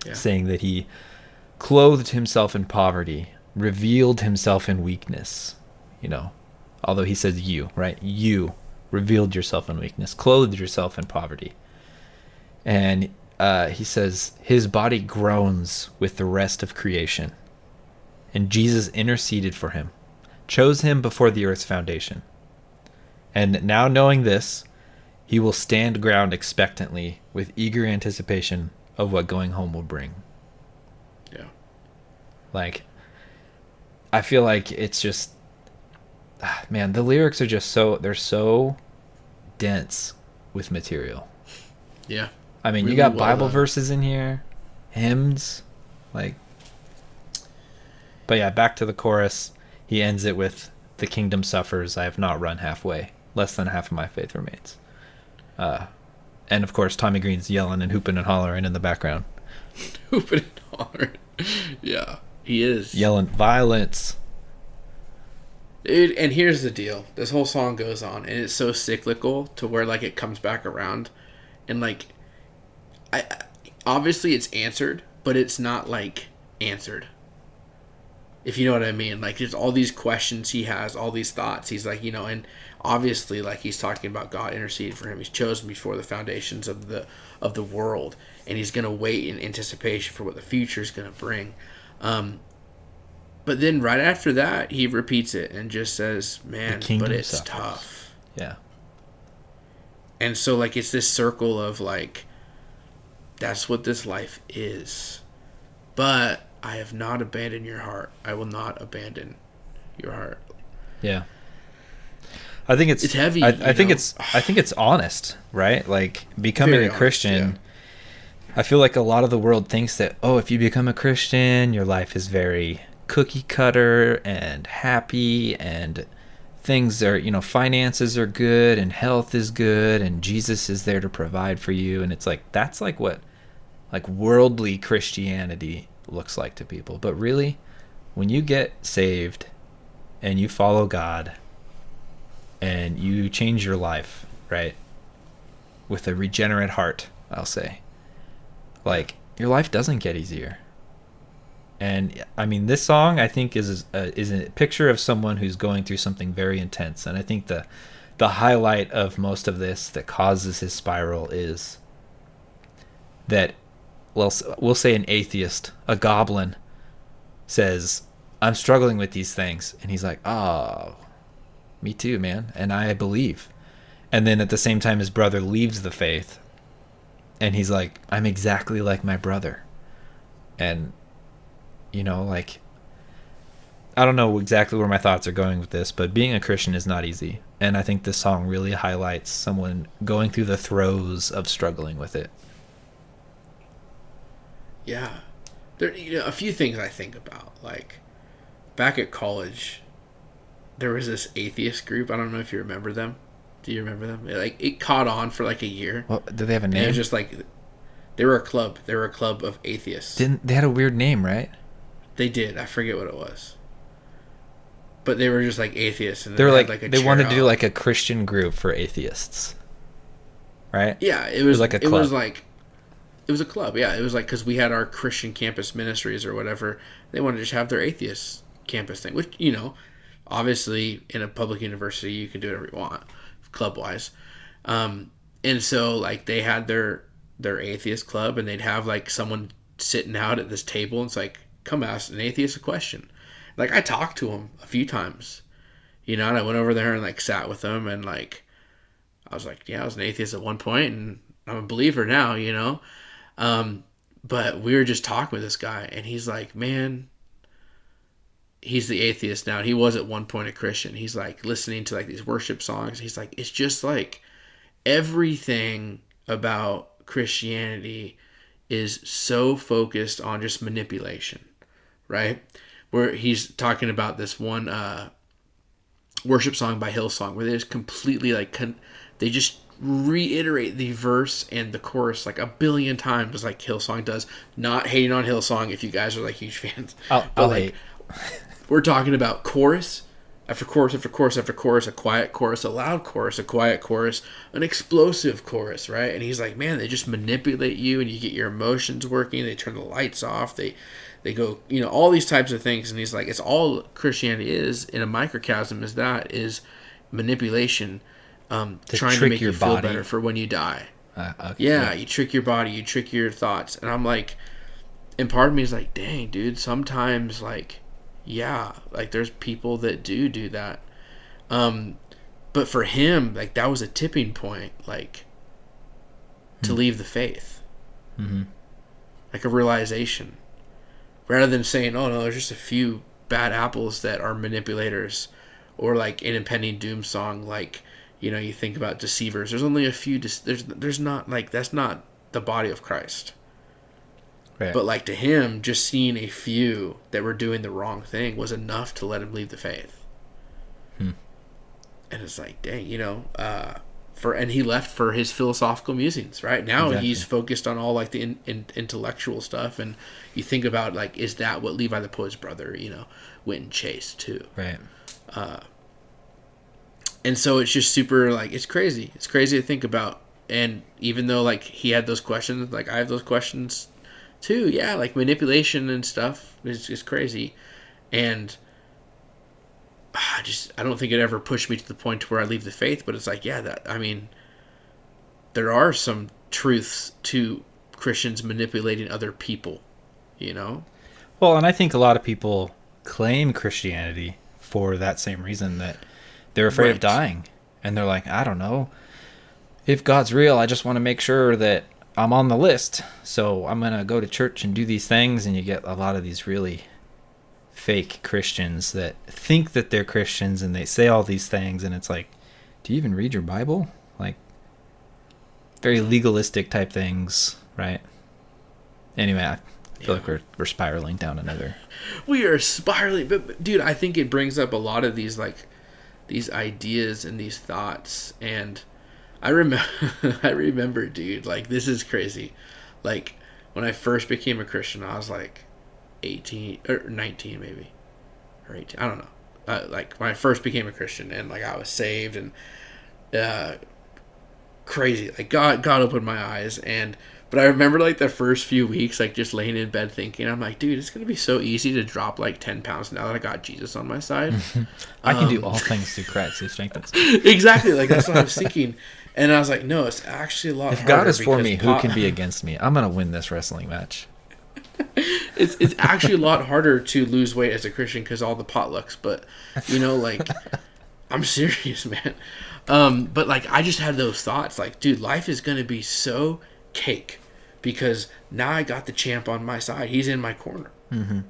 yeah. saying that he clothed himself in poverty, revealed himself in weakness. You know, although he says you, right? You revealed yourself in weakness, clothed yourself in poverty. And uh, he says his body groans with the rest of creation. And Jesus interceded for him, chose him before the earth's foundation. And now knowing this, he will stand ground expectantly with eager anticipation of what going home will bring. Like, I feel like it's just ah, man, the lyrics are just so they're so dense with material. Yeah. I mean, Really you got well Bible done. verses in here, hymns, like. But yeah, back to the chorus. He ends it with, "The kingdom suffers. I have not run halfway. Less than half of my faith remains." Uh, and of course, Tommy Green's yelling and hooping and hollering in the background, Hooping and hollering. Yeah. He is. yelling violence. Dude, and here's the deal. This whole song goes on and it's so cyclical to where like it comes back around and like I obviously it's answered, but it's not like answered. If you know what I mean. Like there's all these questions he has, all these thoughts. He's like, you know, and obviously like he's talking about God interceding for him. He's chosen before the foundations of the of the world and he's going to wait in anticipation for what the future is going to bring. Um but then right after that, he repeats it and just says, "Man, but it's suffers." tough." Yeah, And so like it's this circle of like that's what this life is. But I have not abandoned your heart. I will not abandon your heart. yeah. I think it's It's heavy, I, I think know? it's I think it's honest, right? Like becoming Very a honest, Christian. yeah. I feel like a lot of the world thinks that oh, if you become a Christian, your life is very cookie cutter and happy and things are, you know, finances are good and health is good and Jesus is there to provide for you and it's like that's like what like worldly Christianity looks like to people. But really, when you get saved and you follow God and you change your life, right? With a regenerate heart, I'll say like your life doesn't get easier. And i mean this song i think is a, uh, is a picture of someone who's going through something very intense. And i think the the highlight of most of this that causes his spiral is that well we'll say an atheist a goblin says i'm struggling with these things. And he's like oh me too man. And i believe. And then at the same time his brother leaves the faith and he's like i'm exactly like my brother and you know like i don't know exactly where my thoughts are going with this but being a christian is not easy and i think this song really highlights someone going through the throes of struggling with it Yeah. There you know, a few things I think about. Like back at college there was this atheist group. I don't know if you remember them. Do you remember them? It, like it caught on for like a year. well do they have a And it name was just like they were a club. They were a club of atheists. didn't they had a weird name right They did. I forget what it was. But they were just like atheists, and they were had, like, a they wanted to do like a christian group for atheists right yeah. It was like a club. It was like it was a club. Yeah, it was like because we had our Christian campus ministries or whatever. They wanted to just have their atheist campus thing, which you know, obviously in a public university you can do whatever you want, club wise. Um, and so like they had their their atheist club, and they'd have like someone sitting out at this table, and it's like, come ask an atheist a question. Like I talked to him a few times, you know, and I went over there and like sat with them, and like I was like, yeah, I was an atheist at one point, and I'm a believer now, you know. Um, but we were just talking with this guy, and he's like, man, he's the atheist now. He was at one point a Christian. He's like listening to like these worship songs. He's like, it's just like everything about Christianity is so focused on just manipulation, right? Where he's talking about this one uh, worship song by Hillsong, where they just completely like con- they just reiterate the verse and the chorus like a billion times, just like Hillsong does. Not hating on Hillsong if you guys are like huge fans. I'll, I'll like, hate. We're talking about chorus after chorus after chorus after chorus, a quiet chorus, a loud chorus, a quiet chorus, an explosive chorus, right? And he's like, man, they just manipulate you, and you get your emotions working. They turn the lights off. They they go, you know, all these types of things. And he's like, it's all Christianity is in a microcosm. Is that is manipulation, um, To trying to make your you feel body. better for when you die. Uh, okay, Yeah, you trick your body, you trick your thoughts. And I'm like, and part of me is like, dang, dude, sometimes, like, yeah, like there's people that do do that. Um, but for him, like, that was a tipping point, like, to leave the faith. Mm-hmm. Like a realization. Rather than saying, oh no, there's just a few bad apples that are manipulators or like an impending doom song like you know you think about deceivers there's only a few dis- there's there's not like that's not the body of christ Right. but like to him just seeing a few that were doing the wrong thing was enough to let him leave the faith Hmm. and it's like dang you know uh for and he left for his philosophical musings right now Exactly. he's focused on all like the in, in, intellectual stuff and you think about like is that what levi the poet's brother you know went and chased too right. and so it's just super like it's crazy it's crazy to think about and even though like he had those questions like i have those questions too yeah like manipulation and stuff is just crazy and ah, I just i don't think it ever pushed me to the point where i leave the faith but it's like yeah that i mean there are some truths to christians manipulating other people you know Well, and I think a lot of people claim Christianity for that same reason that they're afraid of dying. And they're like, I don't know. If God's real, I just want to make sure that I'm on the list. So I'm going to go to church and do these things. And you get a lot of these really fake Christians that think that they're Christians and they say all these things. And it's like, do you even read your Bible? Like, very legalistic type things, right? Anyway, I feel like we're, we're spiraling down another we are spiraling but, but dude i think it brings up a lot of these like these ideas and these thoughts and i remember i remember dude like this is crazy. Like when i first became a christian i was like 18 or 19 maybe. Or 18 i don't know. Uh, like when i first became a christian and like i was saved and uh crazy. Like god god opened my eyes and but i remember like the first few weeks like just laying in bed thinking i'm like dude it's gonna be so easy to drop like 10 pounds now that i got jesus on my side. I can Um, do all things through Christ who strengthens me. exactly like that's what i was thinking and i was like no it's actually a lot If God is for me, who can be against me? I'm gonna win this wrestling match. it's it's actually a lot harder to lose weight as a Christian because all the potlucks. But you know, like I'm serious, man. Um, but like I just had those thoughts, like, dude, life is gonna be so cake because now I got the champ on my side. He's in my corner. Mm-hmm.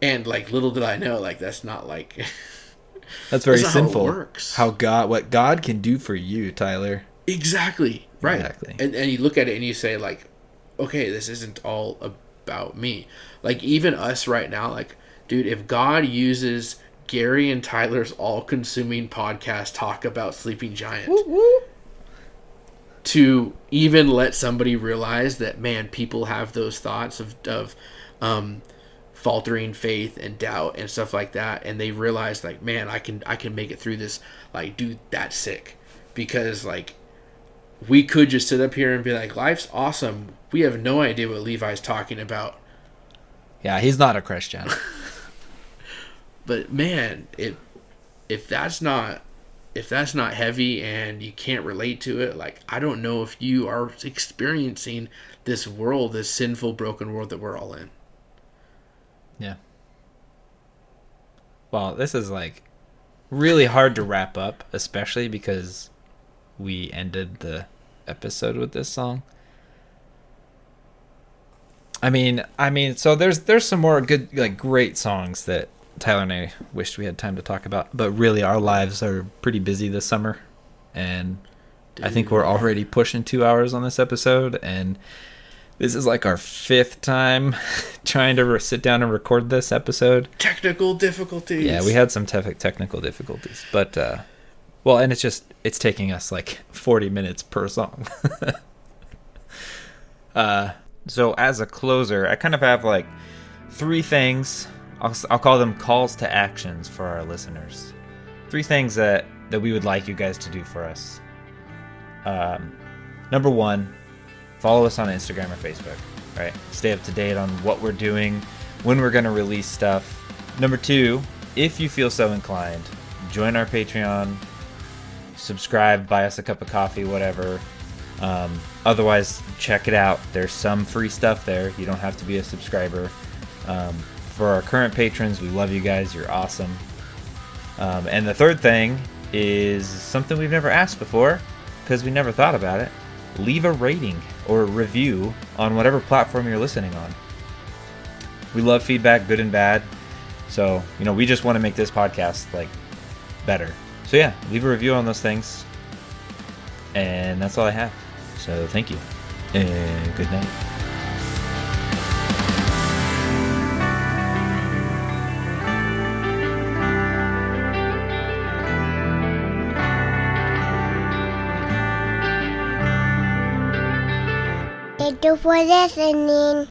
And like, little did I know, like that's not like That's very That's not how sinful. works. How God, what God can do for you, Tyler. Exactly. Right. Exactly. And and you look at it and you say like, okay, this isn't all about me. Like even us right now, like, dude, if God uses Gary and Tyler's all-consuming podcast talk about Sleeping Giant to even let somebody realize that man, people have those thoughts of of um faltering faith and doubt and stuff like that. And they realize like man i can i can make it through this. Like dude that's sick. Because like we could just sit up here and be like life's awesome. We have no idea what levi's talking about. Yeah, he's not a Christian. but man if if that's not if that's not heavy and you can't relate to it like i don't know if you are experiencing this world this sinful broken world that we're all in yeah. Well, this is like really hard to wrap up, especially because we ended the episode with this song. I mean, I mean, so there's there's some more good like great songs that Tyler and I wished we had time to talk about, but really our lives are pretty busy this summer, and I think we're already pushing two hours on this episode, and this is like our fifth time trying to re- sit down and record this episode. technical difficulties Yeah, we had some technical difficulties, but uh, well, and it's just it's taking us like forty minutes per song. uh, so as a closer, I kind of have like three things. I'll, I'll call them calls to actions for our listeners. Three things that that we would like you guys to do for us. Um, number one, follow us on Instagram or Facebook. Right, stay up to date on what we're doing, when we're gonna release stuff. Number two, if you feel so inclined, join our Patreon, subscribe, buy us a cup of coffee, whatever. Um, otherwise, check it out. There's some free stuff there. You don't have to be a subscriber. Um, for our current patrons, we love you guys. You're awesome. Um, and the third thing is something we've never asked before because we never thought about it. Leave a rating or review on whatever platform you're listening on. We love feedback, good and bad. So, you know, we just want to make this podcast like better. So yeah, leave a review on those things. And that's all I have. So thank you. And good night. You for listening.